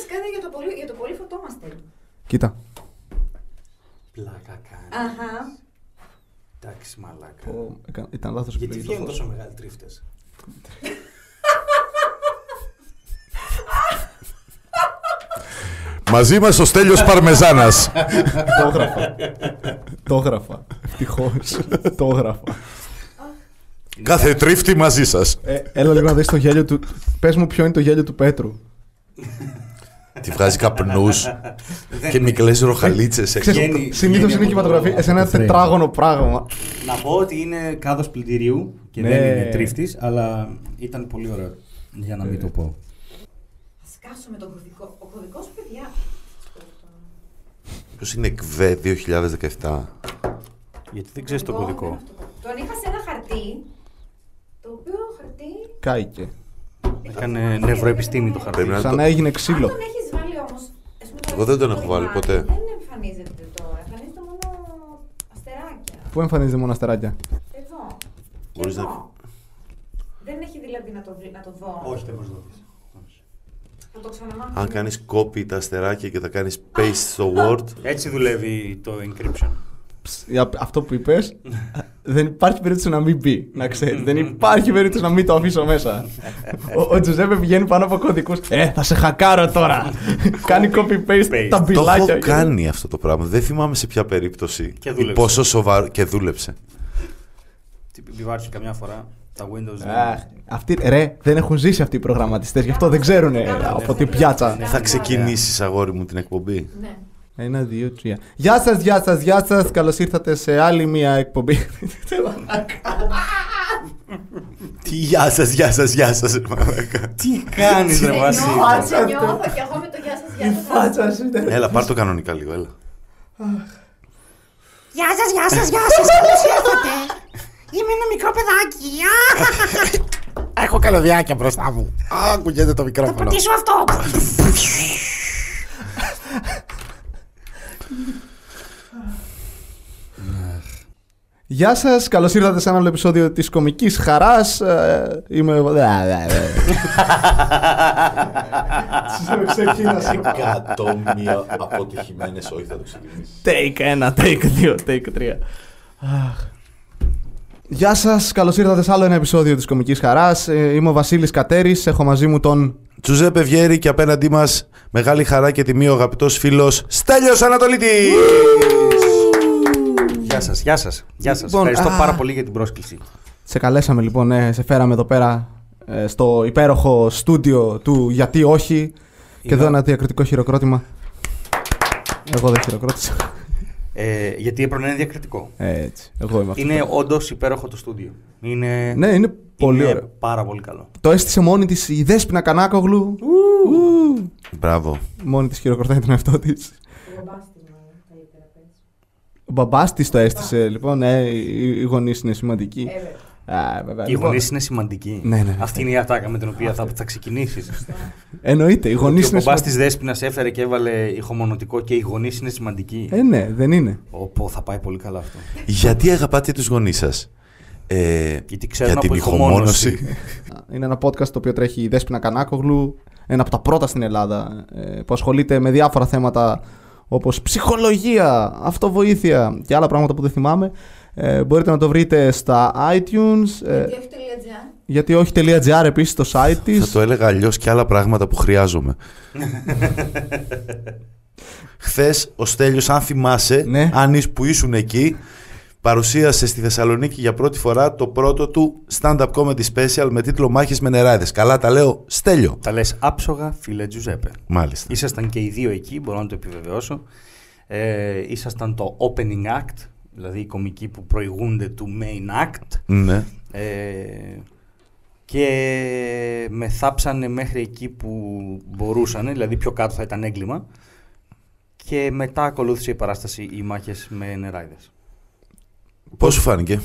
πες κάτι για το πολύ, για το πολύ φωτόμαστε. Κοίτα. Πλάκα κάνεις. Αχα. Εντάξει, μαλάκα. Πω, εκα- Ήταν λάθος Γιατί επιλογή το βγαίνουν φως. τόσο μεγάλοι τρίφτες. Μαζί μας ο Στέλιος Παρμεζάνας. Το έγραφα. Το έγραφα. Ευτυχώς. Το έγραφα. Κάθε τρίφτη μαζί σας. Ε, έλα λίγο να δεις το γέλιο του. Πες μου ποιο είναι το γέλιο του Πέτρου. Τη βγάζει καπνούς και μικρές ροχαλίτσες. Ξέρεις, Βγαίνει- συνήθως βγαίνει είναι από κινηματογραφία το- σε ένα από το frame. τετράγωνο πράγμα. Να πω ότι είναι κάδος πλυντηρίου και Ναι. δεν είναι τρίφτης, αλλά ήταν πολύ ωραίο. Για να μην το πω. Θα σκάσω με τον κωδικό. Ο κωδικός, παιδιά. Ποιος είναι ΚΒΕ 2017. Γιατί δεν ξέρεις το Εγώ κωδικό. δεν αυτό. Τον είχα σε ένα χαρτί. Το οποίο χαρτί. Κάηκε. Έκανε νευροεπιστήμη το χαρτί. Πρέπει να Σαν το- να έγινε Αν ξύλο. τον έχεις βάλει όμως. Εγώ δεν τον έχω βάλει ποτέ. Δεν εμφανίζεται τώρα. Εμφανίζεται μόνο αστεράκια. Πού εμφανίζεται μόνο αστεράκια; Εδώ. Και Μπορείς να- εδώ. Δεν έχει δηλαδή να το, βλέ- να το δω. Όχι, δεν μπορείς να το δεις. Θα το ξαναμάθω. Αν κάνεις copy τα αστεράκια και θα κάνεις paste στο Word. Έτσι δουλεύει το encryption. Ψ, για Αυτό που είπες, δεν υπάρχει περίπτωση να μην μπει. Να ξέρεις. δεν υπάρχει περίπτωση να μην το αφήσω μέσα. ο, ο Τζουζέπε πηγαίνει πάνω από κωδικούς. Ε, θα σε χακάρω τώρα. Κάνει copy-paste Paste. τα Το μπιλάκια. έχω κάνει αυτό το πράγμα. Δεν θυμάμαι σε ποια περίπτωση. Και ή δούλεψε. Πόσο σοβαρό. Και δούλεψε. Τι επιβάρει καμιά φορά τα Windows. Αχ, Αυτοί, ρε, δεν έχουν ζήσει αυτοί οι προγραμματιστές, γι' αυτό δεν ξέρουν ε, από την πιάτσα. Ναι. Θα ξεκινήσεις αγόρι μου την εκπομπή; Ναι. Ένα, δύο, τρία. Γεια σας, γεια σας, γεια σας. Καλώς ήρθατε σε άλλη μια εκπομπή. Τι γεια σας, γεια σας, γεια σας. ρε μαλάκα. Τι κάνεις ρε Σε Βασίλη; νιώθω, σε νιώθω και εγώ με το γεια σας, Η γεια σας. φάτσα σου ήταν. Έλα, πάρ το κανονικά λίγο, έλα. Γεια σας, γεια σας, γεια σας, καλώς ήρθατε. Είμαι ένα μικρό παιδάκι. Α, Έχω καλωδιάκια μπροστά μου. Α, ακούγεται το Θα μικρόφωνο. ποτίσω αυτό. Γεια σας, καλώς ήρθατε σε ένα άλλο επεισόδιο της κομικής χαράς. Είμαι. εγώ. Ξεκίνασα. Εκατομμύρια αποτυχημένες, όχι θα το ξεκινήσεις. Take ένα, take δύο, take τρία. Αχ. Γεια σας, καλώς ήρθατε σε άλλο ένα επεισόδιο της κομικής χαράς. Είμαι ο Βασίλης Κατέρης. Έχω μαζί μου τον. Τζουζέπε Βιέρη και απέναντί μας μεγάλη χαρά και τιμή ο αγαπητός φίλος Στέλιος Ανατολίτης. Γεια σας, γεια σας. Γεια σας. Λοιπόν, Ευχαριστώ α. πάρα πολύ για την πρόσκληση. Σε καλέσαμε λοιπόν, ναι, σε φέραμε εδώ πέρα ε, στο υπέροχο στούντιο του Γιατί Όχι. Και Είναι- εδώ ένα διακριτικό χειροκρότημα. Εγώ δεν χειροκρότησα. Ε, γιατί έπρεπε να είναι διακριτικό. Ε, Έτσι, εγώ είμαι αυτός. Είναι όντως υπέροχο το στούντιο. Είναι, Ναι, είναι πολύ είναι ωραίο. πάρα πολύ καλό. Το έστησε μόνη της η Δέσποινα Κανάκογλου. Ου. Μπράβο. Μόνη της χειροκροτάει τον εαυτό της. Ο μπαμπάς της μάλλον, καλύτερα πες. Ο μπαμπάς της το έστησε, λοιπόν. Ναι, οι, οι γονείς είναι σημαντικοί. Ε, βέβαια. Α, βέβαια. Οι Λοιπόν, γονείς είναι σημαντικοί. Ναι, ναι, ναι. Αυτή είναι η ατάκα με την οποία θα, θα ξεκινήσεις. Εννοείται, οι γονείς ο είναι μπαμπάς της σημαντικοί. Δέσποινα έφερε και έβαλε ηχομονωτικό και οι γονείς είναι σημαντικοί. Ε, ναι, δεν είναι. Όπω θα πάει πολύ καλά αυτό. Γιατί αγαπάτε τους γονείς σας; Ε, Γιατί ξέρουμε για την από ηχομόνωση. ηχομόνωση. Είναι ένα podcast το οποίο τρέχει η Δέσποινα Κανάκογλου, ένα από τα πρώτα στην Ελλάδα, ε, που ασχολείται με διάφορα θέματα όπως ψυχολογία, αυτοβοήθεια και άλλα πράγματα που δεν θυμάμαι. Ε, μπορείτε να το βρείτε στα iTunes, ε, Γιατί όχι .gr. γιατί όχι.gr επίσης το site Θα της. το έλεγα αλλιώς και άλλα πράγματα που χρειάζομαι. Χθες ο Στέλιος, αν θυμάσαι, Ναι. αν είσαι που ήσουν εκεί, παρουσίασε στη Θεσσαλονίκη για πρώτη φορά το πρώτο του stand-up comedy special με τίτλο Μάχες με νεράιδες. Καλά τα λέω, Στέλιο. Τα λες άψογα, φίλε Τζουζέπε. Μάλιστα. Ήσασταν και οι δύο εκεί, μπορώ να το επιβεβαιώσω. Ε, ήσασταν το opening act, δηλαδή οι κομικοί που προηγούνται του main act. Ναι. Ε, και με θάψανε μέχρι εκεί που μπορούσαν, δηλαδή πιο κάτω θα ήταν έγκλημα. Και μετά ακολούθησε η παράσταση οι μάχες με νεράιδες. Πώς σου φάνηκε;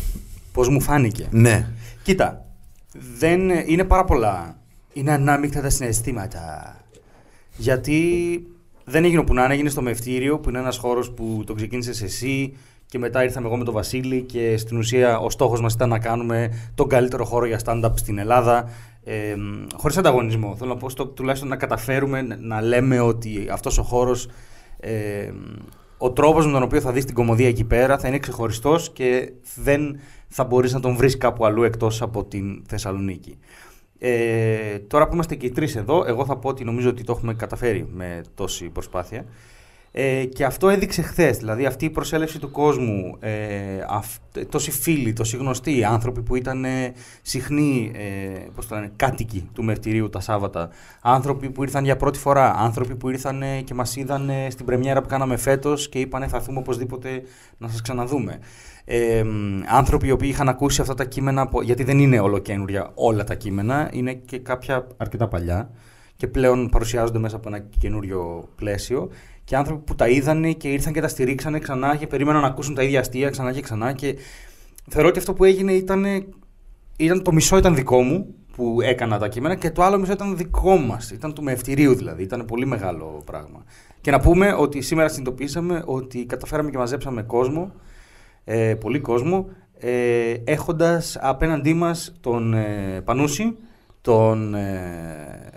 Πώς μου φάνηκε; Ναι. Κοίτα, δεν, είναι πάρα πολλά. Είναι ανάμεικτα τα συναισθήματα. Γιατί δεν έγινε όπου να είναι, έγινε στο Μευτήριο, που είναι ένας χώρος που το ξεκίνησες εσύ Και μετά ήρθαμε εγώ με τον Βασίλη και στην ουσία ο στόχος μας ήταν να κάνουμε τον καλύτερο χώρο για stand-up στην Ελλάδα. Ε, χωρίς ανταγωνισμό. Θέλω να πω στο, τουλάχιστον να καταφέρουμε να- να λέμε ότι αυτός ο χώρος ε, ο τρόπος με τον οποίο θα δεις την κομμωδία εκεί πέρα θα είναι ξεχωριστός και δεν θα μπορείς να τον βρεις κάπου αλλού εκτός από την Θεσσαλονίκη. Ε, τώρα που είμαστε και οι τρεις εδώ, εγώ θα πω ότι νομίζω ότι το έχουμε καταφέρει με τόση προσπάθεια. Ε, και αυτό έδειξε χθες. Δηλαδή αυτή η προσέλευση του κόσμου, ε, αυ, τόσοι φίλοι, τόσοι γνωστοί, άνθρωποι που ήταν ε, συχνοί ε, πώς το λένε, κάτοικοι του Μευτηρίου τα Σάββατα, άνθρωποι που ήρθαν για πρώτη φορά, άνθρωποι που ήρθαν ε, και μας είδαν ε, στην πρεμιέρα που κάναμε φέτος και είπαν θα έρθουμε οπωσδήποτε να σας ξαναδούμε. Ε, μ, άνθρωποι οι οποίοι είχαν ακούσει αυτά τα κείμενα, από- γιατί δεν είναι ολοκένουργια όλα τα κείμενα, είναι και κάποια αρκετά παλιά και πλέον παρουσιάζονται μέσα από ένα καινούριο πλαίσιο και άνθρωποι που τα είδανε και ήρθαν και τα στηρίξανε ξανά και περίμεναν να ακούσουν τα ίδια αστεία ξανά και ξανά και θεωρώ ότι αυτό που έγινε ήταν, ήταν το μισό ήταν δικό μου που έκανα τα κείμενα και το άλλο μισό ήταν δικό μας, ήταν του μευτηρίου δηλαδή, ήταν πολύ μεγάλο πράγμα. Και να πούμε ότι σήμερα συνειδητοποίησαμε ότι καταφέραμε και μαζέψαμε κόσμο, ε, πολύ κόσμο, ε, έχοντας απέναντί μας τον ε, Πανούση, τον ε,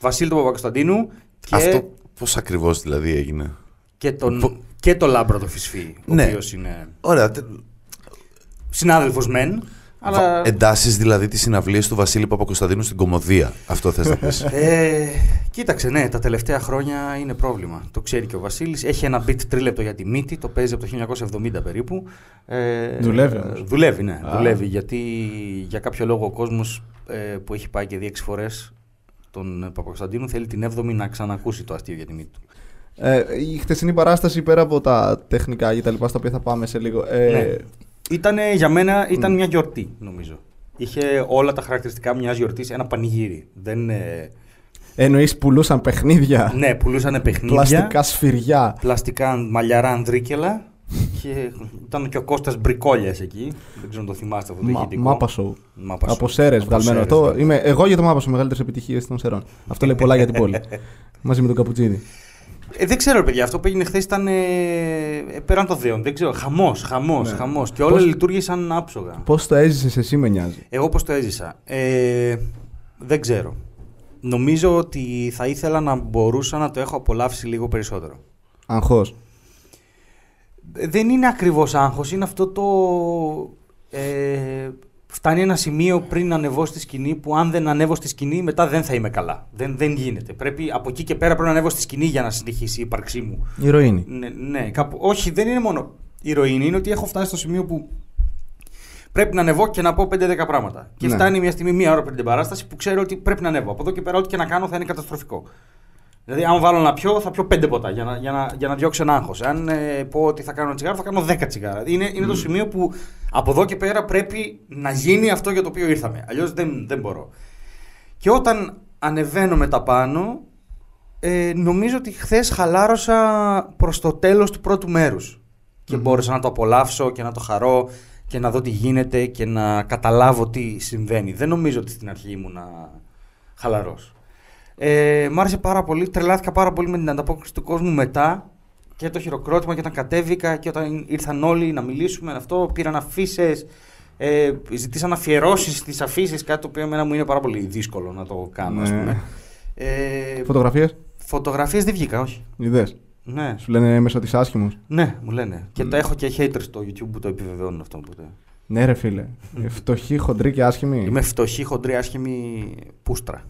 Βασίλη τον Παπακωνσταντίνου και, Αυτό πώς ακριβώς δηλαδή έγινε; και, τον, Πο- και τον Λάμπρο το Φισφή, ο Ναι. οποίος είναι Ωραία. τε- συνάδελφος μεν, αλλά... βα- Εντάσσεις δηλαδή τις συναυλίες του Βασίλη Παπακωνσταντίνου στην κωμωδία. Αυτό θες να πεις. Ε, κοίταξε, ναι, τα τελευταία χρόνια είναι πρόβλημα. Το ξέρει και ο Βασίλης. Έχει ένα bit τρίλεπτο για τη μύτη, το παίζει από το 1970 περίπου. Ε, Δουλεύει ε, όμως. δουλεύει, ναι. Α. Δουλεύει. Γιατί για κάποιο λόγο ο κόσμος ε, που έχει πάει και δει έξι φορές τον Παπακοσταντίνου θέλει την 7η να ξανακούσει το αστείο για τη μύτη του. Ε, η χτεσινή παράσταση πέρα από τα τεχνικά και τα λοιπά στα οποία θα πάμε σε λίγο. Ε, Ναι. Ήτανε, για μένα ήταν μια γιορτή, νομίζω. Είχε όλα τα χαρακτηριστικά μιας γιορτής, ένα πανηγύρι. Δεν, ε, Εννοείς πουλούσαν παιχνίδια, ναι, πουλούσαν παιχνίδια. πλαστικά σφυριά. πλαστικά μαλλιαρά ανδρίκελα και ήταν και ο Κώστας Μπρικόλιας εκεί. Δεν ξέρω αν το θυμάστε αυτό το Μα, ηχητικό. μάπα show. Μάπα Από show. Σέρες Από βγαλμένο. Σέρρες Αυτό βγαλμένο. είμαι εγώ για το μάπα show, μεγαλύτερες επιτυχίες των Σερών. Αυτό λέει πολλά για την πόλη. Μαζί με τον Καπουτσίνη. Ε, δεν ξέρω, ρε παιδιά, αυτό που έγινε χθες ήταν ε, ε, πέραν των δέων. Δεν ξέρω. Χαμός, χαμός, Ναι. χαμός. Και όλα Πώς- λειτουργήσαν άψογα. Πώς το έζησες εσύ, με νοιάζει; Εγώ πώς το έζησα. Ε, δεν ξέρω. Νομίζω ότι θα ήθελα να μπορούσα να το έχω απολαύσει λίγο περισσότερο. Αγχώς. Ε, Δεν είναι ακριβώς άγχος, είναι αυτό το... Ε, φτάνει ένα σημείο πριν ανεβώ στη σκηνή που αν δεν ανέβω στη σκηνή μετά δεν θα είμαι καλά. Δεν, δεν γίνεται. Πρέπει από εκεί και πέρα πρέπει να ανέβω στη σκηνή για να συνεχίσει η ύπαρξή μου. Ηρωίνη. Ναι, ναι κάπου, όχι, δεν είναι μόνο ηρωίνη, είναι ότι έχω φτάσει στο σημείο που πρέπει να ανεβώ και να πω 5-10 πράγματα. Και Ναι. φτάνει μια στιγμή, μία ώρα πριν την παράσταση που ξέρω ότι πρέπει να ανέβω. Από εδώ και πέρα, ό,τι και να κάνω θα είναι καταστροφικό. Δηλαδή, αν βάλω να πιω, θα πιω 5 ποτά για να, για να, για να διώξω ένα άγχος. Αν ε, πω ότι θα κάνω τσιγάρο, θα κάνω 10 τσιγάρα. Είναι, είναι το σημείο που από εδώ και πέρα πρέπει να γίνει αυτό για το οποίο ήρθαμε. Αλλιώς δεν, δεν μπορώ. Και όταν ανεβαίνω με τα πάνω, ε, νομίζω ότι χθες χαλάρωσα προς το τέλος του πρώτου μέρους. Και μπόρεσα να το απολαύσω και να το χαρώ και να δω τι γίνεται και να καταλάβω τι συμβαίνει. Δεν νομίζω ότι στην αρχή ήμουν χαλαρός. Ε, μ' άρεσε πάρα πολύ, τρελάθηκα πάρα πολύ με την ανταπόκριση του κόσμου μετά και το χειροκρότημα και όταν κατέβηκα και όταν ήρθαν όλοι να μιλήσουμε αυτό, πήραν αφήσεις. Ε, ζητήσαν αφιερώσεις στις αφήσεις, κάτι το οποίο εμένα μου είναι πάρα πολύ δύσκολο να το κάνω, ας Ναι. πούμε. Ε, Φωτογραφίες; Φωτογραφίες δεν βγήκα, όχι. Είδες; Ναι, Σου λένε μέσα ότι είσαι άσχημος; ναι, μου λένε. Και τα έχω και haters στο YouTube που το επιβεβαιώνουν αυτό. Οπότε. Ναι, ρε φίλε. Ε, Φτωχή, χοντρή και άσχημη. Είμαι φτωχή, χοντρή, άσχημη πούστρα.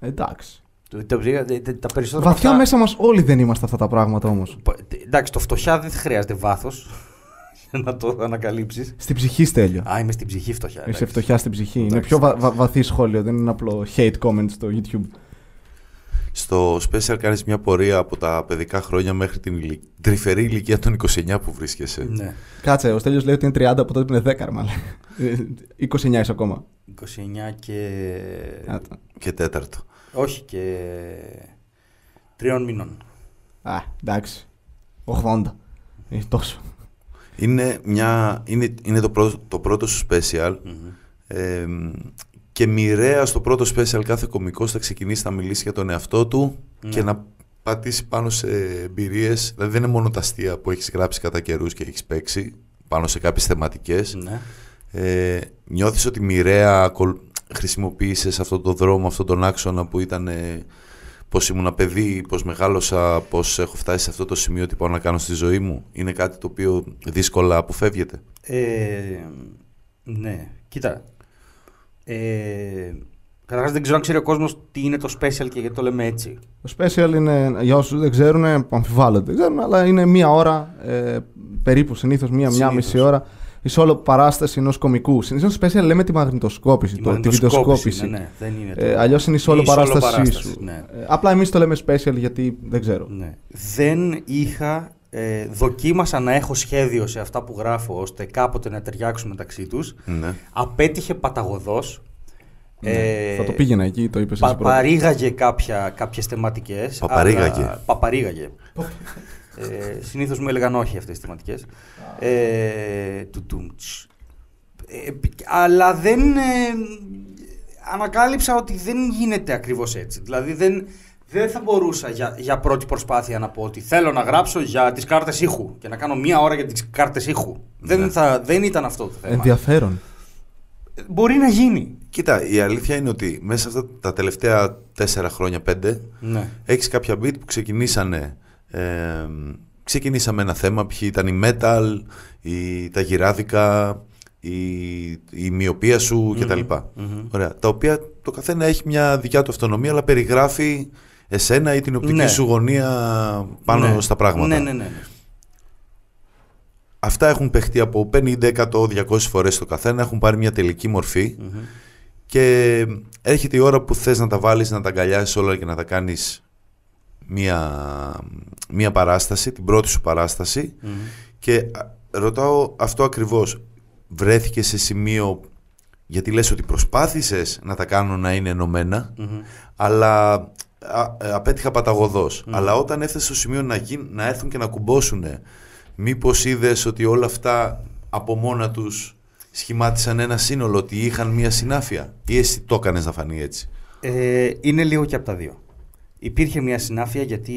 Εντάξει. Το- Τα, τα- τα- τα περισσότερα. Βαθιά από μέσα μας όλοι δεν είμαστε αυτά τα πράγματα όμως. αυτά- Εντάξει, το φτωχιά δεν χρειάζεται βάθος για να το ανακαλύψεις. Στην ψυχή στέλιο. Α, είμαι στην ψυχή φτωχιά. Είσαι εντάξει. φτωχιά στην ψυχή. Είναι Εντάξει. πιο βα- βα- βαθύ σχόλιο, δεν είναι απλό hate comment στο YouTube. Στο special κάνεις μια πορεία από τα παιδικά χρόνια μέχρι την ηλι... τρυφερή ηλικία των 29 που βρίσκεσαι. Ναι. Κάτσε, ο Στέλιος λέει ότι είναι 30 από τότε που είναι 10, μάλλον. 29 είσαι ακόμα. 29 και. Α, Και τέταρτο. Όχι και. Τριών μήνων. Α, εντάξει. 80. Ε, τόσο. Είναι, μια... είναι, είναι το, πρώτο, το πρώτο σου special Μμμ. ε, και μοιραία στο πρώτο special κάθε κωμικός θα ξεκινήσει να μιλήσει για τον εαυτό του Ναι. και να πατήσει πάνω σε εμπειρίες. Δηλαδή δεν είναι μόνο τα αστεία που έχεις γράψει κατά καιρούς και έχεις παίξει πάνω σε κάποιες θεματικές. Ναι. Ε, νιώθεις ότι μοιραία ακολ- χρησιμοποίησες αυτόν τον δρόμο, αυτόν τον άξονα που ήταν ε, πως ήμουν παιδί, πως μεγάλωσα, πως έχω φτάσει σε αυτό το σημείο ότι πάω να κάνω στη ζωή μου. Είναι κάτι το οποίο δύσκολα αποφεύγεται. Ε, ναι, κοίτα. Ε, Καταρχάς δεν ξέρω αν ξέρει ο κόσμος τι είναι το special και γιατί το λέμε έτσι. Το special είναι, για όσους δεν ξέρουν, αμφιβάλλονται, δεν ξέρουν, αλλά είναι μία ώρα, ε, περίπου συνήθως μία, μία Συνήθως. μισή ώρα, η solo παράσταση ενός κομικού. Συνήθως special λέμε τη μαγνητοσκόπηση, Η το, τη μαγνητοσκόπηση, βιντεοσκόπηση. Ναι, ναι, δεν είναι το... Ε, Αλλιώς είναι η solo η solo παράστασή παράσταση, σου. ναι. Ε, απλά εμείς το λέμε special γιατί δεν ξέρω. Ναι. Δεν είχα. Ε, δοκίμασα να έχω σχέδιο σε αυτά που γράφω ώστε κάποτε να ταιριάξουν μεταξύ τους. Ναι. Απέτυχε παταγωδός. Ναι. Ε, Θα το πήγαινα εκεί, το είπες εσύ πρώτα. Παπαρίγαγε κάποια, κάποιες θεματικές. Παπαρίγαγε. αλλά- Παπαρίγαγε. Ε, συνήθως μου έλεγαν όχι αυτές τις θεματικές. Ε, τουτούμτς. Ε, αλλά δεν... ε, ανακάλυψα ότι δεν γίνεται ακριβώς έτσι. Δηλαδή δεν, δεν θα μπορούσα για, για πρώτη προσπάθεια να πω ότι θέλω να γράψω για τις κάρτες ήχου και να κάνω μία ώρα για τις κάρτες ήχου. Ναι. Δεν, θα, δεν ήταν αυτό το θέμα. Ενδιαφέρον. Μπορεί να γίνει. Κοίτα, η αλήθεια είναι ότι μέσα αυτά τα τελευταία τέσσερα χρόνια, πέντε, Ναι. έχεις κάποια beat που ξεκινήσανε. Ε, ξεκινήσαμε ένα θέμα, ποιοι ήταν η metal, η, τα γυράδικα, η, η μοιοπία σου κτλ. μμμ. Ωραία. Τα οποία το καθένα έχει μια δικιά του αυτονομία, αλλά περιγράφει εσένα ή την οπτική Ναι. σου γωνία πάνω Ναι. στα πράγματα. Ναι, ναι, ναι. ναι. Αυτά έχουν παιχτεί από 50, 100, 200 φορές το καθένα, έχουν πάρει μια τελική μορφή Μμμ. και έρχεται η ώρα που θες να τα βάλεις, να τα αγκαλιάσεις όλα και να τα κάνεις μια, μια παράσταση, την πρώτη σου παράσταση Μμμ. και α, ρωτάω αυτό ακριβώς. Βρέθηκε σε σημείο, γιατί λες ότι προσπάθησες να τα κάνω να είναι ενωμένα, Μμμ. αλλά α, ε, απέτυχα παταγωδός. Αλλά όταν έφτασες στο σημείο να, γίν, να έρθουν και να κουμπώσουν, μήπως είδες ότι όλα αυτά από μόνα τους σχημάτισαν ένα σύνολο, ότι είχαν μία συνάφεια ή εσύ το έκανες να φανεί έτσι; Ε, είναι λίγο και από τα δύο. Υπήρχε μια συνάφεια γιατί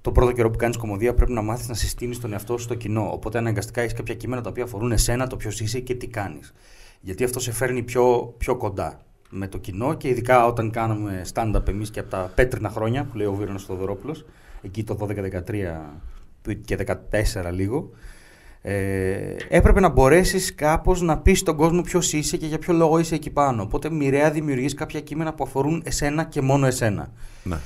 το πρώτο καιρό που κάνεις κομμωδία πρέπει να μάθεις να συστήνεις τον εαυτό σου στο κοινό. Οπότε αναγκαστικά έχεις κάποια κείμενα τα οποία αφορούν εσένα, το ποιος είσαι και τι κάνεις. Γιατί αυτό σε φέρνει πιο, πιο κοντά με το κοινό και ειδικά όταν κάναμε stand-up εμείς και από τα πέτρινα χρόνια που λέει ο Βίρονος Θοδωρόπουλος, εκεί το 12-13 και 14 λίγο. Ε, έπρεπε να μπορέσεις κάπως να πεις στον κόσμο ποιος είσαι και για ποιο λόγο είσαι εκεί πάνω. Οπότε μοιραία δημιουργείς κάποια κείμενα που αφορούν εσένα και μόνο εσένα. Ναι.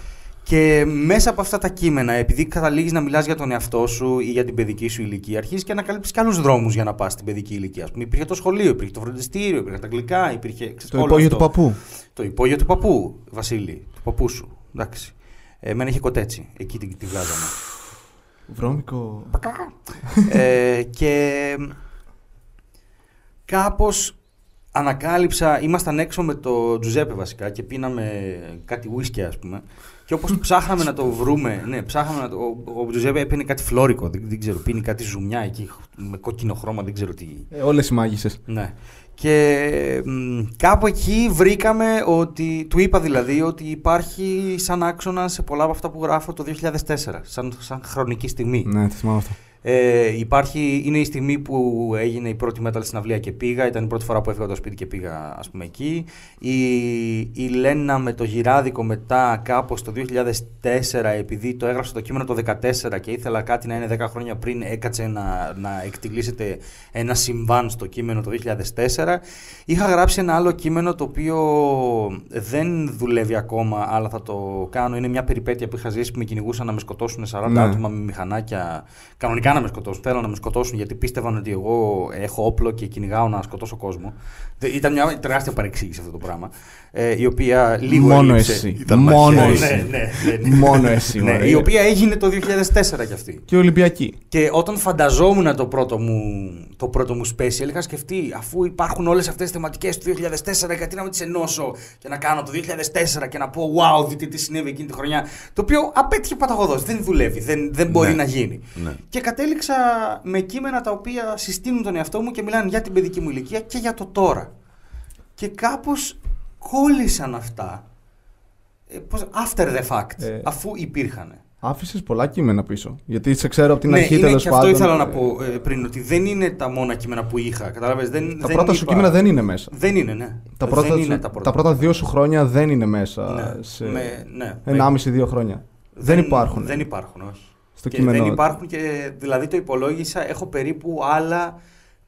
Και μέσα από αυτά τα κείμενα, επειδή καταλήγεις να μιλάς για τον εαυτό σου ή για την παιδική σου ηλικία, αρχίζεις και ανακαλύπτεις και άλλους δρόμους για να πας στην παιδική ηλικία. Ας πούμε, υπήρχε το σχολείο, υπήρχε το φροντιστήριο, υπήρχε τα αγγλικά, υπήρχε. ξέρεις, Το όλο υπόγειο αυτό. του παππού. Το υπόγειο του παππού, Βασίλη. Του παππού σου. Εντάξει. Εμένα είχε κοτέτσι. Εκεί την, τη βγάζαμε. Βρώμικο. ε, και κάπως ανακάλυψα, ήμασταν έξω με το Τζουζέπε βασικά και πίναμε κάτι ουίσκι ας πούμε και όπως ψάχναμε να το βρούμε, ναι, ψάχναμε να το, ο, ο Τζουζέπε έπαιρνε κάτι φλόρικο, δεν, δεν ξέρω, πίνει κάτι ζουμιά εκεί με κόκκινο χρώμα, δεν ξέρω τι, Ε, Όλες οι μάγισσες. ναι. Και μ, κάπου εκεί βρήκαμε ότι, του είπα δηλαδή ότι υπάρχει σαν άξονα σε πολλά από αυτά που γράφω το 2004, σαν, σαν χρονική στιγμή. Ναι, τη θυμάμαι αυτό. Ε, υπάρχει, είναι η στιγμή που έγινε η πρώτη metal στην αυλία και πήγα. Ήταν η πρώτη φορά που έφυγα από το σπίτι και πήγα ας πούμε εκεί. Η, η Λένα με το γυράδικο μετά κάπως το 2004 επειδή το έγραψε το κείμενο το 2014 και ήθελα κάτι να είναι 10 χρόνια πριν έκατσε να, να εκτιλήσεται ένα συμβάν στο κείμενο το 2004. Είχα γράψει ένα άλλο κείμενο το οποίο δεν δουλεύει ακόμα αλλά θα το κάνω. Είναι μια περιπέτεια που είχα ζήσει που με κυνηγούσαν να με σκοτώσουν 40 Ναι. άτομα με μηχανάκια. Κανονικά να με σκοτώσουν. Θέλω να με σκοτώσουν γιατί πίστευαν ότι εγώ έχω όπλο και κυνηγάω να σκοτώσω κόσμο. Δε- Ήταν μια τεράστια παρεξήγηση αυτό το πράγμα. Ε, η οποία λίγο Μόνο έλειψε. εσύ. Ήταν Μόνο μαχαίρι. εσύ. Ναι, ναι, ναι, ναι. Μόνο εσύ. Ναι, ωραία. η οποία έγινε το 2004 κι αυτή. Και Ολυμπιακή. Και όταν φανταζόμουν το πρώτο μου, το πρώτο μου special, είχα σκεφτεί αφού υπάρχουν όλες αυτές τις θεματικές του 2004, γιατί να μην τις ενώσω και να κάνω το 2004 και να πω wow, δείτε τι συνέβη εκείνη τη χρονιά. Το οποίο απέτυχε παταγωδός, δεν δουλεύει, δεν, δεν μπορεί Ναι. να γίνει. Ναι. Και κατέληξα με κείμενα τα οποία συστήνουν τον εαυτό μου και μιλάνε για την παιδική μου ηλικία και για το τώρα. Και κάπως κόλλησαν αυτά. ε, πώς, after the fact, Ε. αφού υπήρχαν. Άφησες πολλά κείμενα πίσω. Γιατί σε ξέρω από την ναι, αρχή είναι τέλος και πάντων. αυτό ήθελα να ε, πω ε, πριν, ότι δεν είναι τα μόνα κείμενα που είχα. Κατάλαβες, δεν, Τα δεν πρώτα σου είπα- κείμενα δεν είναι μέσα. Δεν είναι, ναι. Τα πρώτα, δεν σου- είναι τα πρώτα. τα πρώτα δύο σου χρόνια δεν είναι μέσα. Ναι, σε με- ναι, με- 1,5-2 χρόνια. Δεν, υπάρχουν. Δεν υπάρχουν, όχι. Στο και κείμενο. δεν υπάρχουν και δηλαδή το υπολόγισα, έχω περίπου άλλα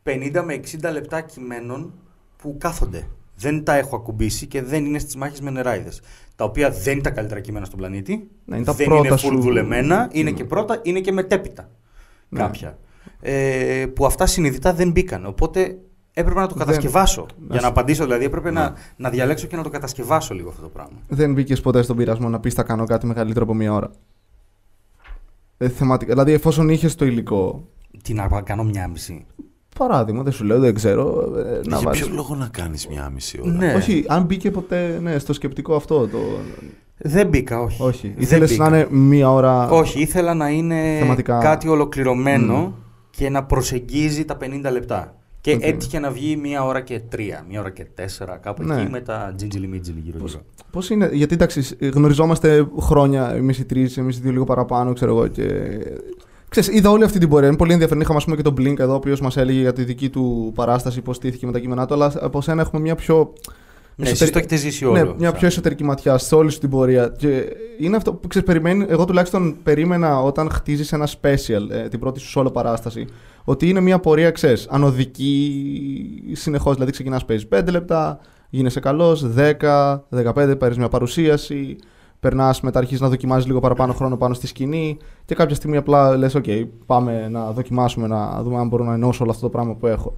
50 με 60 λεπτά κειμένων που κάθονται. Δεν τα έχω ακουμπήσει και δεν είναι στις μάχες με νεράιδες. Τα οποία δεν είναι τα καλύτερα κείμενα στον πλανήτη. Ναι, είναι τα δεν πρώτα είναι full σου. δουλεμένα. Είναι Ναι. και πρώτα, είναι και μετέπειτα. Ναι. Κάποια. Ε, που αυτά συνειδητά δεν μπήκαν. Οπότε έπρεπε να το Δεν- κατασκευάσω. Να Για σου- να απαντήσω, δηλαδή έπρεπε Ναι. να, να διαλέξω και να το κατασκευάσω λίγο αυτό το πράγμα. Δεν μπήκες ποτέ στον πειρασμό να πεις θα κάνω κάτι μεγαλύτερο από μία ώρα. Ε, θεματικά. Δηλαδή, εφόσον είχες το υλικό. Τι να κάνω μια μισή. Παράδειγμα, δεν σου λέω, δεν ξέρω. ε, να Για βάλεις- ποιο λόγο να κάνεις μια μισή ώρα; Ναι. Όχι, αν μπήκε ποτέ ναι, στο σκεπτικό αυτό. Το... Δεν μπήκα, όχι. Όχι. Δεν Ήθελες μπήκα. να είναι μία ώρα. Όχι, ήθελα να είναι Θεματικά. κάτι ολοκληρωμένο Μμ. και να προσεγγίζει τα 50 λεπτά. Και Οκ. έτυχε να βγει μία ώρα και τρία, μία ώρα και τέσσερα, κάπου Ναι. εκεί με τα τζίτζιλι μίτζιλι γύρω Πώς- γύρω. Πώς είναι, γιατί εντάξει, γνωριζόμαστε χρόνια, εμείς οι τρεις, εμείς οι δύο λίγο παραπάνω, ξέρω εγώ. Και... Ξέρεις, είδα όλη αυτή την πορεία. Είναι πολύ ενδιαφέρον. Είχαμε ας πούμε, και τον Blink εδώ, ο οποίος μας έλεγε για τη δική του παράσταση, πώς στήθηκε με τα κείμενά του. Αλλά από σένα έχουμε μια πιο. Ναι, εσείς το έχετε ζήσει όλο. Ναι, μια σαν- πιο εσωτερική ματιά σε όλη σου την πορεία. Και είναι αυτό που ξέρεις, περιμένει. Εγώ τουλάχιστον περίμενα όταν χτίζεις ένα special, ε, την πρώτη σου solo παράσταση, ότι είναι μια πορεία, ξέρεις, ανωδική συνεχώς. Δηλαδή ξεκινάς, παίζεις 5 λεπτά, γίνεσαι καλός, 10, 15, παίρνεις μια παρουσίαση, περνάς μετά αρχίζεις να δοκιμάζεις λίγο παραπάνω χρόνο πάνω στη σκηνή και κάποια στιγμή απλά λες: OK, πάμε να δοκιμάσουμε να δούμε αν μπορώ να ενώσω όλο αυτό το πράγμα που έχω.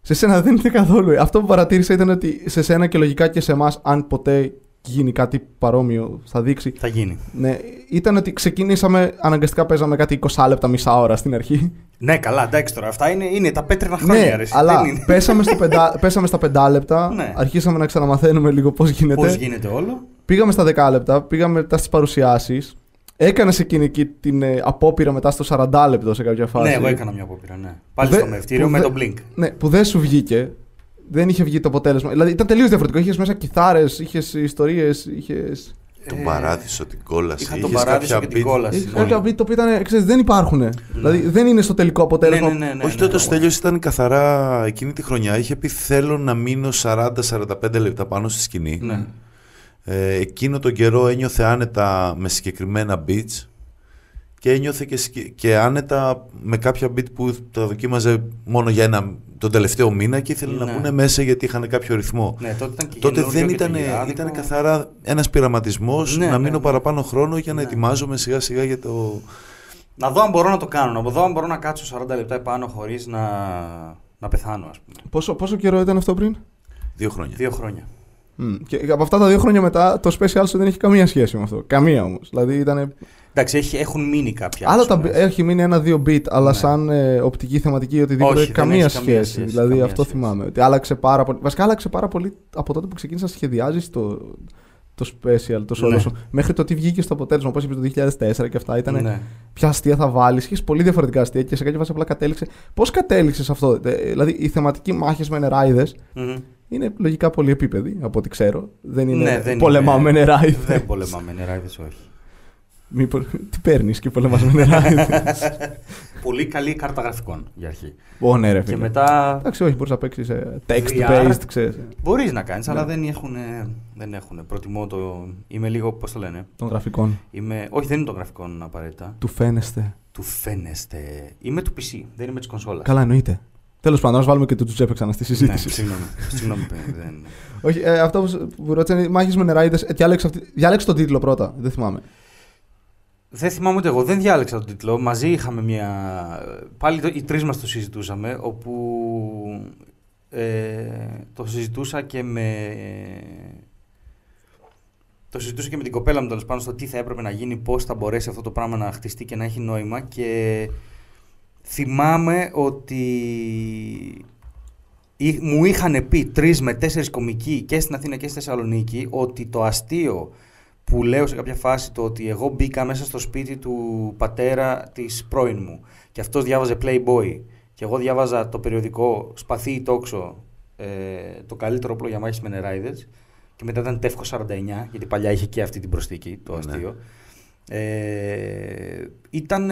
Σε σένα δεν είναι καθόλου. Αυτό που παρατήρησα ήταν ότι σε σένα και λογικά και σε εμάς, αν ποτέ γίνει κάτι παρόμοιο, θα δείξει. Θα γίνει. Ναι, ήταν ότι ξεκινήσαμε, αναγκαστικά παίζαμε κάτι 20 λεπτά, μισά ώρα στην αρχή. Ναι, καλά, εντάξει τώρα. Αυτά είναι, είναι τα πέτρινα χρόνια. ναι, ρε, εσύ, αλλά δεν είναι. πέσαμε, στο πεντά, πέσαμε στα 5 λεπτά, Ναι. αρχίσαμε να ξαναμαθαίνουμε λίγο πώς γίνεται. Πώς γίνεται όλο. Πήγαμε στα 10 λεπτά, πήγαμε μετά στις παρουσιάσεις. Έκανες εκείνη εκεί την ε, απόπειρα μετά στο 40 λεπτό σε κάποια φάση. Ναι, εγώ έκανα μια απόπειρα, ναι. Πάλι Δε- στο μευτήριο που με δε- τον Blink. Ναι, που δεν σου βγήκε. Δεν είχε βγει το αποτέλεσμα. Δηλαδή ήταν τελείως διαφορετικό. Είχες μέσα κιθάρες, είχες ιστορίες, είχε. Τον Ε, παράδεισο, την κόλαση. Είχα τον είχες παράδεισο κάποια και την beat. κόλαση. Είχε ναι. κάποια beat το οποίο ήταν. Ξέρεις, δεν υπάρχουν. Δηλαδή δεν είναι στο τελικό αποτέλεσμα. Ναι, ναι, ναι, ναι, Όχι, ναι, τότε ο ναι. Στέλιος ήταν καθαρά εκείνη τη χρονιά. Είχε πει θέλω να μείνω 40-45 λεπτά πάνω στη σκηνή. Ναι. Ε, εκείνο τον καιρό ένιωθε άνετα με συγκεκριμένα beats και ένιωθε και, σκε- και άνετα με κάποια beat που τα δοκίμαζε μόνο για ένα, τον τελευταίο μήνα και ήθελε Ναι. να μπουν μέσα γιατί είχαν κάποιο ρυθμό. Ναι, τότε ήταν και Τότε καινούριο δεν και ήταν, τριγιάδικο. ήταν καθαρά ένας πειραματισμός Ναι, να ναι, μείνω ναι. παραπάνω χρόνο για να Ναι. ετοιμάζομαι σιγά σιγά για το... Να δω αν μπορώ να το κάνω. Να δω αν μπορώ να κάτσω 40 λεπτά επάνω χωρίς να, να πεθάνω, ας πούμε. Πόσο, πόσο καιρό ήταν αυτό πριν; Δύο χρόνια. Δύο χρόνια. Μμ. Και από αυτά τα δύο χρόνια μετά το special σου δεν έχει καμία σχέση με αυτό. Καμία όμως. Δηλαδή ήταν. Εντάξει, έχει, έχουν μείνει κάποια. Άλλο ας τα, πούμε. έχει μείνει ένα-δύο beat, αλλά Ναι. σαν ε, οπτική θεματική οτιδήποτε. Όχι, δεν καμία, έχει καμία σχέση. σχέση, Δηλαδή καμία αυτό σχέση. θυμάμαι. Ότι άλλαξε πάρα πολύ. Βασικά άλλαξε πάρα πολύ από τότε που ξεκίνησα να σχεδιάζεις το, το special, το solo Ναι. σου. Μέχρι το τι βγήκε στο αποτέλεσμα. Όπως είπες το 2004 και αυτά ήταν. Ναι. Ποια αστεία θα βάλεις. Είχες πολύ διαφορετικά αστεία και σε κάποια φάση απλά κατέληξε. Πώς κατέληξες αυτό. Ε, Δηλαδή οι θεματικοί μάχες με νεράιδες Μμμ. Είναι λογικά πολύ επίπεδοι από ό,τι ξέρω. Δεν είναι Ναι, δεν πολεμάω είναι- με νεράιδε. Δεν πολεμάμε νεράιδε, όχι. Μήπως, τι παίρνεις και πολεμά με νεράιδε. Πολύ καλή κάρτα γραφικών για αρχή. Ω, ναι, ρε, Και φίλε. μετά Εντάξει, όχι, μπορείς να παίξεις text VR. based, ξέρεις. μπορείς να κάνεις, αλλά Ναι. δεν έχουν. Δεν έχουνε. Προτιμώ το. Είμαι λίγο, πώς το λένε. Των γραφικών. Είμαι... Όχι, δεν είναι των γραφικών απαραίτητα. Του φαίνεστε. Του φαίνεστε. Είμαι του PC, δεν είμαι της κονσόλας. Καλά, εννοείται. Τέλος πάντων, να βάλουμε και του Τζέπε ξανά στη Ναι, συζήτηση. συγγνώμη. συγγνώμη παιδί, δεν... όχι, ε, αυτό που, σου- που ρώτησε είναι μάχες με νεράιδες. Ε, διάλεξε, αυτή- διάλεξε τον τίτλο πρώτα. Δεν θυμάμαι. Δεν θυμάμαι ούτε εγώ, δεν διάλεξα τον τίτλο. Μαζί είχαμε μια. Πάλι το, οι τρεις μας το συζητούσαμε, όπου ε, το συζητούσα και με. Το συζητούσα και με την κοπέλα μου τέλος πάντων στο τι θα έπρεπε να γίνει, πώς θα μπορέσει αυτό το πράγμα να χτιστεί και να έχει νόημα. Και θυμάμαι ότι ή- μου είχαν πει τρεις με τέσσερις κομικοί και στην Αθήνα και στη Θεσσαλονίκη ότι το αστείο που λέω σε κάποια φάση το ότι εγώ μπήκα μέσα στο σπίτι του πατέρα της πρώην μου και αυτός διάβαζε Playboy και εγώ διάβαζα το περιοδικό Σπαθί ή Τόξο ε, το καλύτερο όπλο για μάχης με νεράιδες και μετά ήταν Τεύχος 49, γιατί παλιά είχε και αυτή την προσθήκη, το Ναι. Αστείο. Ε, ήταν,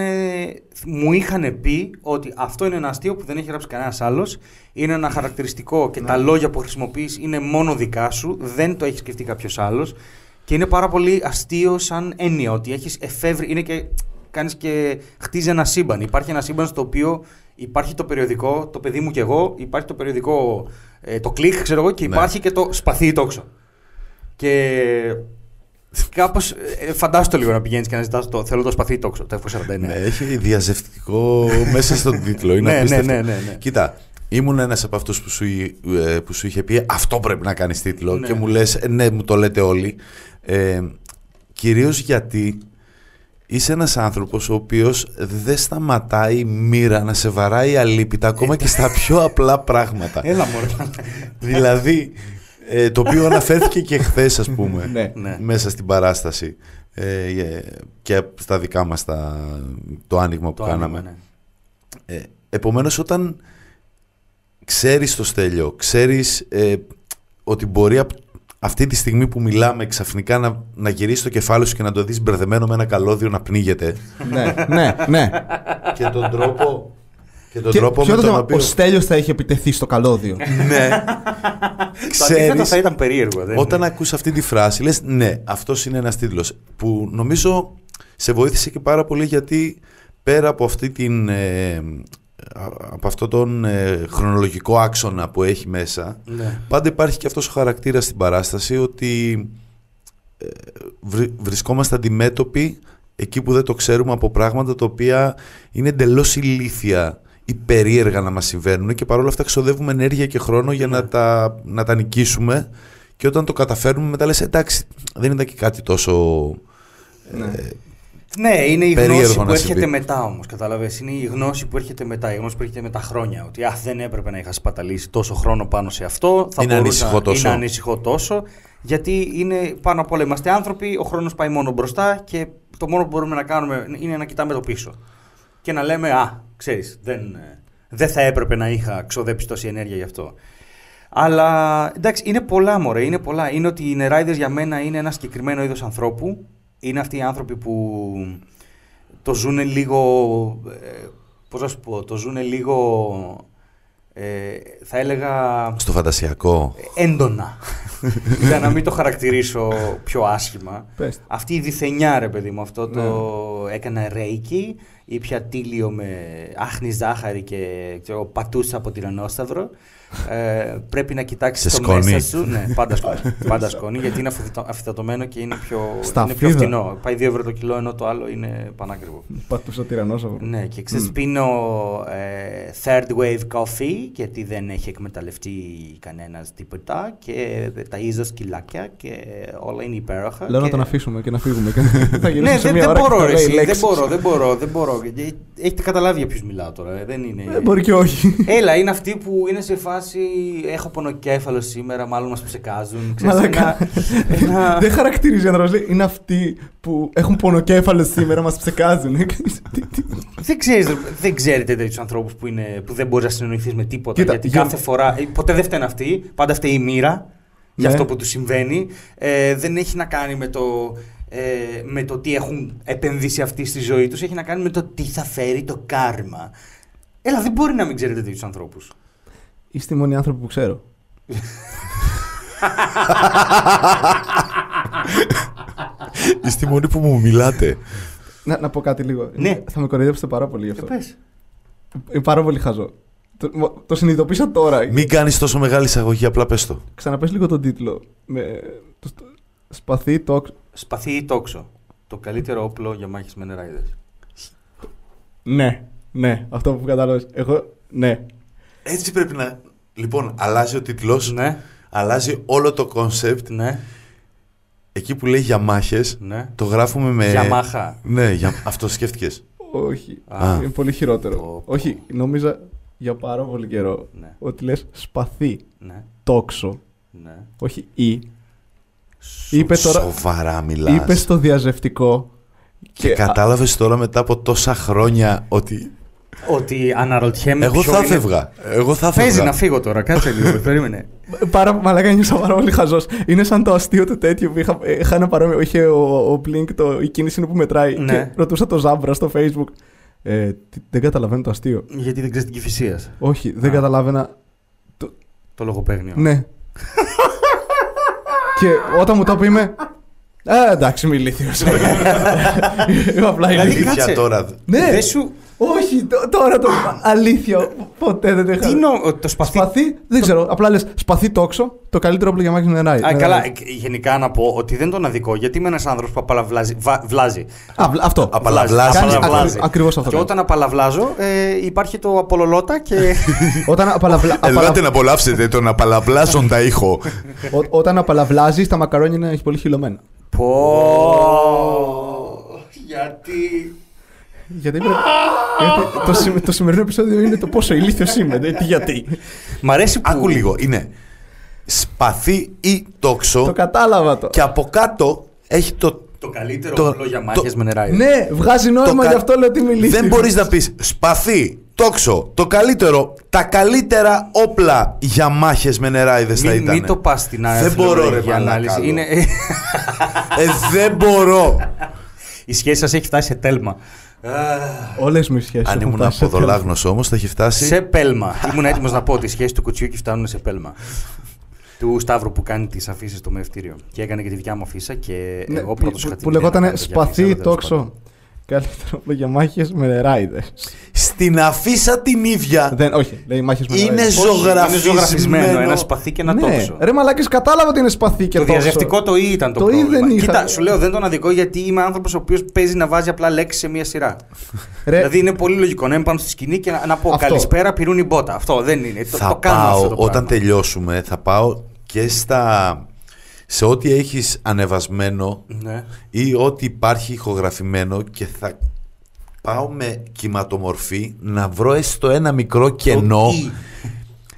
μου είχαν πει ότι αυτό είναι ένα αστείο που δεν έχει γράψει κανένας άλλος. Είναι ένα χαρακτηριστικό και τα λόγια που χρησιμοποιείς είναι μόνο δικά σου. Δεν το έχει σκεφτεί κάποιος άλλος. Και είναι πάρα πολύ αστείο σαν έννοια ότι έχεις εφεύρει. Είναι και. Κάνεις και χτίζει ένα σύμπαν. Υπάρχει ένα σύμπαν στο οποίο υπάρχει το περιοδικό, το παιδί μου και εγώ, υπάρχει το περιοδικό, ε, το κλικ, ξέρω εγώ, και Ναι. υπάρχει και το σπαθί τόξο. Και Κάπως φαντάσου το λίγο να πηγαίνεις και να ζητάς το θέλω το σπαθί τόξο, το F49. Ναι, έχει διαζευτικό μέσα στον τίτλο. Είναι Ναι, απίστευτο. ναι, ναι, ναι, ναι. Κοίτα, ήμουν ένας από αυτούς που, σου, ε, που σου είχε πει αυτό πρέπει να κάνεις τίτλο Ναι. και μου λες, ναι, μου το λέτε όλοι. Ε, Κυρίως γιατί είσαι ένας άνθρωπος ο οποίος δεν σταματάει η μοίρα να σε βαράει αλήπητα ακόμα και στα πιο απλά πράγματα. Έλα μόνο. δηλαδή, ε, το οποίο αναφέρθηκε και χθες, ας πούμε, Ναι. Ναι. μέσα στην παράσταση ε, ε, και στα δικά μας τα, το άνοιγμα που Το κάναμε. άνοιγμα, ναι. Ε, επομένως, όταν ξέρεις το στέλιο, ξέρεις ε, ότι μπορεί απ- αυτή τη στιγμή που μιλάμε ξαφνικά να, να γυρίσεις το κεφάλι σου και να το δεις μπερδεμένο με ένα καλώδιο να πνίγεται ναι, ναι, ναι. και τον τρόπο, και τον Και τρόπο ποιο με το τον θέμα, οποίο... ο Στέλιος θα έχει επιτεθεί στο καλώδιο; ναι, Το αντίθετο ξέρεις θα ήταν περίεργο. Δεν Όταν είναι. ακούς αυτή τη φράση, λες ναι, αυτός είναι ένας τίτλος που νομίζω σε βοήθησε και πάρα πολύ γιατί πέρα από αυτή την ε, α- από αυτό τον ε, χρονολογικό άξονα που έχει μέσα Ναι. πάντα υπάρχει και αυτός ο χαρακτήρας στην παράσταση ότι ε, βρι- βρισκόμαστε αντιμέτωποι εκεί που δεν το ξέρουμε από πράγματα τα οποία είναι εντελώς ηλίθια ή περίεργα να μας συμβαίνουν και παρόλα αυτά ξοδεύουμε ενέργεια και χρόνο για να, τα, να τα νικήσουμε και όταν το καταφέρνουμε μετά λες εντάξει δεν ήταν και κάτι τόσο ε, Ναι, είναι η Περίεργο γνώση που να έρχεται συμβεί. μετά όμως. Κατάλαβες. Είναι η γνώση που έρχεται μετά. Η γνώση που έρχεται με τα χρόνια. Ότι α, δεν έπρεπε να είχα σπαταλήσει τόσο χρόνο πάνω σε αυτό. Θα Είναι μπορούσα- ανησυχώ τόσο. Είναι ανησυχώ τόσο. Γιατί είναι πάνω απ' όλα είμαστε άνθρωποι. Ο χρόνος πάει μόνο μπροστά και το μόνο που μπορούμε να κάνουμε είναι να κοιτάμε το πίσω. Και να λέμε, Α, ξέρεις, δεν, ε, δεν θα έπρεπε να είχα ξοδέψει τόση ενέργεια γι' αυτό. Αλλά εντάξει, είναι πολλά μωρέ, είναι πολλά. Είναι ότι οι νεράιδες για μένα είναι ένα συγκεκριμένο είδος ανθρώπου. Είναι αυτοί οι άνθρωποι που το ζουν λίγο, ε, πώς να σου πω, το ζουν λίγο, ε, θα έλεγα στο φαντασιακό έντονα. για να μην το χαρακτηρίσω πιο άσχημα. Πες. Αυτή η διθενιά, ρε παιδί μου, αυτό το Ναι. έκανα ρέικι, ήπια τίλιο με άχνη ζάχαρη και ξέρω, πατούσα από τυρανόσταυρο. Ε, πρέπει να κοιτάξεις Σε το σκόνη. μέσα σου. Ναι, πάντα σκόνη. πάντα σκόνη γιατί είναι αφυδατω- αφυδατωμένο και είναι πιο, Σταφίδα. είναι πιο φτηνό. Πάει 2 ευρώ το κιλό ενώ το άλλο είναι πανάκριβο. Πατούσα τυρανόσαυρο. Ναι, και ξέρεις, πίνω ε, third wave coffee γιατί δεν έχει εκμεταλλευτεί κανένας τίποτα και ταΐζω σκυλάκια και όλα είναι υπέροχα. Λέω να και... τον αφήσουμε και να φύγουμε. θα γυρίσουμε Ναι, σε δεν, μια δεν ώρα και μπορώ, θα ρε, λέει εσύ, δεν λέξεις. μπορώ, δεν μπορώ, δεν μπορώ. Ε, Έχετε καταλάβει για ποιους μιλάω τώρα, ε, δεν είναι... Ε, Μπορεί και όχι. Έλα, είναι αυτοί που είναι σε φάση έχω πονοκέφαλο σήμερα, μάλλον μας ψεκάζουν. Ξέρεις, Μαλάκα. ένα, ένα... Δεν χαρακτηρίζει άνθρωπο. λέει, Είναι αυτοί που έχουν πονοκέφαλο σήμερα, μας ψεκάζουν. Τι- τι- Δεν, ξέρεις, ρε, δεν ξέρετε τέτοιους ανθρώπους που, είναι, που δεν μπορείς να συνεννοηθεί με τίποτα. Κοίτα, γιατί για- κάθε φορά. ε, Ποτέ δεν φταίνουν αυτοί. Πάντα φταίει η μοίρα για Ναι. αυτό που τους συμβαίνει. Ε, δεν έχει να κάνει με το, ε, με το τι έχουν επενδύσει αυτοί στη ζωή τους. Έχει να κάνει με το τι θα φέρει το κάρμα. Έλα, δεν μπορεί να μην ξέρετε τέτοιους ανθρώπους. Είστε οι μόνοι άνθρωποι που ξέρω. Είστε οι μόνοι που μου μιλάτε Να, να πω κάτι λίγο. Ναι. Θα με κοροϊδέψετε πάρα πολύ γι' Ε, αυτό. πες. Είναι πάρα πολύ χαζό. Το, μο- το συνειδητοποίησα τώρα. μην κάνεις τόσο μεγάλη εισαγωγή απλά πες το Ξαναπες λίγο τον τίτλο. Με το στο- σπαθί, το. Σπαθί ή τόξο. Το καλύτερο όπλο για μάχες με νεράιδες. Ναι, ναι, αυτό που κατάλαβες. Εγώ, ναι. Έτσι πρέπει να λοιπόν αλλάζει ο τίτλος Ναι, αλλάζει όλο το κόνσεπτ ναι, εκεί που λέει για μάχες ναι. το γράφουμε με Για μάχες. ναι για... αυτό σκέφτηκες Όχι. Α. είναι πολύ χειρότερο. Πω, πω. Όχι, νόμιζα για πάρα πολύ καιρό Ναι, ότι λες σπαθί, ναι, τόξο. ναι. Όχι ή. Είπε τώρα. σοβαρά μιλάς Είπε στο διαζευτικό. Και α, κατάλαβες τώρα μετά από τόσα χρόνια ότι Ότι αναρωτιέμαι. Εγώ ποιο θα είναι- έφευγα. Εγώ θα Παίζει έφευγα. να φύγω τώρα, κάτσε λίγο, περίμενε. Πάρα μαλάκα νιώσα πάρα πολύ χαζός. Είναι σαν το αστείο του τέτοιου που είχα, είχα ένα παρόμοιο. Είχε ο, ο Blink το, η κίνηση είναι που μετράει. Ναι. Και ρωτούσα το Ζάμπρα στο Facebook. Ε, τι- δεν καταλαβαίνω το αστείο. Γιατί δεν ξέρεις την κυφυσίας. Όχι, δεν Α. καταλάβαινα. Το λογοπαίγνιο. Ναι. και όταν μου το είπε είμαι. Ε, εντάξει, είμαι ηλίθιος. Είμαι απλά Δηλαδή, ηλίθιος. κάτσε. Για τώρα. Ναι, Δεν σου. όχι, τ- τώρα το αλήθεια. Ποτέ δεν το είχα. Τι είναι ο- το σπαθί. Σπαθί, δεν ξέρω. Απλά λες σπαθί τόξο, το καλύτερο όπλο για μάχη νεράει. Α, καλά, ε, γενικά να πω ότι δεν τον αδικό γιατί είμαι ένας άνθρωπος που απαλαβλάζει. βα- βλάζει. Α, βλ- αυτό. Απαλαβλάζει. Κάνεις Απαλαβλάζει. ακρι- ακριβώς αυτό Και κάνεις. όταν απαλαβλάζω, ε, υπάρχει το απολολότα και. Όταν, απαλαβλα... απαλα- Ελάτε να απολαύσετε τον απαλαβλάζοντα ήχο. Ό- όταν απαλαβλάζει, τα μακαρόνια είναι έχει πολύ χυλωμένα. Πω. Γιατί; Γιατί, πρέπει... γιατί το, σημε- το σημερινό επεισόδιο είναι το πόσο ηλίθιος είμαι. δε- τι γιατί. Μ' αρέσει που. Άκου λίγο. Είναι σπαθί ή τόξο το κατάλαβα το. και από κάτω έχει το. Το καλύτερο Το- όπλο για το- μάχε με νερά. Ναι, βγάζει νόημα, κα- γι' αυτό λέω ότι είμαι ηλίθιος. Δεν μπορείς να πεις σπαθί, τόξο, το καλύτερο, τα καλύτερα όπλα για μάχες με νεράιδε θα Μην, ήταν. μην το πας στην Δεν μπορώ, ρε, φιλολογική ανάλυση. μαλάκα, Είναι... Ε, δεν μπορώ. Η σχέση σας έχει φτάσει σε τέλμα. Όλες μου οι σχέσεις. Αν ήμουν αποδολάγνος όμως, θα έχει φτάσει. Σε πέλμα. Ήμουν έτοιμος να πω ότι οι σχέσεις του Κουτσιούκη φτάνουν σε πέλμα. του Σταύρου που κάνει τις αφήσεις στο μευτήριο. Και έκανε και τη δικιά μου αφίσα και Ναι, εγώ πρώτος που, είχα την που ιδέα να λεγόταν κάνω τέτοια αφίσα, σπαθί αλλά τέλος τόξο. Πάντων. Καλύτερο όπλο για μάχες με νεράιδε. Στην αφίσα την ίδια Δεν, όχι, λέει μάχες με είναι νεράιδες. Όχι, Είναι ζωγραφισμένο ζωγραφισμένο. ένα σπαθί και ένα ναι, τόξο. ρε μαλάκες κατάλαβα ότι είναι σπαθί και Το τόξο. διαζευτικό το «ή» ήταν το, Το «ή» πρόβλημα. δεν είχα. Κοίτα, σου λέω δεν τον αδικό γιατί είμαι άνθρωπος ο οποίος παίζει να βάζει απλά λέξεις σε μία σειρά. Ρε, Δηλαδή είναι πολύ λογικό να είμαι πάνω στη σκηνή και να, να πω Αυτό. καλησπέρα, πυρούν η μπότα. Αυτό δεν είναι. Το, θα το κάνω αυτό πάω, το όταν πράγμα. τελειώσουμε, θα πάω και στα... σε ό,τι έχεις ανεβασμένο Ναι. ή ό,τι υπάρχει ηχογραφημένο και θα πάω με κυματομορφή να βρω έστω ένα μικρό κενό «ή».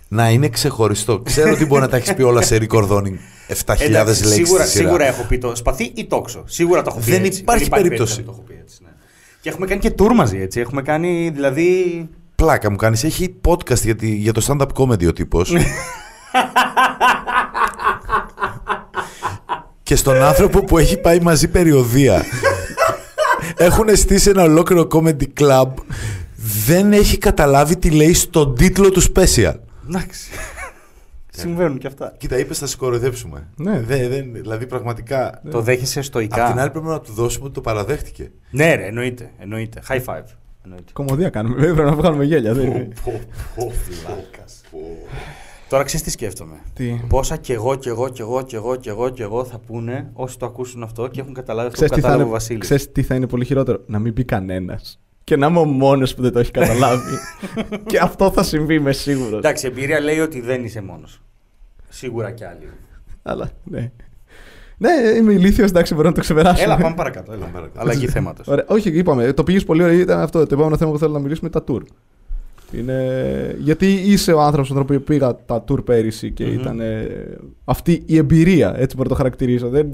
να είναι ξεχωριστό. Ξέρω ότι μπορεί να τα έχεις πει όλα σε recording 7.000 Εντάξει, λέξεις σίγουρα, στη σειρά. σίγουρα έχω πει το σπαθί ή τόξο. Σίγουρα το έχω πει Δεν έτσι. υπάρχει περίπτωση. να το έχω πει έτσι, ναι. Και έχουμε κάνει και tour μαζί έτσι. Έχουμε κάνει δηλαδή. Πλάκα μου κάνεις. Έχει podcast για, τη- για το stand-up comedy ο τύπος. και στον άνθρωπο που έχει πάει μαζί περιοδία. Έχουν στήσει ένα ολόκληρο comedy club. Δεν έχει καταλάβει τι λέει στον τίτλο του special. Εντάξει. Συμβαίνουν και αυτά. Κοίτα, είπες θα σε κοροϊδέψουμε. Ναι. Δεν, δεν, δηλαδή πραγματικά. Το δέχεσαι στοικά. Απ' την άλλη πρέπει να του δώσουμε ότι το παραδέχτηκε. Ναι, ρε, εννοείται. εννοείται. High five. Εννοείται. Κομμωδία κάνουμε. Βέβαια, πρέπει να βγάλουμε γέλια. δεν είναι. Τώρα ξέρεις τι σκέφτομαι. Τι; Πόσα κι εγώ κι εγώ κι εγώ κι εγώ κι εγώ κι εγώ θα πούνε όσοι το ακούσουν αυτό και έχουν καταλάβει αυτό Ξέρεις που τι, θα κατάλαβε ο είναι, Βασίλης. ξέρεις τι θα είναι πολύ χειρότερο; Να μην πει κανένας. Και να είμαι ο μόνος που δεν το έχει καταλάβει. και αυτό θα συμβεί, είμαι σίγουρος. Εντάξει, η εμπειρία λέει ότι δεν είσαι μόνος. Σίγουρα κι άλλοι. Αλλά ναι. Ναι, είμαι ηλίθιος, εντάξει, μπορώ να το ξεπεράσουμε. Έλα, πάμε παρακάτω. Έλα. παρακάτω. Αλλαγή θέματος. Ωραία. Όχι, είπαμε. Το πήγες πολύ ωραία. Ήταν αυτό. Το επόμενο θέμα που θέλω να μιλήσουμε τα tour. Είναι... Γιατί είσαι ο άνθρωπος στον οποίο πήγα τα tour πέρυσι και Μμμ. ήταν ε, αυτή η εμπειρία. Έτσι μπορώ να το χαρακτηρίσω. Δεν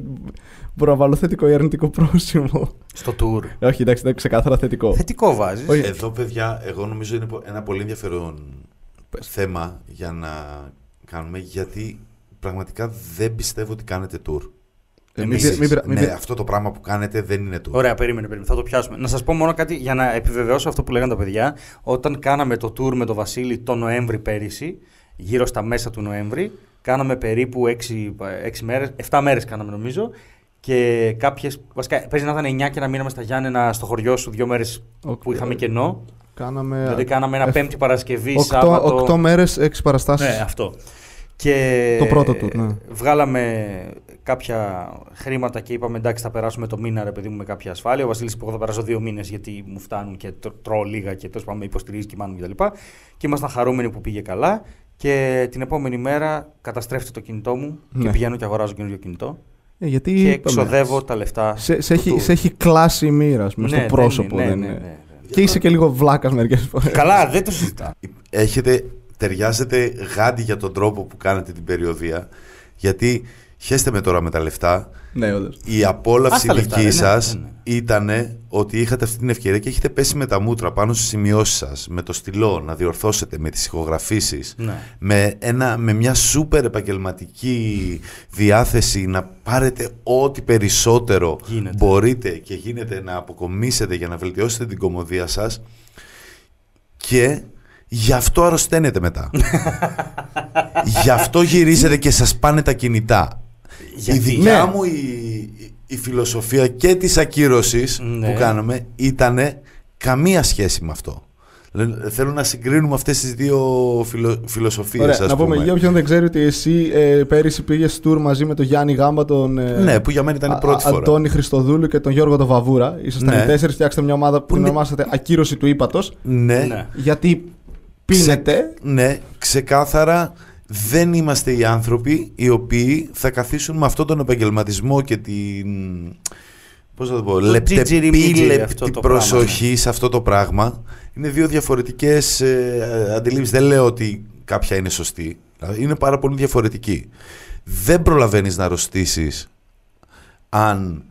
μπορώ να βάλω θετικό ή αρνητικό πρόσημο. Στο tour. Ε, Όχι, εντάξει, ήταν ξεκάθαρα θετικό. Θετικό βάζεις. Όχι. Εδώ, παιδιά, εγώ νομίζω είναι πο- ένα πολύ ενδιαφέρον θέμα για να κάνουμε γιατί πραγματικά δεν πιστεύω ότι κάνετε tour. Ε, Εμείς. μην, πει- μην, πειρα- μην ναι, πει- αυτό το πράγμα που κάνετε δεν είναι tour. Ωραία, περίμενε, περίμενε. Θα το πιάσουμε. Να σας πω μόνο κάτι για να επιβεβαιώσω αυτό που λέγανε τα παιδιά. Όταν κάναμε το tour με τον Βασίλη το Νοέμβρη πέρυσι, γύρω στα μέσα του Νοέμβρη, κάναμε περίπου 6, 6 μέρες, 7 μέρες κάναμε νομίζω. Και κάποιες. Βασικά, παίζει να ήταν 9 και να μείναμε στα Γιάννενα στο χωριό σου δύο μέρες Οκ. που είχαμε κενό. Κάναμε. δηλαδή, κάναμε ένα ε, Πέμπτη Παρασκευή, οκτώ- Σάββατο. Οκτώ μέρες, έξι παραστάσεις. Ναι, αυτό. Και Το πρώτο tour, ναι. βγάλαμε κάποια χρήματα και είπαμε εντάξει θα περάσουμε το μήνα ρε παιδί μου με κάποια ασφάλεια. Ο Βασίλης είπε εγώ θα περάσω δύο μήνες γιατί μου φτάνουν και τρώ- τρώω λίγα και τέλος πάντων με υποστηρίζει και μάνουν κτλ. Και, και ήμασταν χαρούμενοι που πήγε καλά και την επόμενη μέρα καταστρέφεται το κινητό μου και Ναι. πηγαίνω και αγοράζω καινούριο κινητό Ε, γιατί. και είπαμε, εξοδεύω τα λεφτά. Σε, σε, του έχει, tour. σε έχει κλάσει η μοίρα ας πούμε, Ναι, στο δεν πρόσωπο. είναι, ναι, δεν ναι, είναι. ναι, ναι. Και είσαι και λίγο βλάκας μερικές φορές. Καλά, δεν το συζητάω. Έχετε, ταιριάζετε γάντι για τον τρόπο που κάνετε την περιοδία γιατί χέστε με τώρα με τα λεφτά ναι, όντως. η απόλαυση Ας τα λεφτά, δική ρε, ναι, σας ναι, ναι. ήταν ότι είχατε αυτή την ευκαιρία και έχετε πέσει με τα μούτρα πάνω στις σημειώσεις σας, με το στυλό να διορθώσετε, με τις ηχογραφήσεις, Ναι. με, ένα, με μια σούπερ επαγγελματική διάθεση να πάρετε ό,τι περισσότερο Γίνεται. μπορείτε και γίνεται να αποκομίσετε για να βελτιώσετε την κομμωδία σας και γι' αυτό αρρωσταίνετε μετά. γι' αυτό γυρίζετε και σας πάνε τα κινητά. Γιατί; Η δικιά Ναι. μου η, η- η φιλοσοφία και της ακύρωσης Ναι. που κάναμε ήταν καμία σχέση με αυτό. Δηλαδή, Θέλω να συγκρίνουμε αυτές τις δύο φιλο, φιλοσοφίες Ωραία, ας να πούμε για όποιον δεν ξέρει ότι εσύ ε, πέρυσι πήγες tour μαζί με τον Γιάννη Γάμπα, τον ε, Ναι, που για μένα ήταν η Α- πρώτη Α- φορά. Αντώνη Χριστοδούλου και τον Γιώργο τον Βαβούρα. Ήσασταν Ναι. οι τέσσερις, φτιάξατε μια ομάδα που είναι- ονομάσατε Ακύρωση του ύπατος. Ναι, Ναι. Γιατί πίνετε. ναι, ξεκάθαρα δεν είμαστε οι άνθρωποι οι οποίοι θα καθίσουν με αυτόν τον επαγγελματισμό και την. Πώς θα το πω, τζιτζιριμιτζι, αυτό λεπτεπίλεπτη το προσοχή σε αυτό το πράγμα. Είναι δύο διαφορετικές ε, αντιλήψεις. Δεν λέω ότι κάποια είναι σωστή. Δηλαδή, Είναι πάρα πολύ διαφορετική. Δεν προλαβαίνεις να αρρωστήσεις αν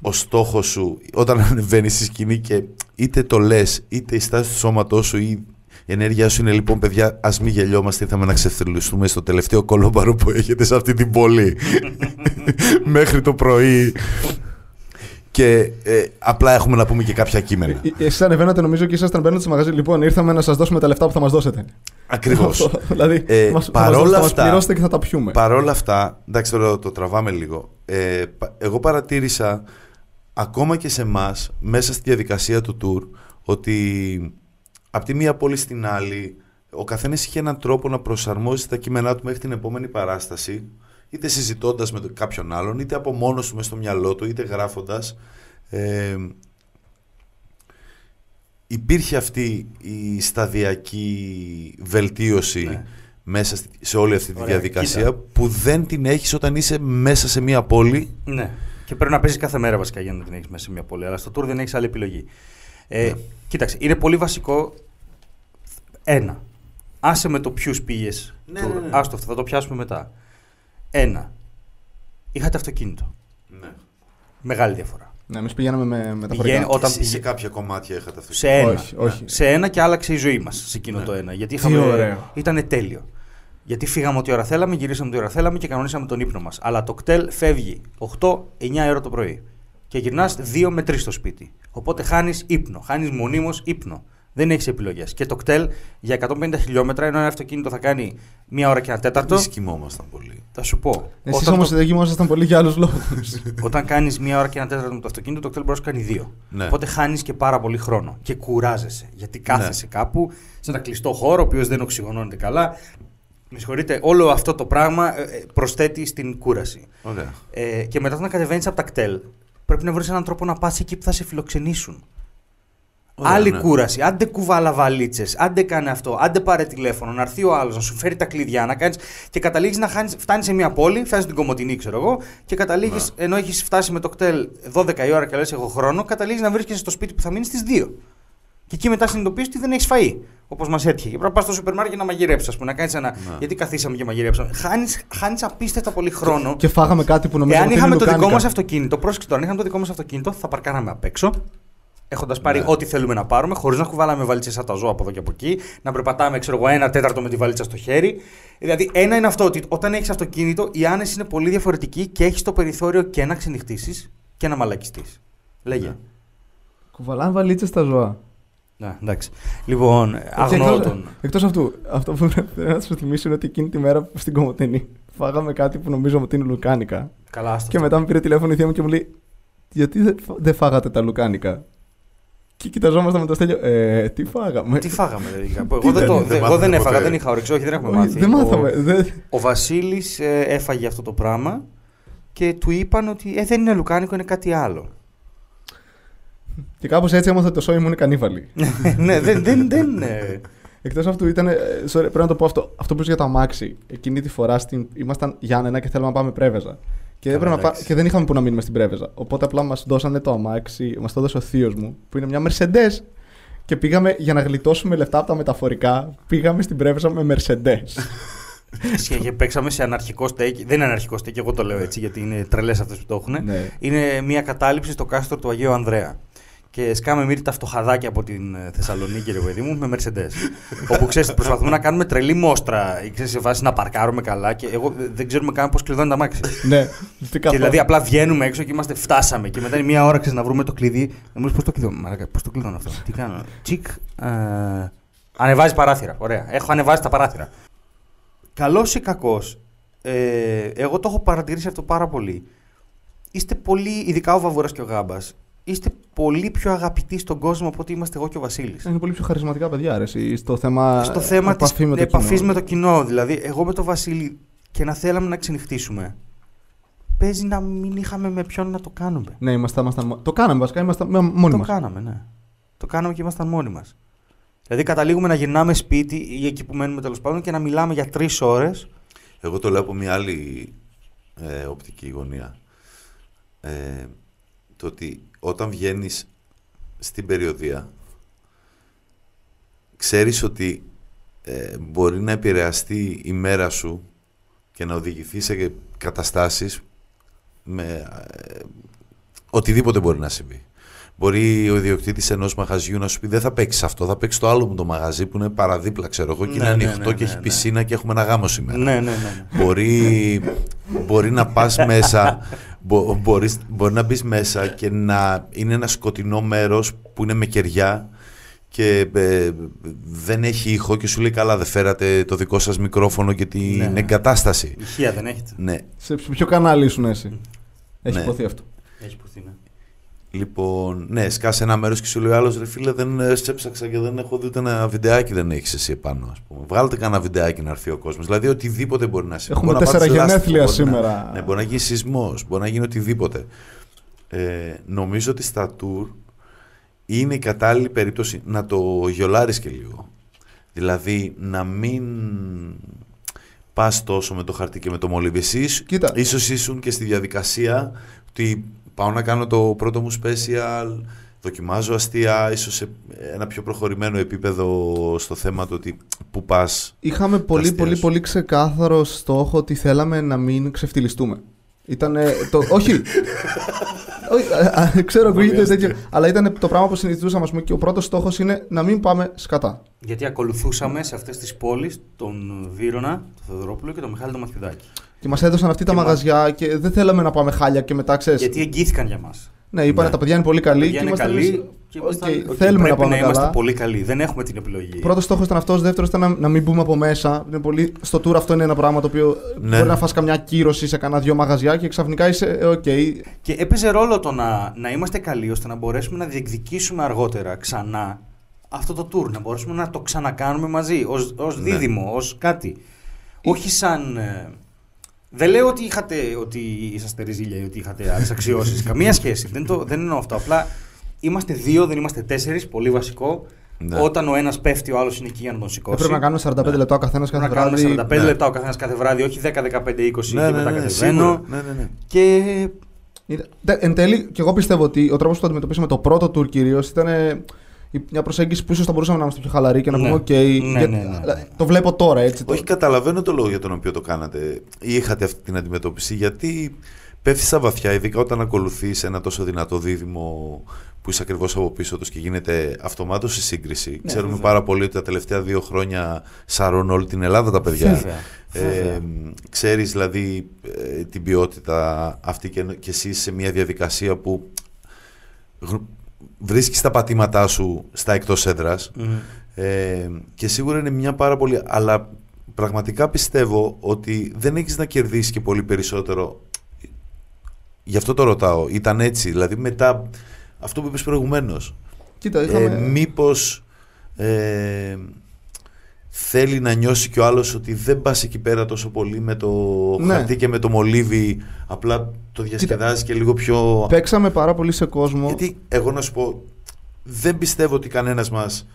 ο στόχος σου όταν ανεβαίνεις στη σκηνή και είτε το λες είτε η στάση του σώματός σου ή η ενέργειά σου είναι λοιπόν παιδιά ας μην γελιόμαστε ήρθαμε να ξεφτυλιστούμε στο τελευταίο κολόμπαρο που έχετε σε αυτή την πόλη μέχρι το πρωί και ε, απλά έχουμε να πούμε και κάποια κείμενα. Ε, Εσείς ανεβαίνατε νομίζω και ήσασταν μπαίνοντα στο μαγαζί. Λοιπόν, ήρθαμε να σας δώσουμε τα λεφτά που θα μας δώσετε. Ακριβώς. Αυτό, δηλαδή, Ε, μας, θα παρόλα μας, δώσετε, θα μας αυτά- πληρώσετε και θα τα πιούμε. Παρόλα αυτά, εντάξει τώρα το τραβάμε λίγο, ε, πα- εγώ παρατήρησα ακόμα και σε εμάς μέσα στη διαδικασία του tour ότι από τη μία πόλη στην άλλη ο καθένας είχε έναν τρόπο να προσαρμόζει τα κείμενά του μέχρι την επόμενη παράσταση είτε συζητώντας με τον- κάποιον άλλον είτε από μόνος του μες στο μυαλό του είτε γράφοντας ε, υπήρχε αυτή η σταδιακή βελτίωση Ναι. μέσα στη- σε όλη αυτή τη Ωραία, διαδικασία κοίτα. που δεν την έχεις όταν είσαι μέσα σε μια πόλη Ναι. Και πρέπει να παίζεις κάθε μέρα βασικά για να την έχεις μέσα σε μια πόλη. Αλλά στο tour δεν έχεις άλλη επιλογή. Ε, Ναι. Κοίταξε, είναι πολύ βασικό. Ένα. Άσε με το ποιους πήγες. Ναι, ναι, ναι. Άστο αυτό, θα το πιάσουμε μετά. Ένα. Είχατε αυτοκίνητο. Μεγάλη διαφορά. Ναι, εμείς πηγαίναμε με, με τα Πηγαίνει- φορικά. Όταν σε, πηγε- σε κάποια κομμάτια είχατε αυτό. Σε ένα. Όχι, όχι. Σε ένα και άλλαξε η ζωή μας σε εκείνο Ναι. το ένα. Γιατί Τι είχαμε. ωραίο. Ήταν τέλειο. Γιατί φύγαμε ό,τι ώρα θέλαμε, γυρίσαμε ό,τι ώρα θέλαμε και κανονίσαμε τον ύπνο μας. Αλλά το κτέλ φεύγει 8-9 ώρα το πρωί. Και γυρνάς 2 με 3 στο σπίτι. Οπότε χάνεις ύπνο. Χάνεις μονίμως ύπνο. Δεν έχεις επιλογές. Και το κτέλ για 150 χιλιόμετρα, ενώ ένα αυτοκίνητο θα κάνει μία ώρα και ένα τέταρτο. Εμείς κοιμόμασταν πολύ. Θα σου πω. Εσείς όταν όμως το- δεν κοιμόσασταν πολύ για άλλους λόγους. όταν κάνεις μία ώρα και ένα τέταρτο με το αυτοκίνητο, το κτέλ μπορεί να σου κάνει δύο. Ναι. Οπότε χάνεις και πάρα πολύ χρόνο και κουράζεσαι. Γιατί κάθεσαι κάπου σε ένα κλειστό χώρο, ο οποίος δεν οξυγονώνεται καλά. Με συγχωρείτε, όλο αυτό το πράγμα ε, ε, προσθέτει στην κούραση. Ωραία. Ε, και μετά, όταν κατεβαίνεις από τα κτέλ, πρέπει να βρεις έναν τρόπο να πας εκεί που θα σε φιλοξενήσουν. Ωραία, Άλλη ναι. κούραση. Άντε κουβάλα βαλίτσες, άντε κάνε αυτό, άντε πάρε τηλέφωνο, να έρθει ο άλλος, να σου φέρει τα κλειδιά, να κάνεις. Και καταλήγεις να χάνεις, φτάνεις σε μια πόλη, φτάνεις στην Κομωτινή, ξέρω εγώ, και καταλήγεις, Ναι. ενώ έχεις φτάσει με το κτέλ 12 η ώρα και λες: Έχω χρόνο, καταλήγεις να βρίσκεσαι στο σπίτι που θα μείνεις στις 2. Και εκεί μετά συνειδητοποιείς ότι δεν έχεις φαεί. Όπως μας έτυχε. Και πρέπει να πας στο σούπερ μάρκετ να μαγειρέψεις, ας πούμε, να κάνεις ένα. Ναι. Γιατί καθίσαμε και μαγειρέψαμε. Χάνει απίστευτα πολύ χρόνο. και φάγαμε κάτι που νομίζω Εάν ότι είχαμε είναι το δικό λουκάνικα. μας αυτοκίνητο, πρόσεξε τώρα, αν είχαμε το δικό μας αυτοκίνητο, θα παρκάραμε απ' έξω. Έχοντας πάρει Ναι. ό,τι θέλουμε να πάρουμε, χωρίς να κουβάλαμε βαλίτσες σαν τα ζώα από εδώ και από εκεί, να περπατάμε, ξέρω εγώ, ένα τέταρτο με τη βαλίτσα στο χέρι. Δηλαδή, ένα είναι αυτό ότι όταν έχεις αυτοκίνητο, η άνεση είναι πολύ διαφορετική και έχεις το περιθώριο και να ξενυχτήσεις και να μαλακιστείς. Λέγε. Ναι. Κουβαλάνε βαλίτσες στα ζώα. Ναι, εντάξει. Λοιπόν, αγνοώ Εκτός- τον. Εκτός αυτού, αυτό που πρέπει να σου θυμίσω είναι ότι εκείνη τη μέρα που στην Κομωτινή φάγαμε κάτι που νομίζω ότι είναι λουκάνικα. Καλά, άστο. Και μετά με πήρε τηλέφωνο η θεία μου και μου λέει: Γιατί δεν φα- δεν φάγατε τα λουκάνικα; Και κοιταζόμασταν με το στέλιο. Ε, τι φάγαμε; Τι φάγαμε, δηλαδή. κάπου. Εγώ δεν, δεν- το, δεν δεν- εγώ μάθατε δεν έφαγα, ποτέ. δεν είχα όρεξη. Όχι, δεν έχουμε Όχι, μάθει. δεν Ο- μάθαμε. δεν- Ο Βασίλης έφαγε αυτό το πράγμα και του είπαν ότι ε, δεν είναι λουκάνικο, είναι κάτι άλλο. Και κάπως έτσι έμαθα ότι το σόι μου είναι κανίβαλι. ναι, δεν. δεν, δεν ε, Εκτός αυτού ήταν. ε, Sorry, πρέπει να το πω αυτό. Αυτό που είσαι για το αμάξι. Εκείνη τη φορά στην, ήμασταν Γιάννενα και θέλαμε να πάμε πρέβεζα. Και, Καλά, έπρεπε να πά- εντάξει. και δεν είχαμε που να μείνουμε στην πρέβεζα. Οπότε απλά μας δώσανε το αμάξι, μας το έδωσε ο θείος μου, που είναι μια Mercedes. Και πήγαμε για να γλιτώσουμε λεφτά από τα μεταφορικά. Πήγαμε στην πρέβεζα με Mercedes. και, και παίξαμε σε αναρχικό στέκ. Δεν είναι αναρχικό στέκ, εγώ το λέω έτσι γιατί είναι τρελές αυτές που το έχουν. Ναι. Είναι μια κατάληψη στο κάστρο του Αγίου Ανδρέα. Και σκάμε μύρι τα φτωχαδάκια από την ε, Θεσσαλονίκη, ρε παιδί μου, με Mercedes. όπου ξέρεις, προσπαθούμε να κάνουμε τρελή μόστρα ή ξέρεις, σε βάση να παρκάρουμε καλά και εγώ δε- δεν ξέρουμε καν πώς κλειδώνει τα μάξι. ναι, τι και δηλαδή απλά βγαίνουμε έξω και είμαστε, φτάσαμε. Και μετά είναι μία ώρα ξέρεις, να βρούμε το κλειδί. Να μου λες, πώς το κλειδώνω. Μαλάκα, πώς το κλειδώνω αυτό; Τι κάνω; Τσικ. Ε, ανεβάζει παράθυρα. Ωραία. Έχω ανεβάσει τα παράθυρα. Καλός ή κακός, ε, εγώ το έχω παρατηρήσει αυτό πάρα πολύ. Είστε πολύ, ειδικά ο Βαβούρα και ο Γάμπας, είστε πολύ πιο αγαπητοί στον κόσμο από ότι είμαστε εγώ και ο Βασίλης. Είναι πολύ πιο χαρισματικά παιδιά, ρε, εσύ, στο θέμα, Στο θέμα της επαφή με το επαφής κοινό. με το κοινό. Δηλαδή, εγώ με τον Βασίλη και να θέλαμε να ξενυχτήσουμε. Παίζει να μην είχαμε με ποιον να το κάνουμε. Ναι, ήμασταν, ήμασταν, μο- το κάναμε βασικά, ήμασταν με- μόνοι το μας. κάναμε, ναι. Το κάναμε και ήμασταν μόνοι μας. Δηλαδή, καταλήγουμε να γυρνάμε σπίτι ή εκεί που μένουμε τέλος πάντων και να μιλάμε για τρεις ώρες. Εγώ το λέω από μια άλλη ε, οπτική γωνία. Ε, το ότι όταν βγαίνεις στην περιοδία ξέρεις ότι ε, μπορεί να επηρεαστεί η μέρα σου και να οδηγηθεί σε καταστάσεις με ε, οτιδήποτε μπορεί να συμβεί. Μπορεί ο ιδιοκτήτης ενός μαγαζιού να σου πει: Δεν θα παίξεις αυτό, θα παίξεις το άλλο μου το μαγαζί που είναι παραδίπλα, ξέρω εγώ, και Ναι, είναι ναι, ανοιχτό ναι, και ναι, έχει ναι. πισίνα και έχουμε ένα γάμο σήμερα. Ναι, ναι, ναι. ναι. Μπορεί, μπορεί να πας μέσα, μπο, μπορείς, μπορεί να μπεις μέσα και να είναι ένα σκοτεινό μέρος που είναι με κεριά και ε, δεν έχει ήχο και σου λέει καλά δεν φέρατε το δικό σας μικρόφωνο και την Ναι, ναι. εγκατάσταση. Ηχεία δεν έχετε. Ναι. Σε ποιο κανάλι ήσουν εσύ; Έχει Ναι. υποθεί αυτό. Έχει πουθεί, ναι. Λοιπόν, ναι, σκάσε ένα μέρος και σου λέει άλλος ρε φίλε, δεν ε, σε έψαξα και δεν έχω δει ούτε ένα βιντεάκι δεν έχεις εσύ επάνω. Ας πούμε. Βγάλτε κανένα βιντεάκι να έρθει ο κόσμος. Δηλαδή, οτιδήποτε μπορεί να συμβεί. Έχουμε Μπορεί να τέσσερα πάθεις λάστιχο, γενέθλια μπορεί να- σήμερα. ναι, μπορεί να γίνει σεισμός, μπορεί να γίνει οτιδήποτε. Ε, νομίζω ότι στα tour είναι η κατάλληλη περίπτωση να το γιολάρεις και λίγο. Δηλαδή, να μην πας τόσο με το χαρτί και με το μολύβι. Εσείς Κοίτα. ίσως ήσουν και στη διαδικασία ότι πάω να κάνω το πρώτο μου special, δοκιμάζω αστεία, ίσως σε ένα πιο προχωρημένο επίπεδο στο θέμα του ότι που πας. Είχαμε πολύ αστεία πολύ σου. πολύ ξεκάθαρο στόχο ότι θέλαμε να μην ξεφτυλιστούμε. Ήταν το. όχι. όχι α, α, ξέρω, ακούγεται τέτοιο. Αλλά ήταν το πράγμα που συνηθίζαμε. ας πούμε, και ο πρώτος στόχος είναι να μην πάμε σκατά. Γιατί ακολουθούσαμε σε αυτές τις πόλεις τον Βύρονα, τον Θεοδωρόπουλο και τον Μιχάλη τον Μαθιουδάκη. Και μας έδωσαν αυτοί τα Και μας- μαγαζιά και δεν θέλαμε να πάμε χάλια και μετά ξέρεις. Γιατί εγγυήθηκαν για μας. Ναι, είπανε Ναι. τα παιδιά είναι πολύ καλοί. είναι ήμασταν καλοί εμείς, και «OK, ήμασταν- οκ, θέλουμε να πρέπει πάμε να είμαστε καλά. πολύ καλοί. Δεν έχουμε την επιλογή. Πρώτος στόχος ήταν αυτός. Δεύτερος ήταν να, να μην μπούμε από μέσα. Είναι πολύ... Στο tour αυτό είναι ένα πράγμα το οποίο Ναι. μπορεί να φας καμιά κύρωση σε κανένα δυο μαγαζιά και ξαφνικά είσαι ε, οκ. Και έπαιζε ρόλο το να, να είμαστε καλοί ώστε να μπορέσουμε να διεκδικήσουμε αργότερα ξανά αυτό το tour. Να μπορέσουμε να το ξανακάνουμε μαζί ως, ως Ναι. δίδυμο, ως κάτι. Όχι σαν... ε, δεν λέω ότι, είχατε, ότι είσαστε ρεζίλια ή ότι είχατε άλλες αξιώσεις. Καμία σχέση. Δεν, το, δεν εννοώ αυτό. Απλά είμαστε δύο, δεν είμαστε τέσσερις. Πολύ βασικό. Ναι. Όταν ο ένας πέφτει, ο άλλος είναι εκεί για να τον σηκώσει. Πρέπει να κάνουμε 45 λεπτά ο καθένας κάθε Πρέπει να κάνουμε βράδυ. 45 Ναι. λεπτά ο καθένας κάθε βράδυ, όχι 10, 15, 20 και μετά κατεβαίνω. σίγουρα. ναι, ναι, ναι. Και Ήταν- τε- Εν τέλει, και εγώ πιστεύω ότι ο τρόπος που το αντιμετωπίσαμε το πρώτο tour κυρίως ήταν ε, η- μια προσέγγιση που ίσως θα μπορούσαμε να είμαστε πιο χαλαροί και να Ναι. πούμε: Οκ, Ναι, γιατί- ναι, ναι, ναι. αλλά Το βλέπω τώρα έτσι. το- Όχι, καταλαβαίνω το λόγο για τον οποίο το κάνατε ή είχατε αυτή την αντιμετώπιση. Γιατί πέφτει στα βαθιά, ειδικά όταν ακολουθείς ένα τόσο δυνατό δίδυμο που είσαι ακριβώς από πίσω τους και γίνεται αυτομάτως η σύγκριση. Ξέρουμε Ναι, βέβαια. πάρα πολύ ότι τα τελευταία δύο χρόνια σαρώνουν όλη την Ελλάδα τα παιδιά. Βέβαια. Βέβαια. Ε, ξέρεις δηλαδή ε, την ποιότητα αυτή και, και εσύ είσαι σε μια διαδικασία που γρ- βρίσκεις τα πατήματά σου στα εκτός έδρας Μμμ. ε, και σίγουρα είναι μια πάρα πολύ αλλά πραγματικά πιστεύω ότι δεν έχεις να κερδίσεις και πολύ περισσότερο γι' αυτό το ρωτάω ήταν έτσι δηλαδή μετά αυτό που είπες προηγουμένως Κοίτα, ε, είχαμε. μήπως ε, θέλει να νιώσει και ο άλλος ότι δεν πας εκεί πέρα τόσο πολύ με το Ναι. χαρτί και με το μολύβι απλά το διασκεδάζεις και λίγο πιο... Παίξαμε πάρα πολύ σε κόσμο. Γιατί εγώ να σου πω δεν πιστεύω ότι κανένας μας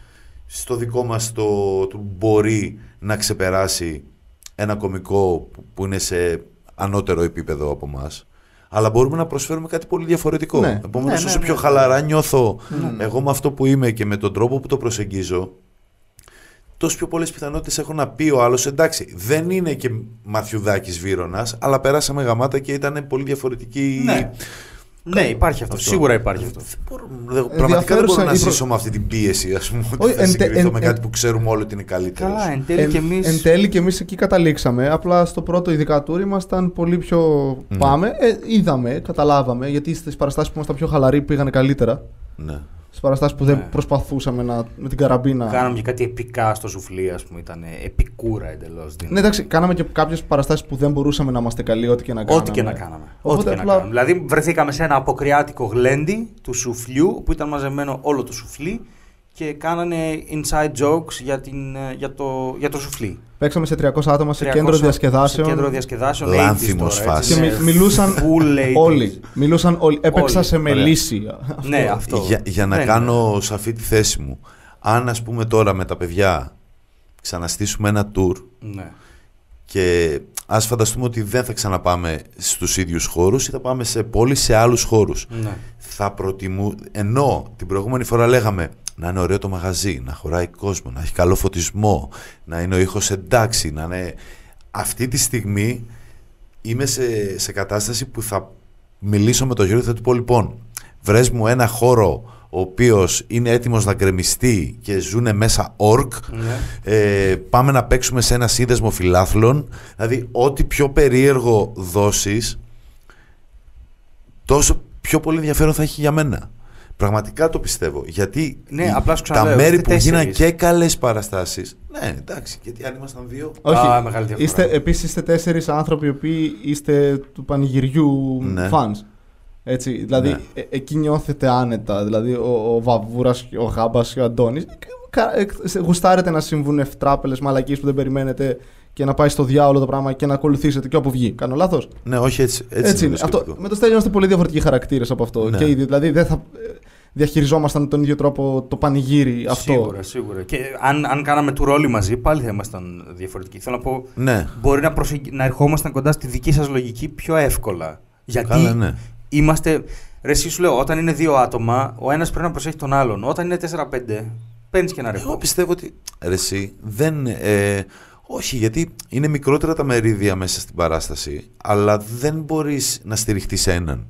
στο δικό μας το, το μπορεί να ξεπεράσει ένα κομικό που- που είναι σε ανώτερο επίπεδο από μας αλλά μπορούμε να προσφέρουμε κάτι πολύ διαφορετικό. Ναι. Επομένως, Ναι, ναι, όσο ναι, πιο ναι. χαλαρά νιώθω Ναι. εγώ με αυτό που είμαι και με τον τρόπο που το προσεγγίζω, τόσο πιο πολλές πιθανότητες έχω να πει ο άλλος εντάξει, δεν είναι και Μαθιουδάκης Βύρονας, αλλά περάσαμε γαμάτα και ήταν πολύ διαφορετική Ναι. Ναι, υπάρχει αυτό. Αυτό. Σίγουρα υπάρχει αυτό. Δεν μπορώ- δεν- πραγματικά δεν μπορώ να η προ- ζήσω με αυτή την πίεση, ας πούμε, ότι Όχι, θα εν τε- συγκριθώ εν- με εν- κάτι που ξέρουμε όλοι ότι είναι καλύτερο. Καλά, εν τέλει εν, και εμεί. εν τέλει και εμείς εκεί καταλήξαμε. Απλά στο πρώτο ειδικά tour ήμασταν πολύ πιο Ναι. πάμε. Ε, είδαμε, καταλάβαμε, γιατί στις παραστάσεις που ήμασταν πιο χαλαροί πήγανε καλύτερα. Ναι. Στις παραστάσεις που δεν Ναι. προσπαθούσαμε να, με την καραμπίνα. Κάναμε και κάτι επικά στο σουφλί, ας πούμε. Ήταν επικούρα εντελώς. Ναι, εντάξει, κάναμε και κάποιες παραστάσεις που δεν μπορούσαμε να είμαστε καλοί, ό,τι και να κάναμε. Ό,τι και να κάναμε. Οπότε Ό,τι και να απλά- κάναμε. Δηλαδή, βρεθήκαμε σε ένα αποκριάτικο γλέντι του σουφλιού που ήταν μαζεμένο όλο το σουφλί και κάνανε inside jokes για, την, ε, για, το, για το σουφλί. Παίξαμε σε 300 άτομα σε 300 κέντρο διασκεδάσεων. Σε κέντρο διασκεδάσεων. Λάνθιμος 80s τώρα, έτσι, Και ναι. μι- μιλούσαν Full 80s. όλοι. Μιλούσαν όλοι. Έπαιξα Όλοι. σε Ωραία. μελίσι. Ναι, αυτό. Για, για να Ναι, ναι. κάνω σαφή τη θέση μου. Αν ας πούμε τώρα με τα παιδιά ξαναστήσουμε ένα tour Ναι. και ας φανταστούμε ότι δεν θα ξαναπάμε στους ίδιους χώρους ή θα πάμε σε πόλεις σε άλλους χώρους. Ναι. Θα προτιμού... Ενώ την προηγούμενη φορά λέγαμε να είναι ωραίο το μαγαζί, να χωράει κόσμο, να έχει καλό φωτισμό, να είναι ο ήχος εντάξει, να είναι... Αυτή τη στιγμή είμαι σε, σε κατάσταση που θα μιλήσω με τον Γιώργο και θα του πω λοιπόν βρες μου ένα χώρο ο οποίος είναι έτοιμος να γκρεμιστεί και ζουνε μέσα ορκ. Ναι. ε, πάμε να παίξουμε σε ένα σύνδεσμο φιλάθλων. Δηλαδή ό,τι πιο περίεργο δώσεις τόσο πιο πολύ ενδιαφέρον θα έχει για μένα πραγματικά το πιστεύω γιατί Ναι, οι- απλά σου τα ξαναλέω, μέρη είστε που γίναν τέσσερις. και καλές παραστάσεις ναι εντάξει γιατί αν ήμασταν δύο Όχι. Α, μεγάλη διαφορά. Είστε, επίσης είστε τέσσερις άνθρωποι οι οποίοι είστε του πανηγυριού Ναι. fans. Έτσι, δηλαδή Ναι. ε, εκεί νιώθετε άνετα. Δηλαδή ο, ο Βαβούρας, ο Γάμπας και ο Αντώνης κα- ε, σε- γουστάρετε να συμβούν ευτράπελες μαλακίες που δεν περιμένετε και να πάει στο διάολο το πράγμα και να ακολουθήσετε και όπου βγει. Κάνω λάθος; ναι όχι έτσι έτσι, Έτσι, είναι είναι. το Αυτό, σκεπτικό. με το Στέλιο είμαστε πολύ διαφορετικοί χαρακτήρες από αυτό. Ναι. Και ήδη, δηλαδή δεν θα ε, διαχειριζόμασταν τον ίδιο τρόπο το πανηγύρι αυτό. Σίγουρα, σίγουρα. Και αν, αν κάναμε του ρόλοι μαζί, πάλι θα ήμασταν διαφορετικοί. Θέλω να πω, ναι μπορεί να, προσεγγι... να ερχόμασταν κοντά στη δική σας λογική πιο εύκολα. Γιατί Καλά, ναι. είμαστε. Ρε, εσύ σου λέω, όταν είναι δύο άτομα, ο ένας πρέπει να προσέχει τον άλλον. Όταν είναι 4-5, παίρνεις και ένα Εγώ ρεπό. πιστεύω ότι ρε, εσύ, δεν. Ε, όχι, γιατί είναι μικρότερα τα μερίδια μέσα στην παράσταση, αλλά δεν μπορείς να στηριχτείς σε έναν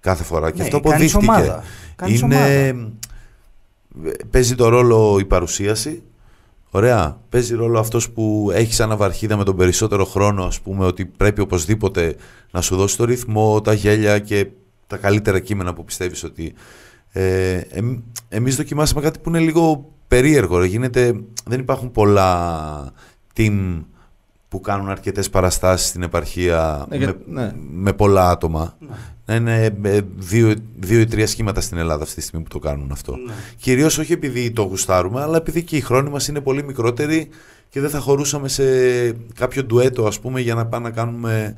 κάθε φορά. και Ναι, αυτό κάνεις αποδείχτηκε. ομάδα. Κάνεις είναι. Παίζει το ρόλο η παρουσίαση. Ωραία. Παίζει ρόλο αυτός που έχει σαν ναυαρχίδα με τον περισσότερο χρόνο, ας πούμε, ότι πρέπει οπωσδήποτε να σου δώσει το ρυθμό, τα γέλια και τα καλύτερα κείμενα που πιστεύεις ότι... Ε, εμ- εμείς δοκιμάσαμε κάτι που είναι λίγο περίεργο. ρε. Γίνεται, δεν υπάρχουν πολλά team που κάνουν αρκετές παραστάσεις στην επαρχία Ναι, για- με, ναι. με πολλά άτομα. Ναι. Να είναι ε, δύο, δύο ή τρία σχήματα στην Ελλάδα αυτή τη στιγμή που το κάνουν αυτό. Ναι. Κυρίως όχι επειδή το γουστάρουμε, αλλά επειδή και οι χρόνοι μας είναι πολύ μικρότεροι και δεν θα χωρούσαμε σε κάποιο ντουέτο, ας πούμε, για να πάμε να κάνουμε.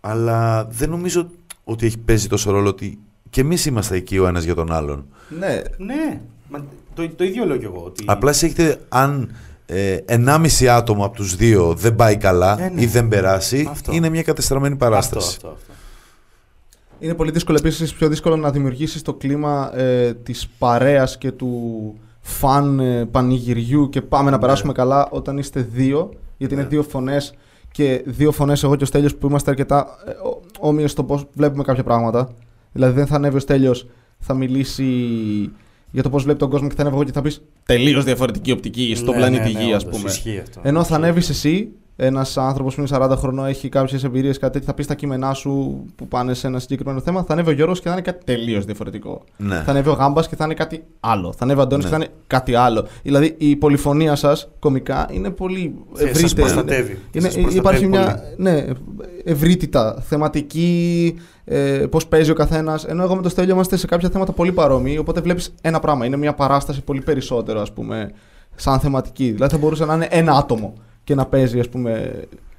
Αλλά δεν νομίζω ότι έχει παίζει τόσο ρόλο ότι και εμείς είμαστε εκεί ο ένας για τον άλλον. Ναι, Ναι, μα το, το ίδιο λέω κι εγώ. Ότι... Απλά εσύ έχετε, αν ε, 1,5 άτομο από τους δύο δεν πάει καλά Ε, ναι. ή δεν περάσει, Αυτό. είναι μια κατεστραμμένη παράσταση. Αυτό, αυτό, αυτό. Είναι πολύ δύσκολο επίσης, πιο δύσκολο να δημιουργήσεις το κλίμα ε, της παρέας και του φαν ε, πανηγυριού και πάμε να Ναι. περάσουμε καλά όταν είστε δύο. Γιατί είναι Ναι. δύο φωνές και δύο φωνές εγώ και ο Στέλιος που είμαστε αρκετά ε, ό- όμοιοι στο πώς βλέπουμε κάποια πράγματα. Δηλαδή δεν θα ανέβει ο Στέλιος, θα μιλήσει για το πώς βλέπει τον κόσμο και θα ανέβει εγώ και θα πεις τελείως διαφορετική οπτική στον Ναι, πλανήτη ναι, ναι, Γη, ας όντως, πούμε. ισχύει αυτό. Ενώ θα Ισχύει. ανέβεις εσύ, ένας άνθρωπος που είναι 40 χρονών, έχει κάποιες εμπειρίες, κάτι τέτοιο, θα πεις τα κείμενά σου που πάνε σε ένα συγκεκριμένο θέμα. Θα ανέβει ο Γιώργος και θα είναι κάτι τελείως διαφορετικό. Ναι. Θα ανέβει ο Γάμπας και θα είναι κάτι άλλο. Θα ανέβει ο Αντώνης Ναι. και θα είναι κάτι άλλο. Δηλαδή η πολυφωνία σας κομικά είναι πολύ Σας ευρύτερη. προστατεύει. Είναι, Σας προστατεύει υπάρχει μια πολύ. ναι, ευρύτητα, θεματική, ε, πώς παίζει ο καθένας. Ενώ εγώ με το Στέλιο είμαστε σε κάποια θέματα πολύ παρόμοιοι. Οπότε βλέπεις ένα πράγμα. Είναι μια παράσταση πολύ περισσότερο, ας πούμε, σαν θεματική. Δηλαδή θα μπορούσε να είναι ένα άτομο και να παίζει, ας πούμε,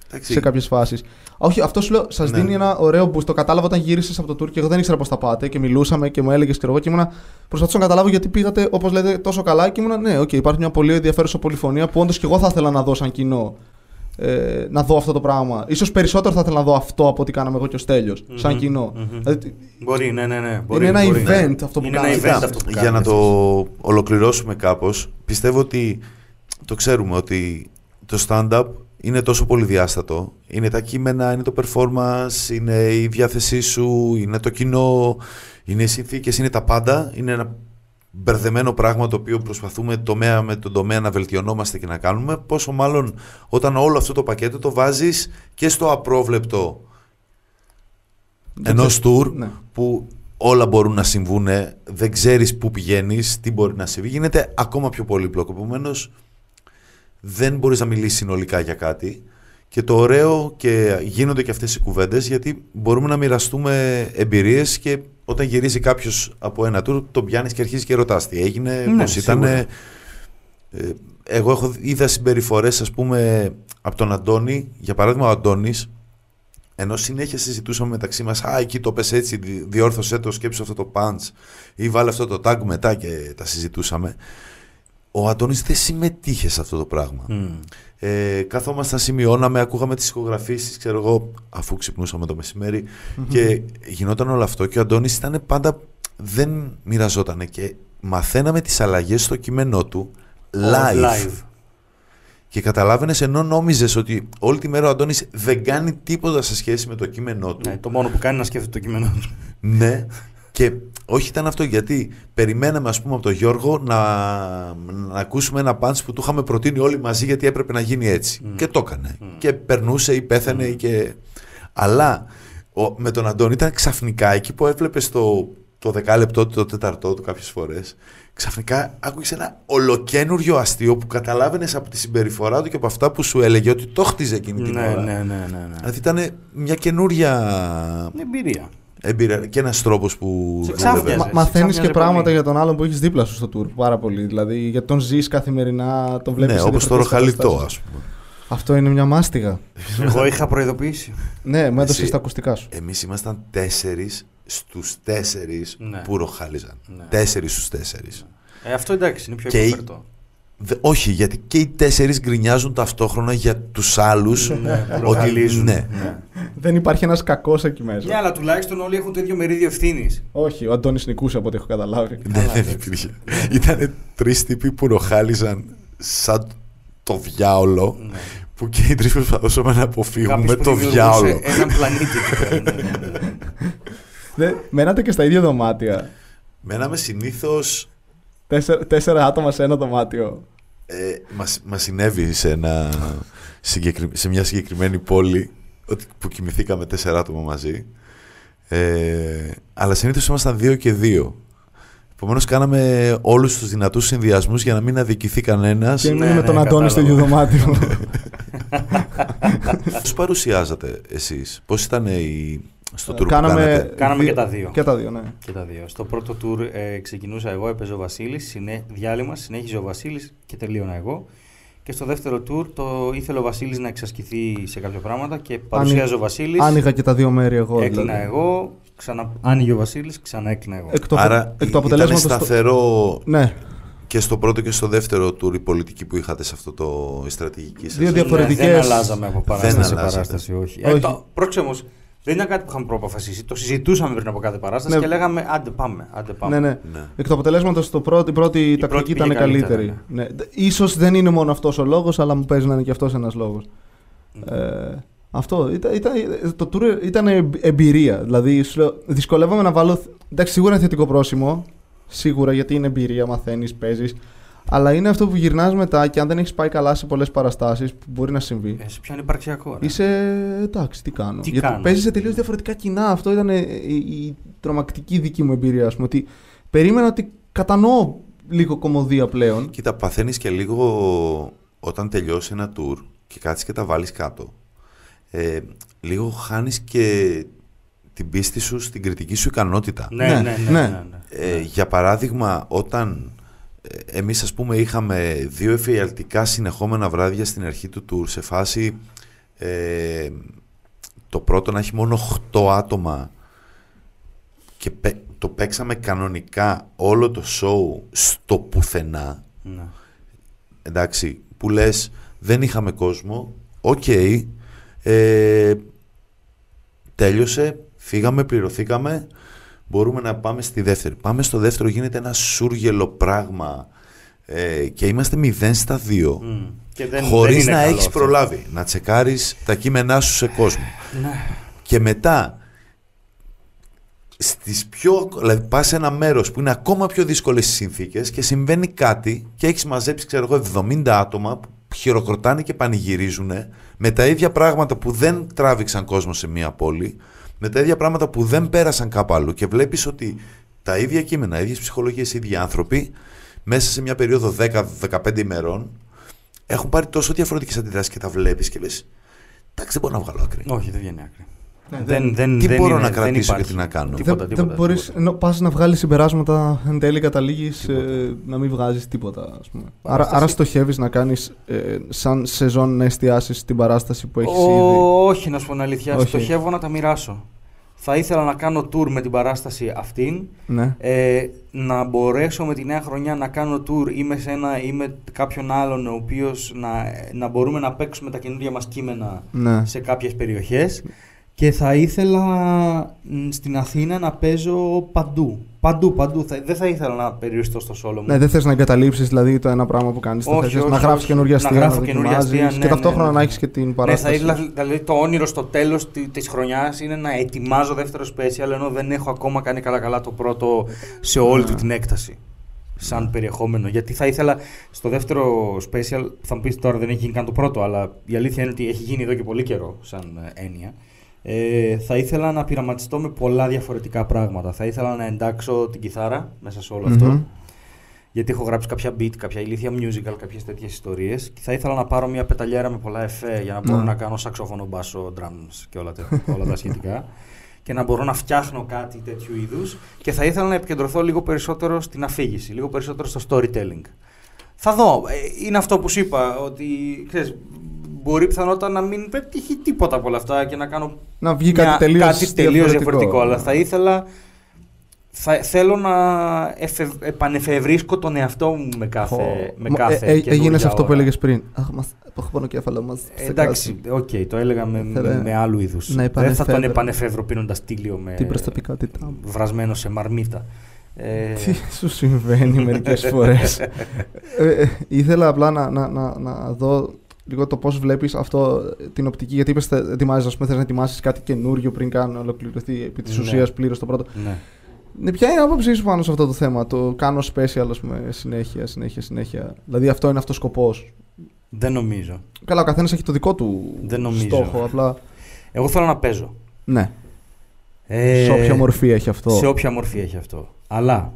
Εντάξει. σε κάποιες φάσεις. Όχι, αυτό σου λέω, σας Ναι. δίνει ένα ωραίο boost. Το κατάλαβα όταν γύρισες από το tour και εγώ δεν ήξερα πώς θα πάτε και μιλούσαμε και μου έλεγες και εγώ και ήμουνα. Προσπαθούσα να καταλάβω γιατί πήγατε, όπως λέτε, τόσο καλά και ήμουνα. Ναι, οκ, υπάρχει μια πολύ ενδιαφέρουσα πολυφωνία που όντως και εγώ θα ήθελα να δω σαν κοινό. Ε, να δω αυτό το πράγμα. Σω περισσότερο θα ήθελα να δω αυτό από ό,τι κάναμε εγώ και ο Στέλιος, σαν Μμμ, κοινό. μμμ. Δηλαδή, Μπορεί, ναι, ναι, ναι. Μπορεί, είναι ένα μπορεί, ναι. event αυτό που Είναι ένα κάνετε. event Κοίτα, αυτό που για να κάνετε το ολοκληρώσουμε κάπως, πιστεύω ότι το ξέρουμε ότι το stand-up είναι τόσο πολυδιάστατο. Είναι τα κείμενα, είναι το performance, είναι η διάθεσή σου, είναι το κοινό, είναι οι συνθήκες, είναι τα πάντα. Είναι ένα μπερδεμένο πράγμα το οποίο προσπαθούμε τομέα με τον τομέα να βελτιωνόμαστε και να κάνουμε. Πόσο μάλλον όταν όλο αυτό το πακέτο το βάζεις και στο απρόβλεπτο ενός tour Ναι. που όλα μπορούν να συμβούν, δεν ξέρεις πού πηγαίνεις, τι μπορεί να συμβεί, γίνεται ακόμα πιο πολύπλοκο. Επομένως, δεν μπορείς να μιλήσεις συνολικά για κάτι και το ωραίο και γίνονται και αυτές οι κουβέντες γιατί μπορούμε να μοιραστούμε εμπειρίες και όταν γυρίζει κάποιος από ένα tour τον πιάνεις και αρχίζει και ρωτάς τι έγινε, Ναι, πώς ήταν. σίγουρα. εγώ έχω είδα συμπεριφορές ας πούμε από τον Αντώνη, για παράδειγμα ο Αντώνης ενώ συνέχεια συζητούσαμε μεταξύ μας «Α, εκεί το πες έτσι, δι- διόρθωσέ το, σκέψου αυτό το punch» ή «Βάλε αυτό το tag μετά» και τα συζητούσαμε. Ο Αντώνης δεν συμμετείχε σε αυτό το πράγμα. Μμ. Ε, καθόμασταν, σημειώναμε, ακούγαμε τις ηχογραφήσεις, ξέρω εγώ, αφού ξυπνούσαμε το μεσημέρι και γινόταν όλο αυτό και ο Αντώνης ήταν πάντα, δεν μοιραζόταν και μαθαίναμε τις αλλαγές στο κείμενό του live. live. Και καταλάβαινες ενώ νόμιζες ότι όλη τη μέρα ο Αντώνης δεν κάνει τίποτα σε σχέση με το κείμενό του. Ναι, το μόνο που κάνει είναι να σκέφτεται το κείμενο του. Ναι. Και όχι ήταν αυτό γιατί περιμέναμε ας πούμε από τον Γιώργο να, να ακούσουμε ένα punch που του είχαμε προτείνει όλοι μαζί γιατί έπρεπε να γίνει έτσι. Και το έκανε. Και περνούσε ή πέθανε ή και... Αλλά ο, με τον Αντώνη ήταν ξαφνικά εκεί που έβλεπε το, το δεκάλεπτό του, το τεταρτό του κάποιες φορές ξαφνικά άκουγες ένα ολοκένουργιο αστείο που καταλάβαινες από τη συμπεριφορά του και από αυτά που σου έλεγε ότι το χτίζε εκείνη την ναι, ώρα. ναι, ναι, ναι, ναι. Δηλαδή ήταν μια καινούρια Εμπειρία. Εμπειρία και ένας τρόπος που Σε δούλευε. ξάφνιαζε. Μα, σε Μαθαίνεις και ξάφνιαζε πράγματα πολύ. για τον άλλον που έχεις δίπλα σου στο tour. Πάρα πολύ. Δηλαδή, γιατί τον ζεις καθημερινά, τον βλέπεις. Ναι, όπως το ροχαλιτό ας πούμε. Αυτό είναι μια μάστιγα. Εγώ είχα προειδοποιήσει. Ναι, μου έδωσε Εσύ- τα ακουστικά σου. Εμείς ήμασταν τέσσερις στους τέσσερις Ναι. που ροχάλιζαν. Ναι. Τέσσερις στους τέσσερις. Ε, αυτό εντάξει, είναι πιο Και η- υποφερτό. Δε- όχι, γιατί και οι τέσσερις γκρινιάζουν ταυτόχρονα για τους άλλους. Ναι, που ότι, ροχαλίζουν. ναι. Δεν υπάρχει ένας κακός εκεί μέσα. Ναι, αλλά τουλάχιστον όλοι έχουν το ίδιο μερίδιο ευθύνης. Όχι, ο Αντώνης νικούσε από ό,τι έχω καταλάβει. Δεν, δεν υπήρχε. Ήταν τρεις τύποι που ροχάλιζαν σαν το διάολο Ναι. που και οι τρεις προσπαθούσαμε να αποφύγουμε Κάποιος που το δημιουργούσε διάολο. Έναν πλανήτη. εκεί πέρα, ναι, ναι, ναι. Δεν, μένατε και στα ίδια δωμάτια. Μέναμε συνήθως Τέσσερα, τέσσερα άτομα σε ένα δωμάτιο. Ε, μας, μας συνέβη σε, ένα, συγκεκρι- σε μια συγκεκριμένη πόλη ότι, που κοιμηθήκαμε τέσσερα άτομα μαζί. Ε, αλλά συνήθως ήμασταν δύο και δύο. Επομένως, κάναμε όλους τους δυνατούς συνδυασμούς για να μην αδικηθεί κανένας. Και ήμουν ναι, με τον ναι, Αντώνη στο ίδιο κατάλαβα. δωμάτιο. Πώς παρουσιάζατε εσείς, Πώς ήταν η, στο tour που Κάναμε, κάνατε. Κάναμε δύο- και τα δύο. Και τα δύο, ναι. Και τα δύο. Στο πρώτο tour ε, ξεκινούσα εγώ, έπαιζε ο Βασίλης, συνέ... διάλειμμα, συνέχιζε ο Βασίλης και τελείωνα εγώ. Και στο δεύτερο tour το ήθελε ο Βασίλης να εξασκηθεί σε κάποια πράγματα και παρουσίαζε ο Βασίλης. Άνοιγα και τα δύο μέρη εγώ. Έκλεινα δηλαδή. εγώ, ξανά... άνοιγε ο Βασίλης, ξανά έκλεινα εγώ. Εκ του, Άρα εκ του ήταν αποτελέσματος στο- σταθερό Ναι, και στο πρώτο και στο δεύτερο tour η πολιτική που είχατε σε αυτό το η στρατηγική σας. Δύο Ναι, διαφορετικές- δεν αλλάζαμε από παράσταση σε αλλάζατε. παράσταση, όχι. Όχι. Ε, το, πρόξε όμως, δεν ήταν κάτι που είχαμε προαποφασίσει. Το συζητούσαμε πριν από κάθε παράσταση Ναι. και λέγαμε άντε πάμε, άντε πάμε. ναι, ναι. Ναι. Εκ του αποτελέσματος, η πρώτη, η πρώτη τακτική πρώτη ήταν πήγε καλύτερα, καλύτερη. Ναι. Ίσως δεν είναι μόνο αυτός ο λόγος, αλλά μου παίζει να είναι και αυτός ένας λόγος. Ναι. Ε, αυτό ήταν, ήταν, το tour ήταν εμπ- εμπειρία. Δηλαδή, σου λέω, δυσκολεύομαι να βάλω. Εντάξει, σίγουρα είναι θετικό πρόσημο. Σίγουρα γιατί είναι εμπειρία, μαθαίνεις, παίζεις. Αλλά είναι αυτό που γυρνάς μετά και αν δεν έχεις πάει καλά σε πολλές παραστάσεις που μπορεί να συμβεί. Ε, σε πιάνει υπαρξιακό. ρε; Είσαι εντάξει, τι κάνω. Τι Γιατί κάνω. παίζεις σε τελείως διαφορετικά κοινά. Αυτό ήταν ε, η, η τρομακτική δική μου εμπειρία. Ας πούμε, ότι περίμενα ότι κατανοώ λίγο κομμωδία πλέον. Κοίτα, παθαίνεις και λίγο όταν τελειώσει ένα tour και κάτσει και τα βάλεις κάτω. Ε, λίγο χάνεις και την πίστη σου στην κριτική σου ικανότητα. Ναι, Ναι, ναι, ναι. ναι. ναι, ναι. Ε, για παράδειγμα, όταν ε, εμείς ας πούμε είχαμε δύο εφιαλτικά συνεχόμενα βράδια στην αρχή του tour σε φάση ε, το πρώτο να έχει μόνο 8 άτομα και πέ- το παίξαμε κανονικά όλο το show στο πουθενά Ναι. εντάξει, που λες δεν είχαμε κόσμο, οκ, ε, τέλειωσε, φύγαμε, πληρωθήκαμε, μπορούμε να πάμε στη δεύτερη. Πάμε στο δεύτερο, γίνεται ένα σούργελο πράγμα ε, και είμαστε 0 στα 2. Μμ. Και δεν, Χωρίς δεν είναι να καλό έχεις αυτό. προλάβει να τσεκάρεις τα κείμενά σου σε κόσμο. Ναι. Και μετά στις πιο, δηλαδή πας σε ένα μέρος που είναι ακόμα πιο δύσκολες οι συνθήκες και συμβαίνει κάτι και έχεις μαζέψει ξέρω εγώ 70 άτομα που χειροκροτάνε και πανηγυρίζουν με τα ίδια πράγματα που δεν τράβηξαν κόσμο σε μία πόλη με τα ίδια πράγματα που δεν πέρασαν κάπου αλλού και βλέπεις ότι τα ίδια κείμενα, οι ίδιες ψυχολογίες, οι ίδιοι άνθρωποι μέσα σε μια περίοδο 10-15 ημερών έχουν πάρει τόσο διαφορετικές αντιδράσεις και τα βλέπεις και λες εντάξει δεν μπορώ να βγάλω άκρη. Όχι, δεν βγαίνει άκρη. Ναι, δεν, δεν, Τι δεν μπορώ είναι- να δεν κρατήσω και υπάρχει. τι να κάνω. Τίποτα, δεν, τίποτα, δεν μπορείς, τίποτα. ενώ πας να βγάλεις συμπεράσματα εν τέλει καταλήγεις ε, να μην βγάζεις τίποτα ας πούμε. Άρα, Παράσταση. άρα στοχεύεις να κάνεις ε, σαν σεζόν να εστιάσεις την παράσταση που έχεις Ο- ήδη. Όχι, να σου πω την αλήθεια. Όχι. Στοχεύω να τα μοιράσω. Θα ήθελα να κάνω tour με την παράσταση αυτήν. Ναι. Ε, να μπορέσω με τη νέα χρονιά να κάνω tour ή με σένα ή με κάποιον άλλον ο οποίος να, να μπορούμε να παίξουμε τα καινούργια μας κείμενα ναι. σε κάποιες περιοχές και θα ήθελα μ, στην Αθήνα να παίζω παντού. Παντού, παντού. Θα, δεν θα ήθελα να περιοριστώ στο σόλο μου. Ναι, δεν θες να εγκαταλείψεις δηλαδή το ένα πράγμα που κάνεις. Όχι, θα θες όχι, να γράψεις όχι. καινούργια Να αστεία, γράφω να καινούργια δοκιμάζεις αστεία, ναι, και ταυτόχρονα ναι, ναι. να έχεις και την Ναι, θα παράσταση. ήθελα, δηλαδή το όνειρο στο τέλος τη- της χρονιάς είναι να ετοιμάζω δεύτερο special ενώ δεν έχω ακόμα κάνει καλά καλά το πρώτο σε όλη Ναι. του την έκταση σαν περιεχόμενο. Γιατί θα ήθελα στο δεύτερο special, θα μου πεις τώρα δεν έχει γίνει καν το πρώτο, αλλά η αλήθεια είναι ότι έχει γίνει εδώ και πολύ καιρό σαν ε, έννοια. Ε, θα ήθελα να πειραματιστώ με πολλά διαφορετικά πράγματα. Θα ήθελα να εντάξω την κιθάρα μέσα σε όλο αυτό. Μμμ. Γιατί έχω γράψει κάποια beat, κάποια ηλίθια musical, κάποιες τέτοιες ιστορίες. Και θα ήθελα να πάρω μια πεταλιέρα με πολλά εφέ για να μπορώ Ναι. να κάνω σαξόφωνο, μπάσο, drums και όλα, τε- όλα τα σχετικά. Και να μπορώ να φτιάχνω κάτι τέτοιου είδους. Και θα ήθελα να επικεντρωθώ λίγο περισσότερο στην αφήγηση, λίγο περισσότερο στο storytelling. Θα δω. Ε, Είναι αυτό που σου είπα, ότι ξέρεις, μπορεί πιθανότατα να μην πετύχει τίποτα από όλα αυτά και να κάνω Να βγει μια- κάτι τελείως, κάτι τελείως διαφορετικό. Αλλά θα ήθελα. Θα, θέλω να εφευ, επανεφευρίσκω τον εαυτό μου με κάθε, με Μα, κάθε ε, ε, καινούργια Έγινες αυτό που ώρα. έλεγες πριν. Αχ, μας, έχω πονοκέφαλο μας. Ε, Εντάξει, οκ, το έλεγα με, Θέλε με, με άλλου είδους. να Δεν θα τον επανεφεύρω. επανεφεύρω πίνοντας τίλιο με Την προσωπικότητά μου. βρασμένο σε μαρμίτα. Ε, Τι σου συμβαίνει μερικές φορές. ε, ε, ήθελα απλά να, να, να, να δω λίγο το πώς βλέπεις αυτό, την οπτική, γιατί είπες θε- ετοιμάζεις, ας πούμε, θες να ετοιμάσεις κάτι καινούριο πριν καν ολοκληρωθεί επί της Ναι. ουσίας πλήρως το πρώτο. ναι. Ναι, ποια είναι η άποψή σου πάνω σε αυτό το θέμα, το κάνω special, ας πούμε, συνέχεια, συνέχεια, συνέχεια. Δηλαδή αυτό είναι αυτός ο σκοπός. Δεν νομίζω. Καλά, ο καθένας έχει το δικό του Δεν νομίζω. στόχο, απλά, Εγώ θέλω να παίζω. ναι, Ε, σε όποια μορφή έχει αυτό. Σε όποια μορφή έχει αυτό. Αλλά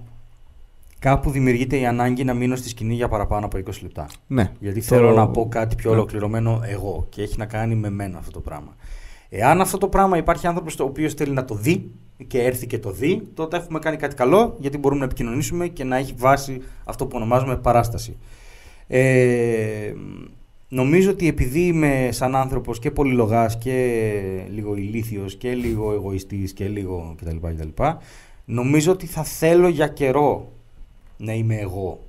κάπου δημιουργείται η ανάγκη να μείνω στη σκηνή για παραπάνω από 20 λεπτά. Ναι. Γιατί Το- θέλω να πω κάτι πιο Ναι. ολοκληρωμένο εγώ και έχει να κάνει με μένα αυτό το πράγμα. Εάν αυτό το πράγμα υπάρχει άνθρωπος ο οποίος θέλει να το δει και έρθει και το δει, τότε έχουμε κάνει κάτι καλό γιατί μπορούμε να επικοινωνήσουμε και να έχει βάση αυτό που ονομάζουμε παράσταση. Ε, νομίζω ότι επειδή είμαι σαν άνθρωπος και πολυλογάς και λίγο ηλίθιος και λίγο εγωιστής και λίγο κτλ. κτλ νομίζω ότι θα θέλω για καιρό να είμαι εγώ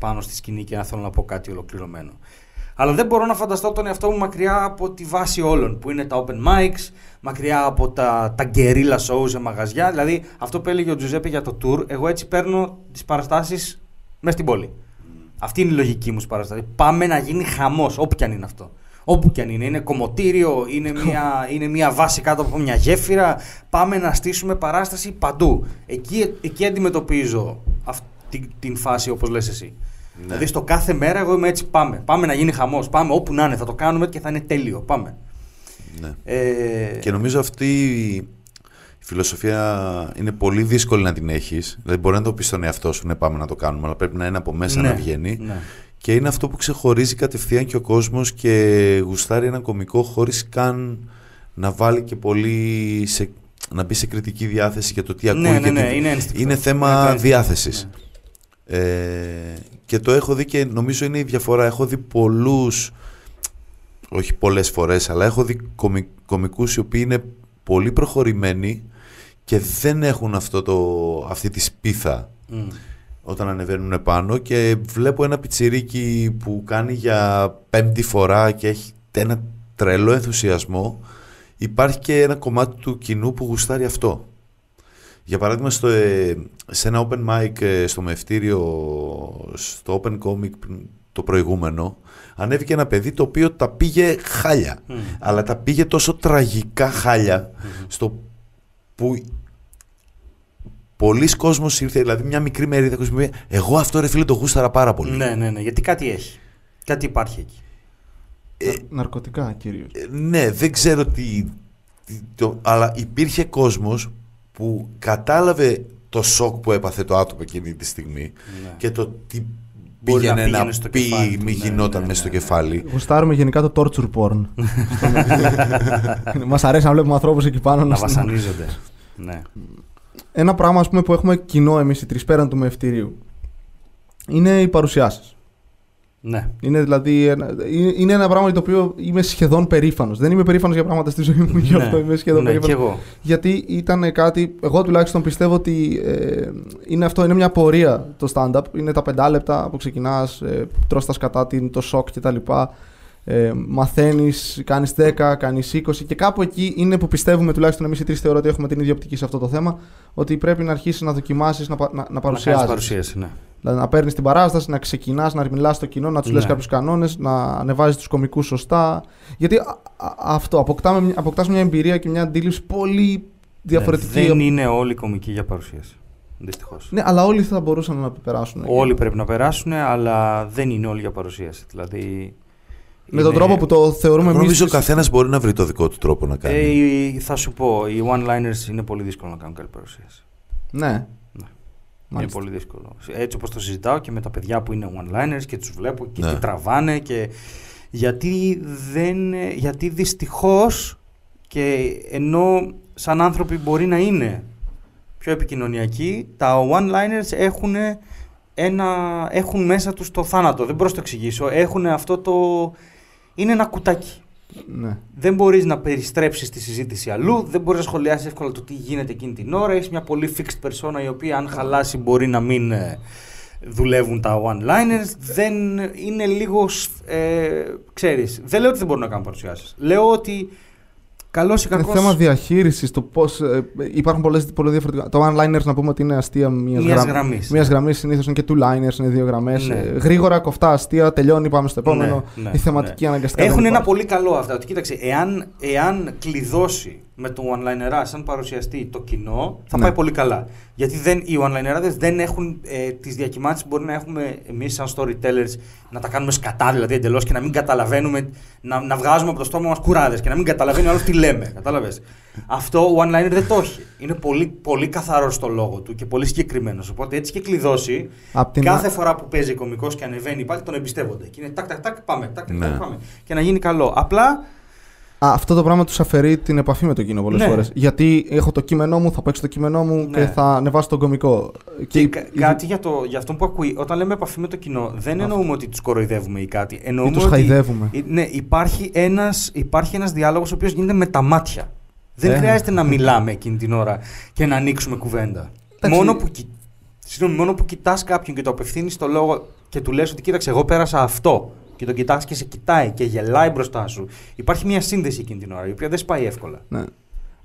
πάνω στη σκηνή και να θέλω να πω κάτι ολοκληρωμένο. Αλλά δεν μπορώ να φανταστώ τον εαυτό μου μακριά από τη βάση όλων, που είναι τα open mics, μακριά από τα, τα guerrilla shows σε μαγαζιά. Δηλαδή, αυτό που έλεγε ο Τζουζέπε για το tour, εγώ έτσι παίρνω τις παραστάσεις μέσα στην πόλη. Αυτή είναι η λογική μου στις παραστάσεις. Πάμε να γίνει χαμός, όπου κι αν είναι αυτό. Όπου κι αν είναι. Είναι κομμωτήριο, είναι μια, είναι μια βάση κάτω από μια γέφυρα. Πάμε να στήσουμε παράσταση παντού. Εκεί, εκεί αντιμετωπίζω αυτή την φάση όπως λες εσύ. Ναι. Δηλαδή στο κάθε μέρα εγώ είμαι έτσι πάμε. Πάμε να γίνει χαμός. Πάμε όπου να είναι. Θα το κάνουμε και θα είναι τέλειο. Πάμε. Ναι. Ε, Και νομίζω αυτή η φιλοσοφία είναι πολύ δύσκολη να την έχεις. Δηλαδή μπορεί να το πεις στον εαυτό σου, ναι πάμε να το κάνουμε, αλλά πρέπει να είναι από μέσα ναι, να βγαίνει. ναι. Και είναι αυτό που ξεχωρίζει κατευθείαν και ο κόσμος και γουστάρει ένα κωμικό χωρίς καν να βάλει και πολύ σε, να μπει σε κριτική διάθεση για το τι ακούει. Ναι, ναι, και ναι, τι- είναι ένστικτο. είναι Είναι θέμα το ένστικτο, διάθεσης. ναι. Ε, και το έχω δει και νομίζω είναι η διαφορά. Έχω δει πολλούς, όχι πολλές φορές, αλλά έχω δει κομι, κομικούς οι οποίοι είναι πολύ προχωρημένοι και δεν έχουν αυτό το, αυτή τη σπίθα Μμ. όταν ανεβαίνουν πάνω και βλέπω ένα πιτσιρίκι που κάνει για πέμπτη φορά και έχει ένα τρελό ενθουσιασμό υπάρχει και ένα κομμάτι του κοινού που γουστάρει αυτό. Για παράδειγμα, στο, ε, σε ένα open mic ε, στο Μευτήριο, στο Open Comic πριν το προηγούμενο, ανέβηκε ένα παιδί το οποίο τα πήγε χάλια. Αλλά τα πήγε τόσο τραγικά χάλια, στο που πολλοί κόσμος ήρθε, δηλαδή μια μικρή μερίδα κόσμος μου είπε, εγώ αυτό ρε φίλε το γούσταρα πάρα πολύ. Ναι, ναι, ναι. Γιατί κάτι έχει. Κάτι υπάρχει εκεί. Ναρκωτικά κυρίως. Ε, ναι, δεν ξέρω τι, τι- το, αλλά υπήρχε κόσμος που κατάλαβε το σοκ που έπαθε το άτομο εκείνη τη στιγμή Ναι. και το τι Μπορεί να πήγαινε να, πήγαινε στο πει, κεφάλι του, μη ναι, γινόταν ναι, μέσα στο ναι, ναι. κεφάλι. Γουστάρουμε γενικά το torture porn. Μας αρέσει να βλέπουμε ανθρώπους εκεί πάνω Να να βασανίζονται. ναι. Ένα πράγμα ας πούμε, που έχουμε κοινό εμείς οι τρεις πέραν του μευτηρίου είναι οι παρουσιάσεις. Ναι. Είναι δηλαδή ένα, είναι- είναι ένα πράγμα για το οποίο είμαι σχεδόν περήφανος. Δεν είμαι περήφανος για πράγματα στη ζωή μου, γι' αυτό είμαι σχεδόν ναι, και περήφανο. εγώ. Γιατί ήταν κάτι. Εγώ τουλάχιστον πιστεύω ότι ε, είναι αυτό, είναι μια πορεία το stand-up. Είναι τα πεντά λεπτά που ξεκινάς, ε, τρως τα σκατά, την, το σοκ κτλ. Ε, Μαθαίνεις, κάνεις 10, κάνεις 20 και κάπου εκεί είναι που πιστεύουμε τουλάχιστον εμείς οι τρεις θεωρώ ότι έχουμε την ίδια οπτική σε αυτό το θέμα. Ότι πρέπει να αρχίσεις να δοκιμάσεις να, πα- να, να Να κάνεις παρουσιάζεις. παρουσίαση, ναι. Δηλαδή να παίρνεις την παράσταση, να ξεκινάς, να μιλά στο κοινό, να τους Ναι. λες κάποιους κανόνες, να ανεβάζεις τους κομικούς σωστά. Γιατί α- α- αυτό αποκτάμε, μια- αποκτάς μια εμπειρία και μια αντίληψη πολύ διαφορετική. Ναι, δεν είναι όλοι κομικοί για παρουσίαση. Δυστυχώς. Ναι, αλλά όλοι θα μπορούσαν να περάσουν. Όλοι πρέπει να περάσουν, αλλά δεν είναι όλοι για παρουσίαση. Δηλαδή. Με τον είναι- τρόπο που το θεωρούμε Εγώ εμείς. νομίζω ο καθένας μπορεί να βρει το δικό του τρόπο να κάνει. Ε, οι- θα σου πω, οι one-liners είναι πολύ δύσκολο να κάνουν καλή παρουσίαση. Ναι. Ναι. Είναι Μάλιστα. πολύ δύσκολο. Έτσι όπως το συζητάω και με τα παιδιά που είναι one-liners και τους βλέπω και Ναι. τι τραβάνε και γιατί δεν, γιατί δυστυχώς και ενώ σαν άνθρωποι μπορεί να είναι πιο επικοινωνιακοί, τα one-liners έχουν, ένα, έχουν μέσα τους το θάνατο. Δεν μπορώ να το εξηγήσω. Έχουν αυτό το... Είναι ένα κουτάκι. Ναι. Δεν μπορείς να περιστρέψεις τη συζήτηση αλλού, δεν μπορείς να σχολιάσεις εύκολα το τι γίνεται εκείνη την ώρα. Έχεις μια πολύ fixed persona η οποία, αν χαλάσει, μπορεί να μην ε, δουλεύουν τα one-liners. Δεν είναι λίγο. σ- Ε, ξέρεις, δεν λέω ότι δεν μπορούν να κάνουν παρουσιάσεις. Λέω ότι καλός ή Είναι κακός; θέμα διαχείρισης. Το πώς. υπάρχουν πολλές, πολλά διαφορετικά. Το one-liners να πούμε ότι είναι αστεία μιας Μιας γραμμής. Μιας γραμμής συνήθως είναι και two-liners, είναι δύο γραμμές. Ναι. γρήγορα, κοφτά, αστεία, τελειώνει, πάμε στο επόμενο. Ναι, ναι, η θεματική ναι. αναγκαστικά. Έχουν δεν ένα υπάρχει. πολύ καλό αυτό. Ότι κοίταξε, εάν, εάν κλειδώσει με το one-liner σαν παρουσιαστή το κοινό, θα Ναι. πάει πολύ καλά. Γιατί δεν, οι one-linerάδες δεν έχουν ε, τις διακυμάνσεις που μπορεί να έχουμε εμείς σαν storytellers να τα κάνουμε σκατά δηλαδή εντελώς και να μην καταλαβαίνουμε, να, να βγάζουμε από το στόμα μας κουράδες και να μην καταλαβαίνει ο άλλος τι λέμε. Κατάλαβες. Αυτό ο one-liner δεν το έχει. Είναι πολύ, πολύ καθαρός στο λόγο του και πολύ συγκεκριμένος. Οπότε έτσι και κλειδώσει, Απ' την κάθε α- φορά που παίζει κωμικός και ανεβαίνει πάλι τον εμπιστεύονται. Και είναι τάκ, τάκ, τάκ, πάμε, τάκ, τάκ, Ναι. τάκ, πάμε. Και να γίνει καλό. Απλά Α, αυτό το πράγμα τους αφαιρεί την επαφή με το κοινό πολλές Ναι. φορές. Γιατί έχω το κείμενό μου, θα παίξω το κείμενό μου Ναι. και θα ανεβάσω τον κωμικό. Και, η- κα- η- κάτι για, το, για αυτό που ακούει. Όταν λέμε επαφή με το κοινό, δεν εννοούμε ότι τους κοροϊδεύουμε ή κάτι. Εννοούμε τους ότι, χαϊδεύουμε. Ε, Ναι, υπάρχει ένας, υπάρχει ένας διάλογος ο οποίος γίνεται με τα μάτια. Δεν Ε. χρειάζεται να μιλάμε εκείνη την ώρα και να ανοίξουμε κουβέντα. Εντάξει. Μόνο που, κοι- Συγγνώμη, μόνο που κοιτάς κάποιον και το απευθύνεις το λόγο και του λες ότι κοίταξε, εγώ πέρασα αυτό. Και τον κοιτάς και σε κοιτάει και γελάει μπροστά σου. Υπάρχει μια σύνδεση εκείνη την ώρα, η οποία δεν σπάει εύκολα. Ναι.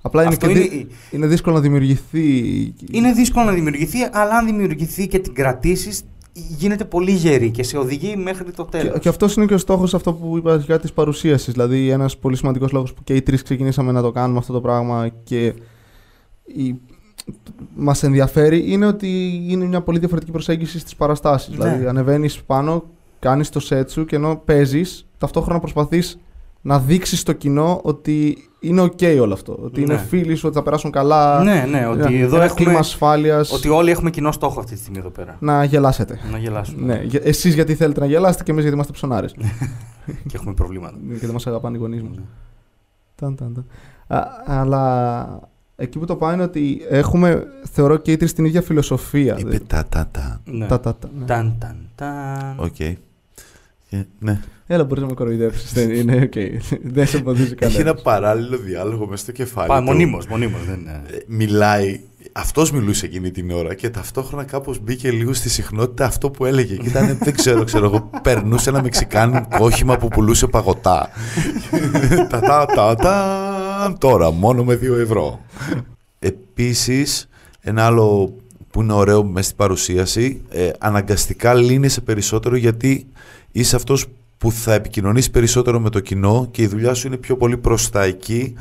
Απλά είναι, Αυτό και είναι δι- η- είναι δύσκολο να δημιουργηθεί. Είναι δύσκολο να δημιουργηθεί, αλλά αν δημιουργηθεί και την κρατήσεις, γίνεται πολύ γερή και σε οδηγεί μέχρι το τέλος. Και, και αυτός είναι και ο στόχος αυτό που είπα αρχικά της παρουσίασης. Δηλαδή, ένας πολύ σημαντικός λόγος που και οι τρεις ξεκινήσαμε να το κάνουμε αυτό το πράγμα και η... μας ενδιαφέρει είναι ότι είναι μια πολύ διαφορετική προσέγγιση στις παραστάσεις. Ναι. Δηλαδή, ανεβαίνεις πάνω, κάνεις το σετ σου και ενώ παίζεις, ταυτόχρονα προσπαθείς να δείξεις στο κοινό ότι είναι OK όλο αυτό. Ότι είναι Ναι. φίλοι σου, ότι θα περάσουν καλά. Ναι, ναι, ότι ένα- εδώ ένα έχουμε- κλίμα ασφάλειας. Ότι όλοι έχουμε κοινό στόχο αυτή τη στιγμή εδώ πέρα. Να γελάσετε. Να γελάσουμε. Ναι, για- εσείς γιατί θέλετε να γελάσετε και εμείς γιατί είμαστε ψωνάρες. Και έχουμε προβλήματα. και δεν μας αγαπάνε οι γονείς μας. Ναι. Ταν, ταν, ταν. Α, αλλά εκεί που το πάει είναι ότι έχουμε, θεωρώ και οι τρεις την ίδια φιλοσοφία. Είπε Δηλαδή, τα τα τα. Ναι. τα, τα, τα, ναι. Ταν, ταν, ταν. Οκ. Ε, Ναι. Έλα, μπορείς να με κοροϊδέψεις. δεν είναι, οκ. δεν σε εμποδίζει Έχει κανένας. ένα παράλληλο διάλογο μέσα στο κεφάλι. Πάει του. μονίμως, μονίμως. Δεν είναι. Ε, Μιλάει. Αυτός μιλούσε εκείνη την ώρα και ταυτόχρονα κάπως μπήκε λίγο στη συχνότητα αυτό που έλεγε. Και ήταν, δεν ξέρω, ξέρω εγώ, περνούσε ένα μεξικάνικο όχημα που πουλούσε παγωτά. τα τα τα τα τώρα, μόνο με δύο ευρώ. Επίσης, ένα άλλο που που είναι ωραίο μέσα στην παρουσίαση, ε, αναγκαστικά λύνεσαι περισσότερο γιατί είσαι αυτός που θα επικοινωνήσει περισσότερο με το κοινό και η δουλειά σου είναι πιο πολύ προς τα εκεί,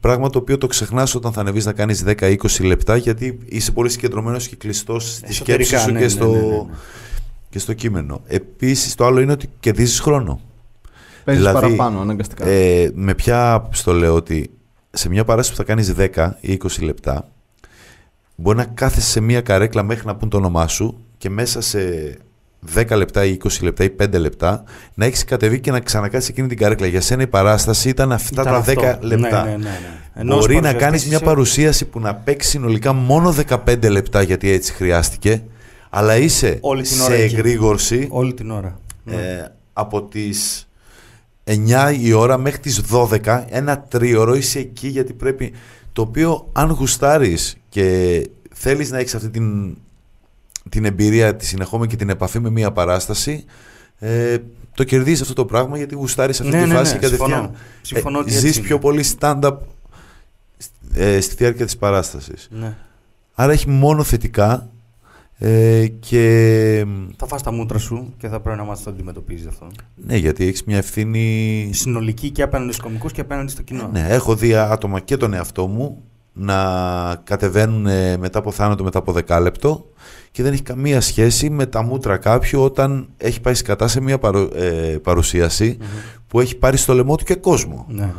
πράγμα το οποίο το ξεχνάς όταν θα ανεβείς να κάνεις 10-20 λεπτά γιατί είσαι πολύ συγκεντρωμένος και κλειστός στη Εσωτερικά, σκέψη σου ναι, και, ναι, στο, ναι, ναι, ναι. και στο κείμενο. Επίσης το άλλο είναι ότι κερδίζεις χρόνο. Παίζεις Δηλαδή, παραπάνω αναγκαστικά. Ε, με ποια άποψη το λέω ότι σε μια παράσταση που θα κάνεις 10 ή 20 λεπτά μπορεί να κάθεσαι σε μια καρέκλα μέχρι να πούν το όνομά σου και μέσα σε 10 λεπτά ή 20 λεπτά ή 5 λεπτά να έχεις κατεβεί και να ξανακάτσεις εκείνη την καρέκλα. Για σένα η παράσταση ήταν αυτά Ήταν τα αυτό. 10 λεπτά. Ναι, ναι, ναι, ναι. Ενώ ως Μπορεί να παρουσιαστής κάνεις μια είσαι- παρουσίαση που να παίξει συνολικά μόνο 15 λεπτά γιατί έτσι χρειάστηκε αλλά είσαι Όλη την σε ώρα εκεί. εγρήγορση Όλη την ώρα. Ναι. ε, από τις 9 η ώρα μέχρι τις 12 ένα τρίωρο είσαι εκεί γιατί πρέπει το οποίο αν γουστάρεις και θέλεις να έχεις αυτή την, την εμπειρία τη συνεχόμενη και την επαφή με μια παράσταση ε, το κερδίζεις αυτό το πράγμα γιατί γουστάρεις αυτή Ναι, τη ναι, φάση ναι, και κατευθείαν συμφωνώ. Συμφωνώ ότι ε, έτσι ζεις είναι. πιο πολύ stand-up ε, στη διάρκεια της παράστασης. Ναι. Άρα έχει μόνο θετικά ε, και Θα φας τα μούτρα σου και θα πρέπει να μάθεις να το αντιμετωπίζεις αυτό. ναι, γιατί έχεις μια ευθύνη Συνολική και απέναντι στους κομικούς και απέναντι στο κοινό. Ναι, έχω δει άτομα και τον εαυτό μου να κατεβαίνουν ε, μετά από θάνατο, μετά από δεκάλεπτο και δεν έχει καμία σχέση με τα μούτρα κάποιου όταν έχει πάει σκατά σε μια παρου, ε, παρουσίαση που έχει πάρει στο λαιμό του και κόσμο. Ναι, ναι, ναι.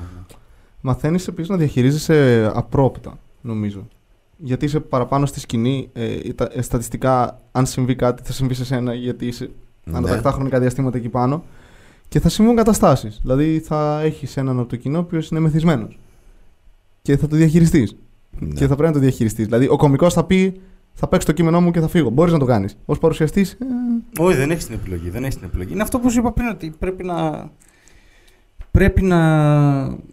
Μαθαίνεις επίσης να διαχειρίζεσαι απρόπτα, νομίζω. Γιατί είσαι παραπάνω στη σκηνή. Ε, τα- ε, στατιστικά, αν συμβεί κάτι, θα συμβεί σε σένα, γιατί είσαι Ναι. ανατακτά χρονικά διαστήματα εκεί πάνω. Και θα συμβούν καταστάσεις. Δηλαδή, θα έχεις έναν από το κοινό ο οποίος είναι μεθυσμένος. Και θα το διαχειριστείς. Ναι. Και θα πρέπει να το διαχειριστείς. Δηλαδή, ο κωμικό θα πει: Θα παίξω το κείμενό μου και θα φύγω. Μπορείς να το κάνεις. Ω παρουσιαστής, ε, Όχι, δεν έχεις την επιλογή. Δεν έχεις την επιλογή. Είναι αυτό που σου είπα πριν, ότι πρέπει να. Πρέπει να.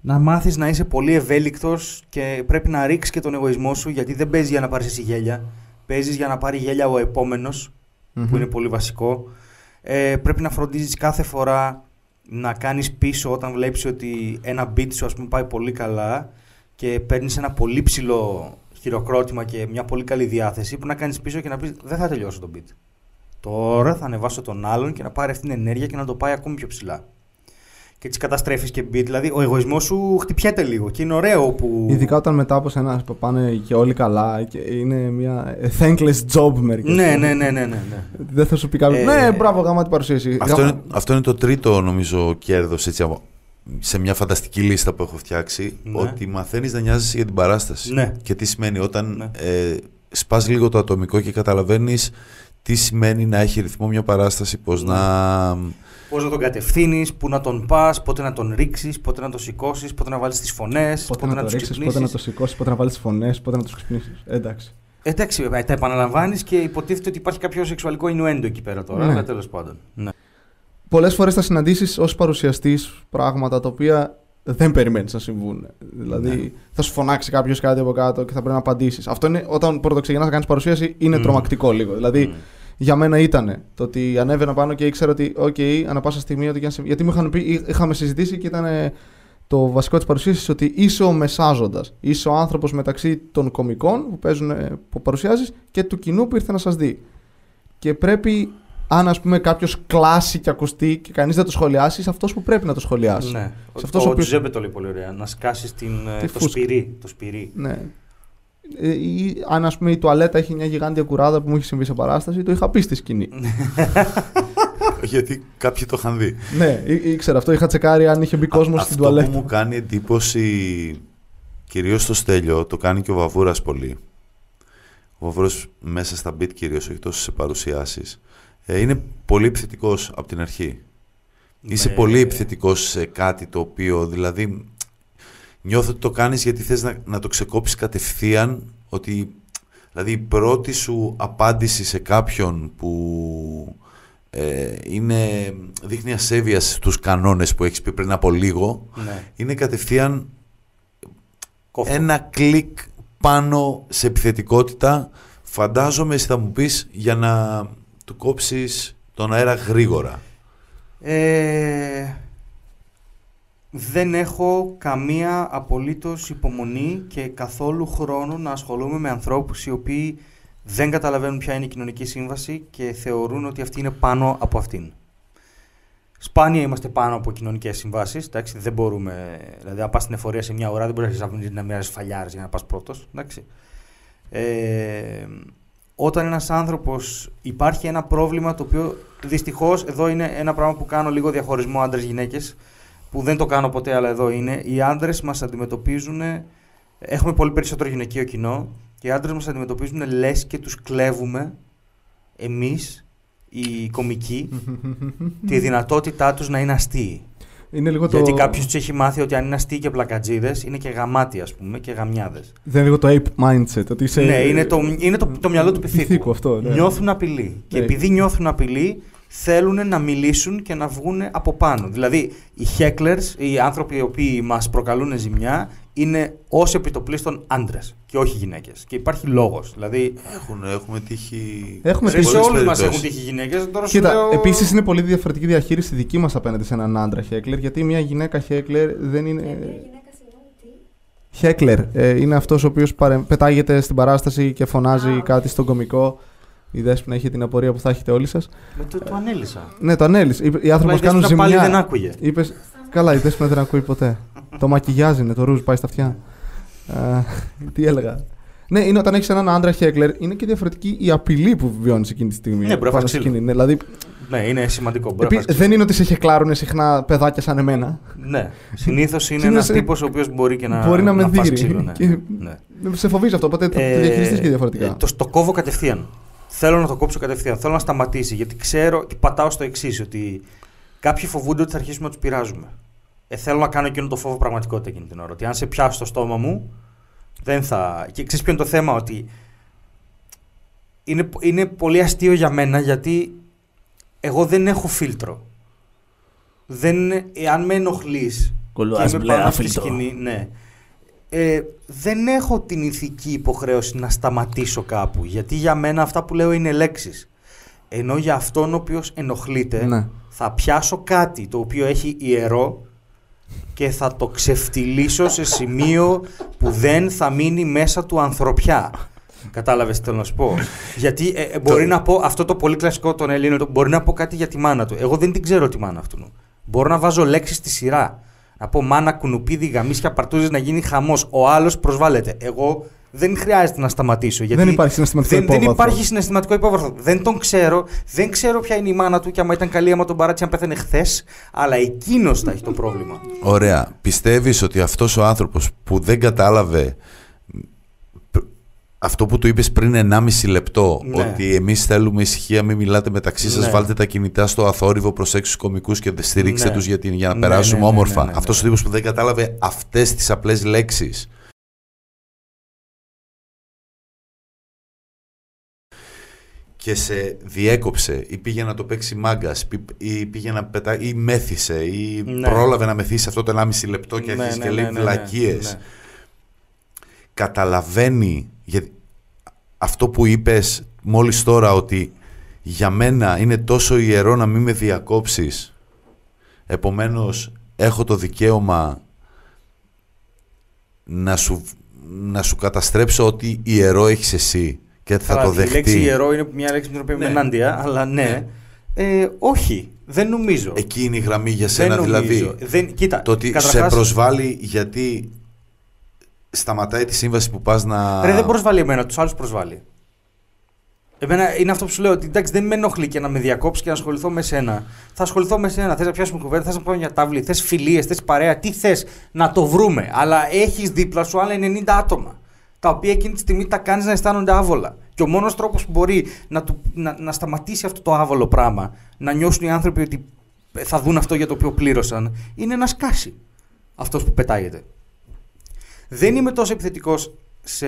Να μάθεις να είσαι πολύ ευέλικτος και πρέπει να ρίξεις και τον εγωισμό σου γιατί δεν παίζεις για να πάρεις εσύ γέλια. Παίζεις για να πάρει γέλια ο επόμενος που είναι πολύ βασικό. Ε, πρέπει να φροντίζεις κάθε φορά να κάνεις πίσω όταν βλέπεις ότι ένα beat σου ας πούμε πάει πολύ καλά και παίρνεις ένα πολύ ψηλό χειροκρότημα και μια πολύ καλή διάθεση που να κάνεις πίσω και να πεις δεν θα τελειώσω το beat. Τώρα θα ανεβάσω τον άλλον και να πάρει αυτή την ενέργεια και να το πάει ακόμη πιο ψηλά. Και έτσι καταστρέφεις και beat, δηλαδή ο εγωισμός σου χτυπιέται λίγο και είναι ωραίο που... Ειδικά όταν μετά από σένα που πάνε και όλοι καλά και είναι μια thankless job μερικές Ναι, φορές. ναι, ναι, ναι, ναι, ναι. Δεν θα σου πει κάποιος. Ε, ναι, μπράβο, γάμα την παρουσίαση. Αυτό, Γάμα- είναι, αυτό είναι το τρίτο νομίζω κέρδος έτσι, από- σε μια φανταστική λίστα που έχω φτιάξει Ναι. ότι μαθαίνεις να νοιάζεσαι για την παράσταση. Ναι. Και τι σημαίνει όταν Ναι. ε, σπάς λίγο το ατομικό και καταλαβαίνεις τι σημαίνει να έχει ρυθμό μια παράσταση, πώς Ναι. να... Πώς να τον κατευθύνεις, πού να τον πας, πότε να τον ρίξεις, πότε να τον σηκώσεις, πότε να βάλεις τις φωνές, Πότε να το τους ρίξεις, πότε ξυπνήσεις. να το σηκώσεις, πότε να βάλεις φωνές, πότε να τους ξυπνήσεις. Εντάξει. Εντάξει, βέβαια, τα επαναλαμβάνεις και υποτίθεται ότι υπάρχει κάποιο σεξουαλικό ινουέντο εκεί πέρα τώρα. Ναι. Αλλά τέλος πάντων. Ναι. Πολλές φορές θα συναντήσεις ως παρουσιαστής πράγματα τα οποία δεν περιμένεις να συμβούν. Δηλαδή, Ναι. θα σου φωνάξει κάποιος κάτι από κάτω και θα πρέπει να απαντήσεις. Αυτό είναι όταν πρώτο ξεκινάς να κάνεις παρουσίαση, είναι Μμμ. τρομακτικό λίγο. Δηλαδή, Μμ. Για μένα ήταν το ότι ανέβαινα πάνω και ήξερα ότι, OK, ανά πάσα στιγμή, ό,τι και αν συμβεί. Γιατί μου είχαν πει, εί- είχαμε συζητήσει και ήταν ε, το βασικό της παρουσίασης ότι είσαι ο μεσάζοντας. Είσαι ο άνθρωπος μεταξύ των κομικών που, παίζουν, ε, που παρουσιάζεις και του κοινού που ήρθε να σας δει. Και πρέπει, αν ας πούμε κάποιος κλάσει και ακουστεί και κανείς δεν το σχολιάσει, είσαι αυτός που πρέπει να το σχολιάσει. Ναι. Σε Σε αυτός αυτό ο ο οποίος- Τζουζέπε το λέει πολύ ωραία. Να σκάσεις την, ε, Τη το φούσκα. σπυρί. Το σπυρί. Ναι. Ε, ή αν ας πούμε η τουαλέτα έχει μια γιγάντια κουράδα που μου έχει συμβεί σε παράσταση, το είχα πει στη σκηνή. Γιατί κάποιοι το είχαν δει. ναι, ή- ήξερα αυτό. Είχα τσεκάρει αν είχε μπει κόσμος στην Αυτό τουαλέτα. που μου κάνει εντύπωση, κυρίως στο Στέλιο, το κάνει και ο Βαβούρας πολύ. Ο Βαβούρας μέσα στα beat κυρίως, όχι τόσο σε παρουσιάσεις. Ε, είναι πολύ επιθετικός από την αρχή. Είσαι Ναι. πολύ επιθετικός σε κάτι το οποίο, δηλαδή, νιώθω ότι το κάνεις γιατί θες να, να το ξεκόψεις κατευθείαν, ότι, δηλαδή, η πρώτη σου απάντηση σε κάποιον που ε, είναι, δείχνει ασέβεια στους κανόνες που έχεις πει πριν από λίγο, Ναι. είναι κατευθείαν Κόφτω. ένα κλικ πάνω σε επιθετικότητα. Φαντάζομαι εσύ θα μου πεις για να του κόψεις τον αέρα γρήγορα. Ε, δεν έχω καμία απολύτως υπομονή και καθόλου χρόνο να ασχολούμαι με ανθρώπους οι οποίοι δεν καταλαβαίνουν ποια είναι η κοινωνική σύμβαση και θεωρούν ότι αυτή είναι πάνω από αυτήν. Σπάνια είμαστε πάνω από κοινωνικές συμβάσεις. Δεν μπορούμε. Δηλαδή, αν πας στην εφορία σε μια ώρα, δεν μπορείς να να μοιράζει φαλιάρε για να πας πρώτος. Ε, όταν ένας άνθρωπος υπάρχει ένα πρόβλημα το οποίο δυστυχώς εδώ είναι ένα πράγμα που κάνω λίγο διαχωρισμό άντρε-γυναίκε, που δεν το κάνω ποτέ, αλλά εδώ είναι. Οι άντρες μας αντιμετωπίζουν. Έχουμε πολύ περισσότερο γυναικείο κοινό και οι άντρες μας αντιμετωπίζουν λες και τους κλέβουμε εμείς οι κομικοί τη δυνατότητά τους να είναι αστείοι. Είναι λίγο Γιατί το... κάποιος τους έχει μάθει ότι αν είναι αστείοι και πλακατζίδες είναι και γαμάτοι, ας πούμε, και γαμιάδες. Δεν είναι λίγο το ape mindset. Ότι είσαι... Ναι, είναι το, είναι το, το μυαλό του πυθίκου. Πυθίκου αυτό, ναι. Νιώθουν απειλή. Και Ναι. επειδή νιώθουν απειλή, θέλουν να μιλήσουν και να βγουν από πάνω. Δηλαδή, οι hecklers, οι άνθρωποι οι οποίοι μας προκαλούν ζημιά, είναι ως επιτοπλίστων άντρες και όχι γυναίκες. Και υπάρχει λόγος. Δηλαδή, Έχουν, έχουμε τύχει. Έχουμε σε τύχει. πολλές όλου μας περιπτώσεις. έχουν τύχει γυναίκες. Τώρα σου Κοίτα, λέω... επίσης είναι πολύ διαφορετική διαχείριση δική μας απέναντι σε έναν άντρα χέκλερ. Γιατί μια γυναίκα χέκλερ δεν είναι. Ε, μια γυναίκα, συγγνώμη, τι; Heckler ε, είναι αυτός ο οποίος πετάγεται στην παράσταση και φωνάζει Α, οκ. κάτι στον κωμικό. Η Δέσποινα έχει την απορία που θα έχετε όλοι σας. Με το, το ανέλυσα. Ναι, το ανέλυσε. Οι άνθρωποι Απλά η κάνουν Δέσποινα ζημιά. πάλι δεν άκουγε. Είπες, καλά, η Δέσποινα δεν ακούει ποτέ. το μακιγιάζ είναι, το ρούζ πάει στα αυτιά. Ε, τι έλεγα. Ναι, είναι όταν έχεις έναν άντρα heckler, είναι και διαφορετική η απειλή που βιώνεις εκείνη τη στιγμή. Ναι, μπορεί να πάνω φας στη ξύλο. σκηνή. Ναι, δηλαδή, Ναι, είναι σημαντικό. Μπορεί να επί- φας δεν είναι ότι σε χεκλάρουν συχνά παιδάκια σαν εμένα. Ναι. Συνήθως είναι Συνήθως ένας είναι- τύπος ο οποίος μπορεί και να, Μπορεί να με φας δείρει. ξύλο. Ναι. Και- ναι. Σε φοβίζει αυτό, οπότε το, Ε, το διαχειριστείς και διαφορετικά. ε, το, το κόβω κατευθείαν. Θέλω να το κόψω κατευθείαν. Θέλω να σταματήσει. Γιατί ξέρω και πατάω στο εξής, ότι κάποιοι φοβούνται ότι θα αρχίσουμε να τους πειράζουμε. Ε, θέλω να κάνω εκείνο το φόβο πραγματικότητα εκείνη την ώρα. Ότι αν σε πιάσω στο στόμα μου, δεν θα. Και ξέρεις ποιο είναι το θέμα, ότι είναι, είναι πολύ αστείο για μένα γιατί εγώ δεν έχω φίλτρο. Δεν, εάν με ενοχλείς. Κολλάς είμαι μπλε πάνω στη άφιλτο. σκηνή, ναι. Ε, δεν έχω την ηθική υποχρέωση να σταματήσω κάπου. Γιατί για μένα αυτά που λέω είναι λέξεις. Ενώ για αυτόν ο οποίος ενοχλείται Ναι. θα πιάσω κάτι το οποίο έχει ιερό και θα το ξεφτυλίσω σε σημείο που δεν θα μείνει μέσα του ανθρωπιά. Κατάλαβες τι θέλω να σου πω; Γιατί ε, ε, μπορεί να πω αυτό το πολύ κλασικό των Ελλήνων, το- μπορεί να πω κάτι για τη μάνα του. Εγώ δεν την ξέρω τη μάνα αυτού. Μπορώ να βάζω λέξεις στη σειρά. Να πω μάνα, κουνουπίδι, γαμίσια, παρτούζες να γίνει χαμός. Ο άλλος προσβάλλεται. Εγώ δεν χρειάζεται να σταματήσω. Γιατί Δεν υπάρχει συναισθηματικό δεν, δεν υπόβαθρο. υπάρχει συναισθηματικό υπόβαθρο. Δεν τον ξέρω. Δεν ξέρω ποια είναι η μάνα του και άμα ήταν καλή, άμα τον παράτησε, αν πέθανε χθες. Αλλά εκείνος θα έχει το πρόβλημα. Ωραία. Πιστεύεις ότι αυτός ο άνθρωπος που δεν κατάλαβε π- αυτό που του είπες πριν 1,5 λεπτό, Ναι. ότι εμείς θέλουμε ησυχία, μην μιλάτε μεταξύ σας, Ναι. βάλτε τα κινητά στο αθόρυβο, προσέξτε τους κομικούς και στηρίξτε Ναι. τους για, την- για να Ναι, περάσουμε ναι, ναι, όμορφα. ναι, ναι, ναι. Αυτός ο τύπος που δεν κατάλαβε αυτές τις απλές λέξεις. και σε διέκοψε ή πήγε να το παίξει μάγκας ή πήγε να πετά ή μέθησε ή Ναι. πρόλαβε να μεθύσει αυτό το 1,5 λεπτό και Ναι, αρχίζει ναι, και ναι, λέει ναι, ναι, βλακίες. Ναι. Καταλαβαίνει γιατί αυτό που είπες μόλις τώρα ότι για μένα είναι τόσο ιερό να μην με διακόψεις επομένως έχω το δικαίωμα να σου, να σου καταστρέψω ότι ιερό έχεις εσύ και θα Καλά, το Η δεχτεί. λέξη ιερό είναι μια λέξη με την οποία είμαι Ναι. ενάντια, αλλά ναι. Ε, όχι, δεν νομίζω. Εκεί είναι η γραμμή για δεν σένα νομίζω. δηλαδή. Δεν, κοίτα, Το ότι σε καταρχάς, προσβάλλει γιατί σταματάει τη σύμβαση που πας να... Ρε, δεν προσβάλλει εμένα, τους άλλους προσβάλλει. Εμένα είναι αυτό που σου λέω ότι εντάξει, δεν με ενοχλεί και να με διακόψει και να ασχοληθώ με σένα. Θα ασχοληθώ με σένα. Θες να πιάσουμε κουβέντα, θες να πάμε μια τάβλη, θες φιλίες, θες παρέα, τι θες να το βρούμε. Αλλά έχεις δίπλα σου άλλα 90 άτομα. Τα οποία εκείνη τη στιγμή τα κάνεις να αισθάνονται άβολα. Και ο μόνος τρόπος που μπορεί να, του, να, να σταματήσει αυτό το άβολο πράγμα, να νιώσουν οι άνθρωποι ότι θα δουν αυτό για το οποίο πλήρωσαν, είναι να σκάσει αυτός που πετάγεται. Δεν είμαι τόσο επιθετικός σε.